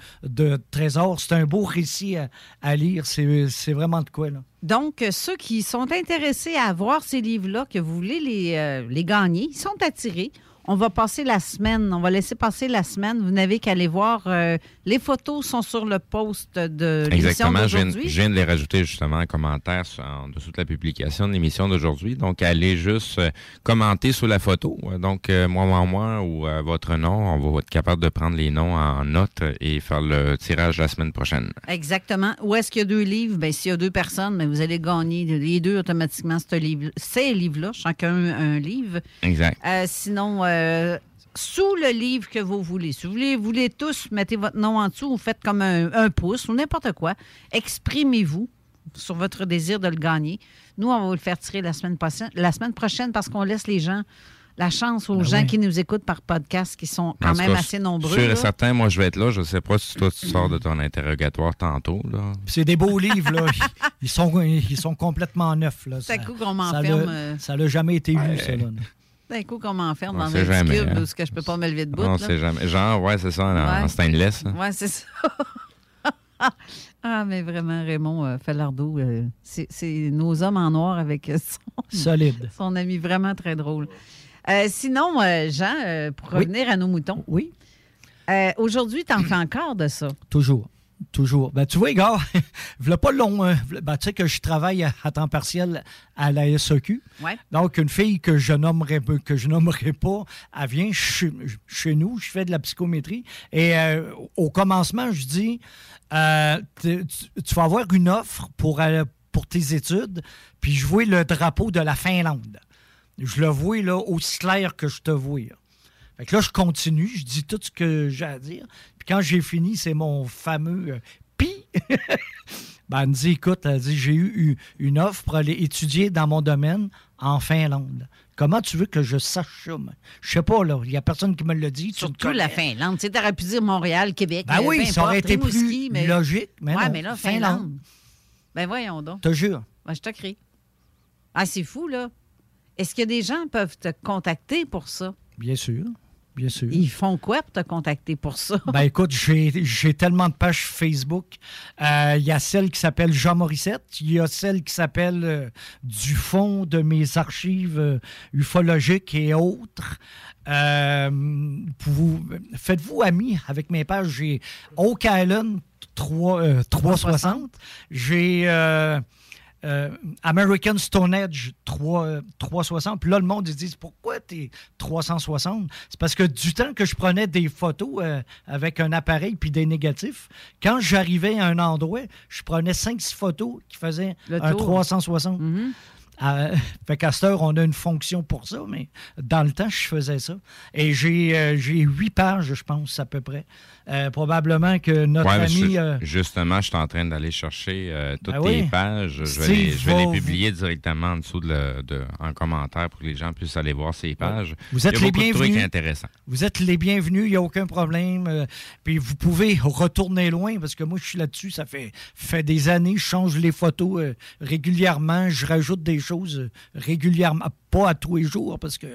trésors. C'est un beau récit à, lire. C'est vraiment de quoi, là. Donc, ceux qui sont intéressés à voir ces livres-là, que vous voulez les, euh, les gagner, ils sont attirés. On va passer la semaine, on va laisser passer la semaine. Vous n'avez qu'à aller voir. euh, les photos sont sur le post de l'émission Exactement. Je viens, je viens de les rajouter justement en commentaire en dessous de la publication de l'émission d'aujourd'hui. Donc, allez juste euh, commenter sous la photo. Euh, Donc, euh, moi, moi, moi ou euh, votre nom, on va être capable de prendre les noms en note et faire le tirage la semaine prochaine. Exactement. Où est-ce qu'il y a deux livres? Bien, s'il y a deux personnes, ben, vous allez gagner les deux automatiquement ce livre, ces livres-là, chacun un livre. Exact. Sinon, euh, sous le livre que vous voulez, si vous voulez, vous voulez tous, mettez votre nom en dessous, vous faites comme un, un pouce ou n'importe quoi. Exprimez-vous sur votre désir de le gagner. Nous, on va vous le faire tirer la semaine prochaine, la semaine prochaine parce qu'on laisse les gens, la chance aux Ben gens oui. qui nous écoutent par podcast, qui sont quand même cas, assez nombreux. Sûr et certain, moi, je vais être là. Je ne sais pas si toi, tu sors de ton interrogatoire tantôt. Là. C'est des beaux livres, là. [laughs] Ils sont, ils sont complètement neufs, là. C'est Ça- coup qu'on ça m'enferme, l'a- euh. Ça n'a jamais été lu, ça, là. D'un coup, qu'on m'enferme dans un jamais, cube hein. où ce que je peux pas me lever de bout. On là. sait jamais. Genre, ouais, c'est ça, en, en Ouais. stainless. là. Oui, c'est ça. [laughs] ah, mais vraiment, Raymond euh, Falardeau, euh, c'est c'est nos hommes en noir avec son, Solide. [laughs] son ami vraiment très drôle. Euh, sinon, euh, Jean, euh, pour Oui. revenir à nos moutons. Oui. Euh, Aujourd'hui, tu en fais encore de ça? Toujours. Toujours. Ben, tu vois, gars, [laughs] voilà pas long. hein. V'là- ben, tu sais que je travaille à, à temps partiel à la SEQ. Ouais. Donc, une fille que je nommerai, que je nommerai pas, elle vient chez, chez nous, je fais de la psychométrie. Et euh, au commencement, je dis euh, tu, tu- tu vas avoir une offre pour, euh, pour tes études, puis je vois le drapeau de la Finlande. Je le vois là aussi clair que je te vois. Fait que là, je continue, je dis tout ce que j'ai à dire. Puis quand j'ai fini, c'est mon fameux euh, pi. [laughs] ben, elle me dit, écoute, elle dit, j'ai eu une offre pour aller étudier dans mon domaine en Finlande. Comment tu veux que je sache ça? Je sais pas, là. Il n'y a personne qui me l'a dit. Surtout la. Finlande. Tu sais, t'aurais pu dire Montréal, Québec. Ben euh, oui, ça aurait été plus mais- logique, mais ouais, non, mais là, Finlande. Finlande. Ben voyons donc. Te jure. Ben, je te crie. Ah, c'est fou, là. Est-ce que des gens peuvent te contacter pour ça? Bien sûr. Bien sûr. Ils font quoi pour te contacter pour ça? Ben écoute, j'ai tellement de pages Facebook. Euh, Il y a celle qui s'appelle Jean Morissette. Il y a celle qui s'appelle euh, Du fond de mes archives euh, ufologiques et autres. Euh, Faites-vous amis avec mes pages? J'ai Oak Island 3, euh, 360. J'ai euh, American Stone Edge 3, euh, 360. Puis là, le monde, ils disent Pourquoi t'es 360 C'est parce que du temps que je prenais des photos euh, avec un appareil puis des négatifs, quand j'arrivais à un endroit, je prenais 5-6 photos qui faisaient un tour. 360. Euh, fait qu'à cette heure, on a une fonction pour ça, mais dans le temps, je faisais ça. Et j'ai euh, j'ai huit pages, je pense, à peu près. Euh, probablement que notre Ouais, ami. euh, Justement, je suis en train d'aller chercher euh, toutes Ben tes oui. pages. Je vais, les, je vais les publier directement en dessous de, le- de- en commentaire pour que les gens puissent aller voir ces pages. Vous êtes Il y a les beaucoup de trucs bienvenus. intéressants. Vous êtes les bienvenus, il n'y a aucun problème. Puis vous pouvez retourner loin parce que moi, je suis là-dessus. Ça fait, fait des années. Je change les photos régulièrement. Je rajoute des choses régulièrement. Pas à tous les jours parce que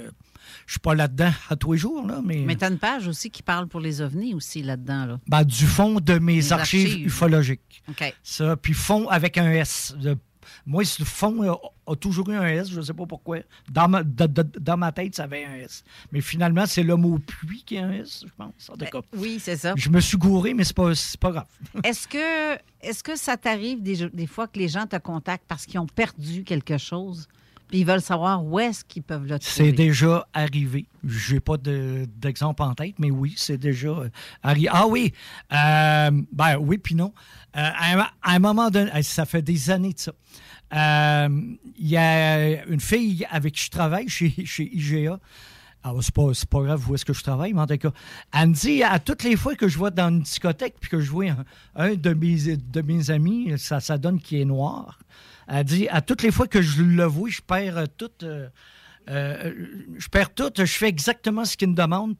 je suis pas là-dedans à tous les jours. Là, mais Mais tu as une page aussi qui parle pour les ovnis aussi là-dedans. Là. Ben, du fond de mes Les archives, archives. ufologiques. OK. Ça, puis fond avec un S. De- moi, ce fond euh, a toujours eu un S, je ne sais pas pourquoi. Dans ma, de- de- dans ma tête, ça avait un S. Mais finalement, c'est le mot puits qui a un S, je pense. En tout cas. Oui, c'est ça. Je me suis gouré, mais c'est pas, c'est pas grave. [laughs] Est-ce que, est que ça t'arrive des, des fois que les gens te contactent parce qu'ils ont perdu quelque chose? Puis ils veulent savoir où est-ce qu'ils peuvent le trouver. C'est déjà arrivé. J'ai pas de- d'exemple en tête, mais oui, c'est déjà euh, arrivé. Ah oui, euh, ben oui, puis non. Euh, à, un, moment donné, ça fait des années de ça. Il y a une fille avec qui je travaille chez, chez IGA. Ah, c'est pas, pas grave où est-ce que je travaille, mais en tout cas, elle me dit à toutes les fois que je vois dans une discothèque puis que je vois un, un de, mes, de mes amis, ça, ça donne qu'il est noir. Elle dit à toutes les fois que je le vois, je perds tout. euh, euh, je perds tout, je fais exactement ce qu'il me demande.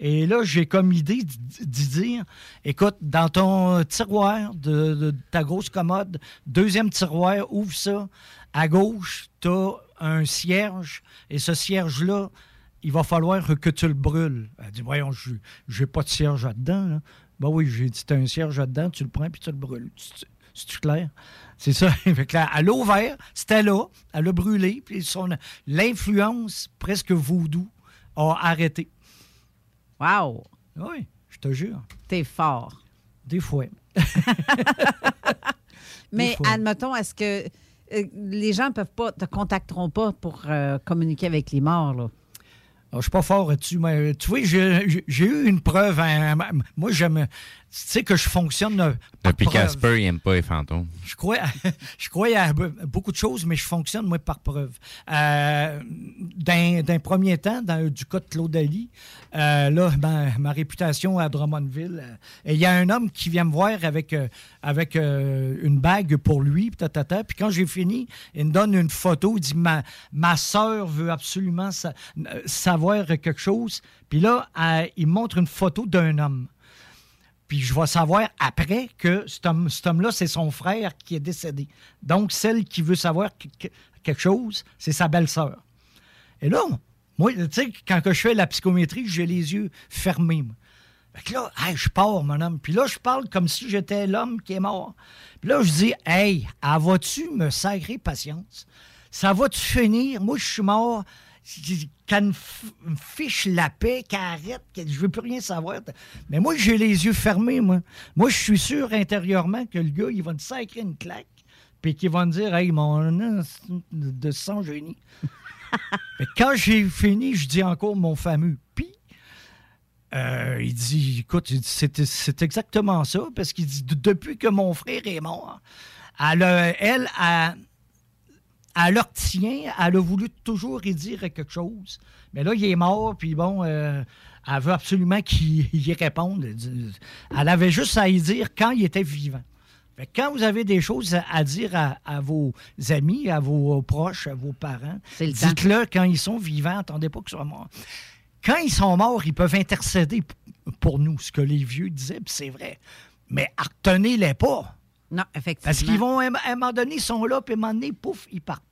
Et là, j'ai comme idée d'y dire écoute, dans ton tiroir de, ta grosse commode, deuxième tiroir, ouvre ça. À gauche, tu as un cierge. Et ce cierge-là, il va falloir que tu le brûles. Elle dit Voyons, je n'ai pas de cierge là-dedans. Là. Ben oui, j'ai dit Tu as un cierge là-dedans, tu le prends puis tu le brûles. C'est-tu clair? C'est ça. [laughs] Elle l'a ouvert, c'était là, elle l'a brûlé, puis son- l'influence presque vaudou a arrêté. Wow! Oui, je te jure. T'es fort. Des fois. [laughs] Mais fois. admettons, est-ce que euh, les gens peuvent pas, te contacteront pas pour euh, communiquer avec les morts, là? Alors, je suis pas fort là-dessus, mais tu vois, j'ai eu une preuve. hein, moi, j'aime. Tu sais que je fonctionne. euh, par Depuis. Casper, il n'aime pas les fantômes. Je crois, [laughs] je crois à be- beaucoup de choses, mais je fonctionne, moi, par preuve. Euh, D'un premier temps, dans, du cas de Claude euh, là, ben, ma réputation à Drummondville, euh, il y a un homme qui vient me voir avec, euh, avec euh, une bague pour lui, puis tatata. Puis quand j'ai fini, il me donne une photo, il dit Ma, ma soeur veut absolument sa- euh, quelque chose. Puis là, euh, il montre une photo d'un homme. Puis je vais savoir après que cet homme- cet homme-là, c'est son frère qui est décédé. Donc, celle qui veut savoir que- que- quelque chose, c'est sa belle-sœur. Et là, moi, tu sais, quand que je fais la psychométrie, j'ai les yeux fermés. Fait que là, hey, je pars, mon homme. Puis là, je parle comme si j'étais l'homme qui est mort. Puis là, je dis, hey, vas-tu me sacrer patience? Ça va-tu finir? Moi, je suis mort. Qu'elle me fiche la paix, qu'elle arrête, que je veux plus rien savoir. Mais moi, j'ai les yeux fermés, moi. Moi, je suis sûr intérieurement que le gars, il va me sacrer une claque, puis qu'il va me dire, hey, mon de sang génie. [laughs] Que quand j'ai fini, je dis encore mon fameux pi. Euh, il dit, écoute, c'est c'est exactement ça, parce qu'il dit, de- depuis que mon frère est mort, elle, elle, a- elle leur tient, elle a voulu toujours y dire quelque chose. Mais là, il est mort, puis bon, euh, elle veut absolument qu'il y réponde. Elle avait juste à y dire quand il était vivant. Fait quand vous avez des choses à, dire à, à vos amis, à vos proches, à vos parents, dites-le quand ils sont vivants, attendez pas qu'ils soient morts. Quand ils sont morts, ils peuvent intercéder pour nous, ce que les vieux disaient, puis c'est vrai. Mais retenez-les pas. Non, effectivement. Parce qu'ils vont, à un moment donné, ils sont là, puis à un moment donné, pouf, ils partent.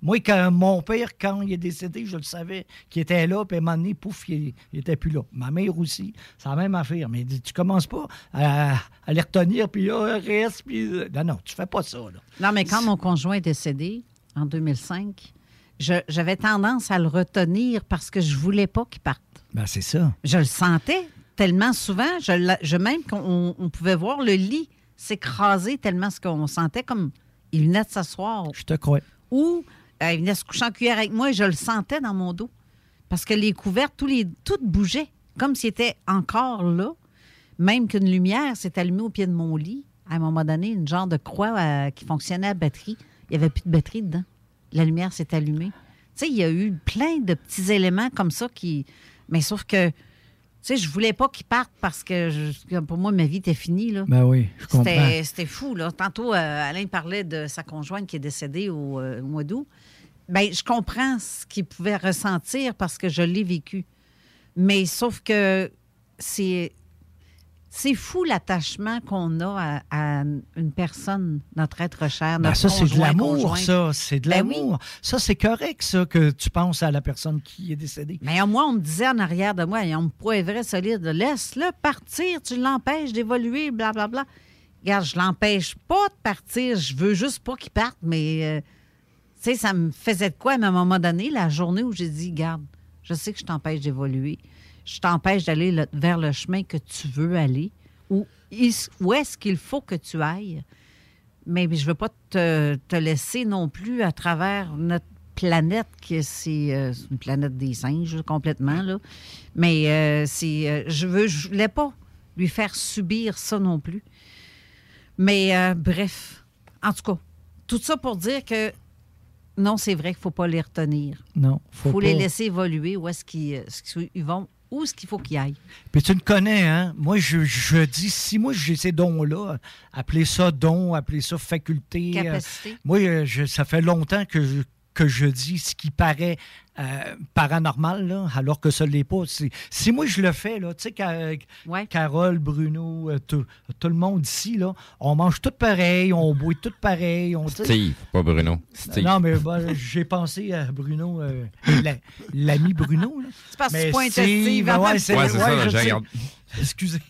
Moi, quand mon père, quand il est décédé, je le savais qu'il était là, puis à un moment donné, pouf, il, il était plus là. Ma mère aussi, c'est la même affaire. Mais tu commences pas à, à les retenir, puis ah, reste, puis... euh, Non, non, tu fais pas ça, là. Non, mais quand mon conjoint est décédé, en 2005, je- j'avais tendance à le retenir parce que je voulais pas qu'il parte. Ben, c'est ça. Je le sentais tellement souvent. Je, même qu'on on pouvait voir le lit s'écraser tellement ce qu'on sentait comme il venait de s'asseoir. Je te crois. Ou euh, il venait se coucher en cuillère avec moi et je le sentais dans mon dos. Parce que les couvertes, tous les, tout bougeait, comme s'il était encore là. Même qu'une lumière s'est allumée au pied de mon lit. À un moment donné, une genre de croix euh, qui fonctionnait à batterie. Il n'y avait plus de batterie dedans. La lumière s'est allumée. Tu sais, il y a eu plein de petits éléments comme ça qui. Mais sauf que, sais, je voulais pas qu'il parte parce que je- pour moi, ma vie était finie. Là. Ben oui, je comprends. C'était c'était fou, là. Tantôt, euh, Alain parlait de sa conjointe qui est décédée au, euh, au mois d'août. Bien, je comprends ce qu'il pouvait ressentir parce que je l'ai vécu. Mais sauf que c'est. C'est fou l'attachement qu'on a à, à une personne, notre être cher, Ben, notre ça, c'est de l'amour, ça. C'est de Ben oui. l'amour. Ça, c'est correct, ça, que tu penses à la personne qui est décédée. Mais moi, on me disait en arrière de moi, et on me poivrait solide, laisse-le partir, tu l'empêches d'évoluer, blablabla. Regarde, je l'empêche pas de partir, je veux juste pas qu'il parte, mais euh, tu sais, ça me faisait de quoi à un moment donné, la journée où j'ai dit, garde, je sais que je t'empêche d'évoluer, je t'empêche d'aller le- vers le chemin que tu veux aller, ou où est-ce qu'il faut que tu ailles. Mais, mais je veux pas te, te laisser non plus à travers notre planète, c'est euh, c'est une planète des singes, complètement. Là. Mais euh, c'est, euh, je veux, je voulais pas lui faire subir ça non plus. Mais bref, en tout cas, tout ça pour dire que non, c'est vrai qu'il faut pas les retenir. Non, Il faut, faut, pas. les laisser évoluer où est-ce qu'ils, vont, où est-ce qu'il faut qu'ils aillent. Puis tu me connais, hein? Moi, je, je dis, si moi j'ai ces dons-là, appelez ça don, appelez ça faculté. euh, Capacité. moi, euh, je- ça fait longtemps que je, que je dis ce qui paraît euh, paranormal, là, alors que ça ne l'est pas. C'est- Si moi je le fais, là, tu sais, Ca- Carole, Bruno, euh, tout, tout le monde ici, là, on mange tout pareil, on [laughs] boit tout pareil. On, Steve, pas Bruno. Steve. Non, mais bon, j'ai pensé à Bruno, euh, la- l'ami Bruno. là. C'est parce que tu pointes à Steve ouais, c'est. Ouais, c'est ça, je. Excusez.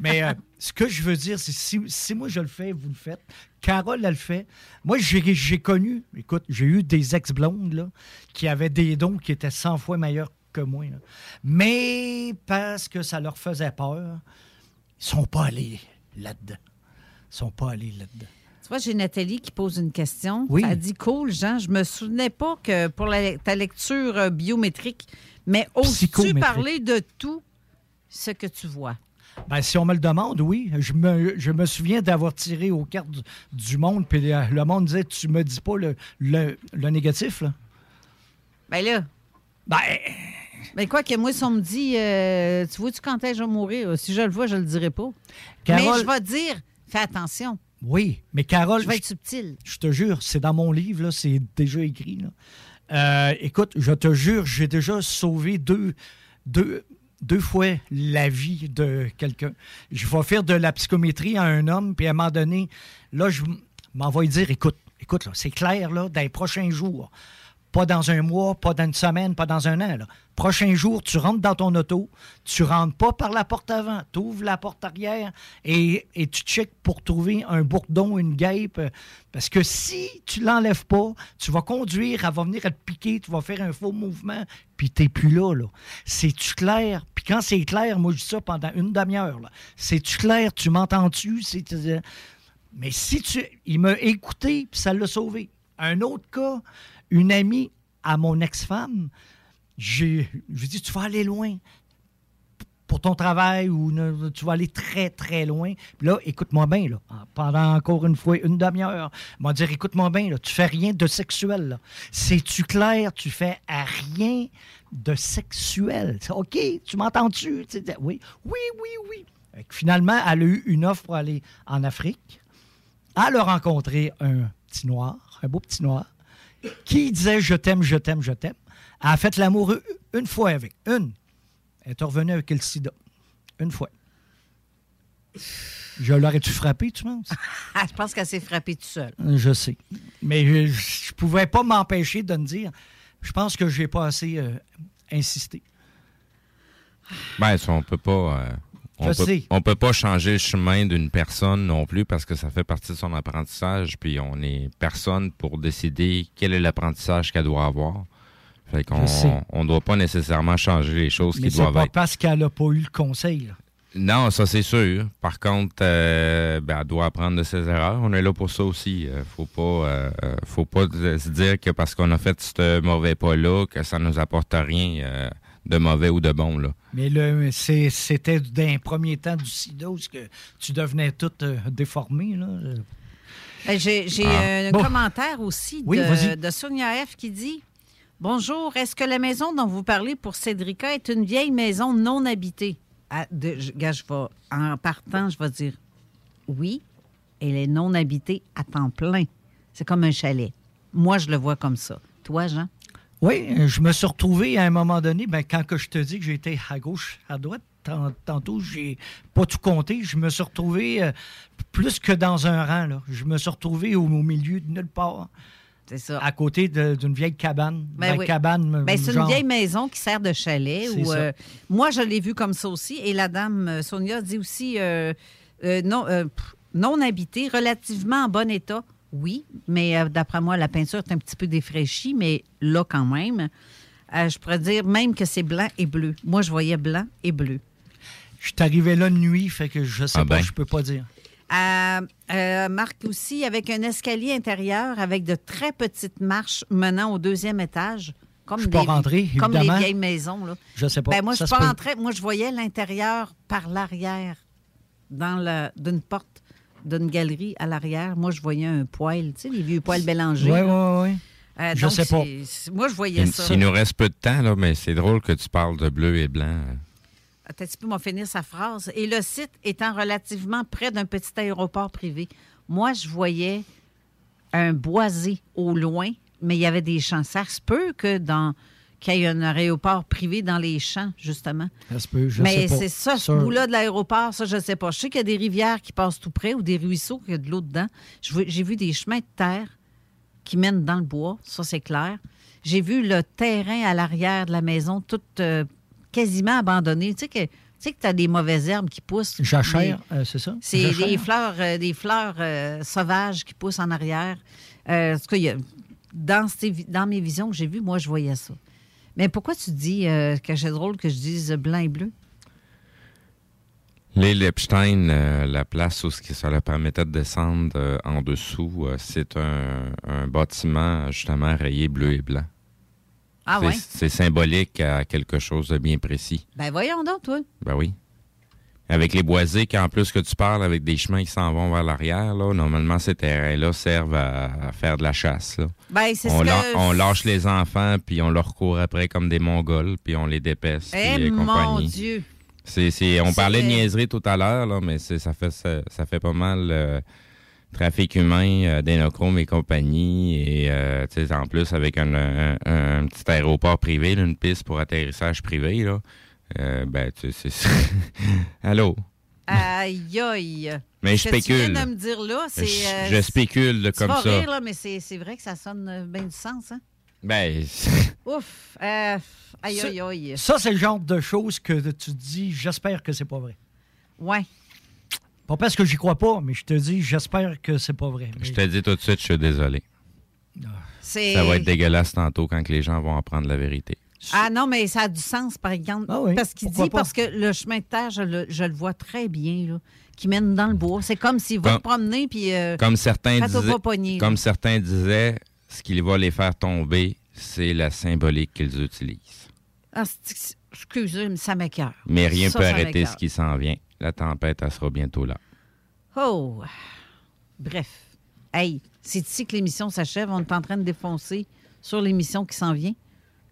Mais euh, ce que je veux dire, c'est si, si moi je le fais, vous le faites. Carole, elle le fait. Moi, j'ai connu, écoute, j'ai eu des ex-blondes qui avaient des dons qui étaient 100 fois meilleurs que moi. là. Mais parce que ça leur faisait peur, ils sont pas allés là-dedans. Ils sont pas allés là-dedans. Tu vois, j'ai Nathalie qui pose une question. Oui. Elle dit Cool, Jean, je me souvenais pas que pour la- ta lecture euh, biométrique, mais oses-tu parler de tout ce que tu vois? Ben, si on me le demande, oui. Je me, je me souviens d'avoir tiré aux cartes du, du monde, puis le, monde disait Tu me dis pas le, le, le négatif, là. Ben là. Ben. Ben quoi que moi, si on me dit euh, Tu vois-tu quand est-ce que je vais mourir? Si je le vois, je le dirai pas. Carole- Mais je vais dire Fais attention. Oui, mais Carole. Je vais être subtil. Je te jure, c'est dans mon livre, là, c'est déjà écrit. là. Euh, écoute, je te jure, j'ai déjà sauvé deux, deux, deux fois la vie de quelqu'un. Je vais faire de la psychométrie à un homme, puis à un moment donné, là, je m'en vais dire écoute, écoute, c'est clair, là, dans les prochains jours, pas dans un mois, pas dans une semaine, pas dans un an. Là. Prochain jour, tu rentres dans ton auto, tu rentres pas par la porte avant, tu ouvres la porte arrière et, tu checkes pour trouver un bourdon, une guêpe. euh, Parce que si tu l'enlèves pas, tu vas conduire, elle va venir te piquer, tu vas faire un faux mouvement, puis t'es plus là. là. C'est-tu clair? Puis quand c'est clair, moi je dis ça pendant une demi-heure. C'est-tu clair? Tu m'entends-tu? Mais si tu. Il m'a écouté, puis ça l'a sauvé. Un autre cas, une amie à mon ex-femme, j'ai dit Tu vas aller loin. pour ton travail ou tu vas aller très, très loin. Puis là, écoute-moi bien, là, pendant encore une fois une demi-heure, m'a dire, écoute-moi bien, là, tu fais rien de sexuel. C'est-tu clair? Tu fais à rien de sexuel. OK, tu m'entends-tu? Oui, oui, oui, oui. Finalement, elle a eu une offre pour aller en Afrique. Elle a rencontré un petit noir, un beau petit noir, qui disait je t'aime, je t'aime, je t'aime. Elle a fait l'amour une fois avec. Une. Elle est revenue avec le sida. Une fois. Je l'aurais-tu frappé, tu penses? [laughs] Je pense qu'elle s'est frappée tout seul. Je sais. Mais je, je pouvais pas m'empêcher de me dire, je pense que j'ai pas assez euh, insisté. Ben, on peut pas. euh, on, peut, sais. on peut pas changer le chemin d'une personne non plus parce que ça fait partie de son apprentissage. Puis on est personne pour décider quel est l'apprentissage qu'elle doit avoir. Fait qu'on on doit pas nécessairement changer les choses Mais qui c'est doivent pas être. parce qu'elle n'a pas eu le conseil. là. Non, ça c'est sûr. Par contre, euh, ben, elle doit apprendre de ses erreurs. On est là pour ça aussi. Euh, faut pas, euh, faut pas se dire que parce qu'on a fait ce mauvais pas-là, que ça nous apporte rien euh, de mauvais ou de bon. Là. Mais le, c'est- c'était d'un premier temps du sida où ce que tu devenais tout euh, déformé. Là. Ben, J'ai j'ai, Ah. un Bon. commentaire aussi Oui, de, de Sonia F. qui dit Bonjour, est-ce que la maison dont vous parlez pour Cédrica est une vieille maison non habitée Je- En partant, je vais dire oui, elle est non habitée à temps plein. C'est comme un chalet. Moi, je le vois comme ça. Toi, Jean? Oui, je me suis retrouvé à un moment donné, ben, quand je te dis que j'étais à gauche, à droite, tant- tantôt, j'ai pas tout compté. Je me suis retrouvé euh, plus que dans un rang. Là. Je me suis retrouvé au, au milieu de nulle part. C'est ça. À côté d'une vieille cabane. Ben Ben, oui. cabane, Ben, c'est une vieille maison qui sert de chalet. C'est Où, ça. euh, moi, je l'ai vu comme ça aussi. Et la dame euh, Sonia dit aussi euh, euh, non, euh, non habité, relativement en bon état. Oui, mais euh, d'après moi, la peinture est un petit peu défraîchie, mais là, quand même, euh, je pourrais dire même que c'est blanc et bleu. Moi, je voyais blanc et bleu. Je suis arrivé là de nuit, fait que je sais Ah pas, ben. je peux pas dire. Euh, euh, Marc aussi, avec un escalier intérieur, avec de très petites marches menant au deuxième étage. Comme Je suis pas rentré, Comme les vieilles maisons. Là. Je sais pas. Ben, moi, je Ça suis se pas peut. rentrée. Moi, je voyais l'intérieur par l'arrière, dans le- d'une porte, d'une galerie à l'arrière. Moi, je voyais un poêle, tu sais, les vieux poêles Bélanger. Oui, oui, oui. Euh, Je donc, sais pas. Moi, je voyais Il, ça. il nous reste peu de temps, là, mais c'est drôle que tu parles de bleu et blanc. Attends un petit peu, m'a finir sa phrase. Et le site étant relativement près d'un petit aéroport privé. Moi, je voyais un boisé au loin, mais il y avait des champs. Ça se peut que dans qu'il y ait un aéroport privé dans les champs, justement. Ça se peut, je mais c'est ça, ce bout-là de l'aéroport, ça, je ne sais pas. Je sais qu'il y a des rivières qui passent tout près ou des ruisseaux qui a de l'eau dedans. J'ai vu des chemins de terre qui mènent dans le bois, ça, c'est clair. J'ai vu le terrain à l'arrière de la maison, tout euh, quasiment abandonné. Tu sais que tu sais que tu as des mauvaises herbes qui poussent. Jachère, Des- euh, c'est ça? c'est des fleurs, euh, des fleurs euh, sauvages qui poussent en arrière. Euh, en tout cas, il y a- dans, ces vi- dans mes visions que j'ai vues, moi, je voyais ça. Mais pourquoi tu dis euh, que c'est drôle que je dise blanc et bleu? L'île Epstein, euh, la place où ce qui- ça leur permettait de descendre euh, en dessous, euh, c'est un, un bâtiment justement rayé bleu et blanc. Ah c'est, ouais? c'est symbolique à quelque chose de bien précis. Ben voyons donc, toi. Ben oui. Avec les boisés, qu'en plus que tu parles avec des chemins qui s'en vont vers l'arrière, là, normalement ces terrains-là servent à, à faire de la chasse. là. Ben, c'est on, ce la- que... on lâche les enfants, puis on leur court après comme des Mongols, puis on les dépèce, Eh, mon compagnie. Dieu! C'est, c'est- on parlait de niaiserie tout à l'heure, là, mais c'est, ça, fait, ça, ça fait pas mal euh, trafic humain, euh, dénochrome et compagnie. Et euh, tu sais, en plus, avec un, un- un petit aéroport privé, là, une piste pour atterrissage privé, là, euh, ben, tu sais, c'est... [laughs] Allô? Aïe, aïe. [laughs] Mais Ce je que tu spécule. viens de me dire là, c'est... Je- euh, je spécule, là, tu comme ça. rire, là, mais c'est c'est vrai que ça sonne euh, bien du sens, hein? Ben, [laughs] Ouf! Euh, aïe, Ça- aïe, aïe. Ça, c'est le genre de choses que tu dis, j'espère que c'est pas vrai. Ouais. Pas parce que j'y crois pas, mais je te dis, j'espère que c'est pas vrai. Mais- je te dis tout de suite, je suis désolé. C'est... Ça va être dégueulasse tantôt quand que les gens vont apprendre la vérité. Ah non, mais ça a du sens, par exemple. parce qu'il dit, pas? parce que le chemin de terre, je le, je le vois très bien, là, qui mène dans le bois. C'est comme s'il va Comme- te promener, puis... euh, Comme certains, pogner, comme certains disaient, ce qui va les faire tomber, c'est la symbolique qu'ils utilisent. Ah, excusez, mais ça m'écœure. Mais rien Ça, peut ça arrêter ce qui s'en vient. La tempête, sera bientôt là. Oh! Bref. Hey, c'est ici que l'émission s'achève. On est en train de défoncer sur l'émission qui s'en vient.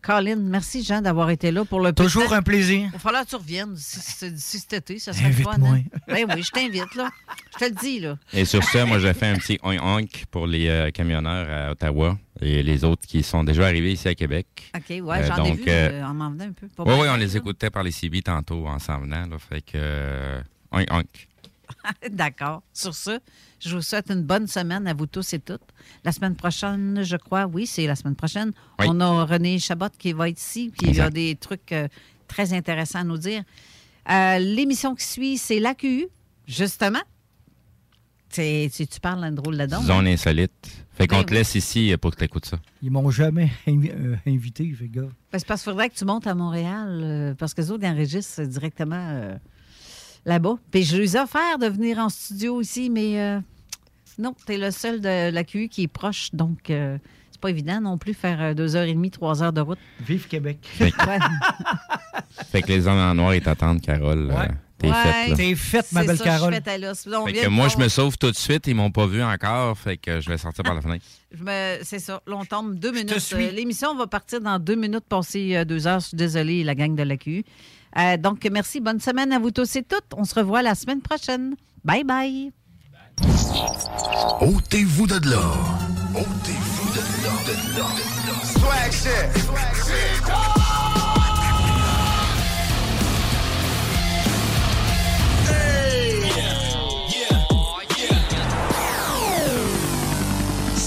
Colin, merci Jean d'avoir été là pour le Toujours un plaisir. Il va falloir que tu reviennes d'ici d'ici cet été. Ça serait fun. Hein? Ben oui, je t'invite, là. Je te le dis, là. Et sur ce, moi, j'ai fait un petit oink pour les euh, camionneurs à Ottawa et les autres qui sont déjà arrivés ici à Québec. OK, ouais, Euh, j'en ai vu euh, euh, en m'en venant un peu. Oui, oui, on les écoutait par les CB tantôt en s'en venant. Là, fait que. euh, oink, oink. [laughs] D'accord. Sur ce, je vous souhaite une bonne semaine à vous tous et toutes. La semaine prochaine, je crois, oui, c'est la semaine prochaine. Oui. On a René Chabot qui va être ici, puis il y a des trucs euh, très intéressants à nous dire. Euh, L'émission qui suit, c'est l'AQU, justement. C'est- Tu, tu parles d'un drôle de don. Zone hein? insolite. Fait qu'on Ben te oui. laisse ici pour que tu écoutes ça. Ils m'ont jamais [laughs] invi- euh, invité, fait gars. Ben, c'est parce qu'il faudrait que tu montes à Montréal, euh, parce que les autres ils enregistrent directement euh, là-bas. Puis je les ai offert de venir en studio ici, mais euh, non, tu es le seul de l'AQU qui est proche, donc euh, c'est pas évident non plus faire euh, deux heures et demie, trois heures de route. Vive Québec. Fait que, Ouais. [laughs] fait que les hommes en noir, ils t'attendent, Carole. euh, T'es Ouais, faite. là. T'es faite, ma C'est belle ça, je suis Carole. faite à l'os. Fait que moi, je me sauve tout de suite. Ils m'ont pas vu encore. Fait que je vais sortir par la fenêtre. Me- C'est ça. Là, on tombe deux minutes. suis. Euh, L'émission va partir dans deux minutes, passer deux heures. Je suis désolée, la gang de l'AQ. Euh, donc, merci. Bonne semaine à vous tous et toutes. On se revoit la semaine prochaine. Bye bye. Ôtez-vous de là. Ôtez-vous de là, de là, de là. Swag shit.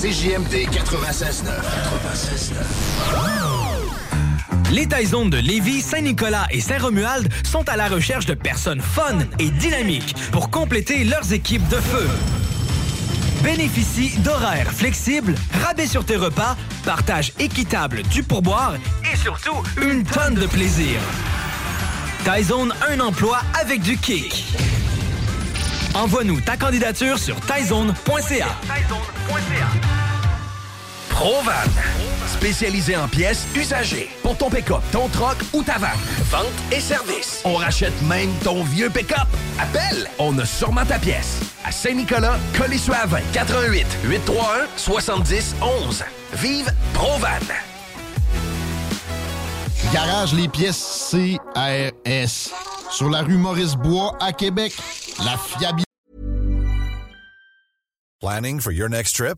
CJMD 96.9. 96.9. Les Taizones de Lévis, Saint-Nicolas et Saint-Romuald sont à la recherche de personnes fun et dynamiques pour compléter leurs équipes de feu. Bénéficie d'horaires flexibles, rabais sur tes repas, partage équitable du pourboire et surtout une tonne de plaisir. Taizone, un emploi avec du kick. Envoie-nous ta candidature sur taizone.ca. Provan. Spécialisé en pièces usagées. Pour ton pick-up, ton troc ou ta vanne. Vente et service. On rachète même ton vieux pick-up. Appelle, on a sûrement ta pièce. À Saint-Nicolas, Colissois à 20, 88 831 70 11. Vive Provan. Garage les pièces CRS. Sur la rue Maurice-Bois à Québec. La fiabilité. Planning for your next trip?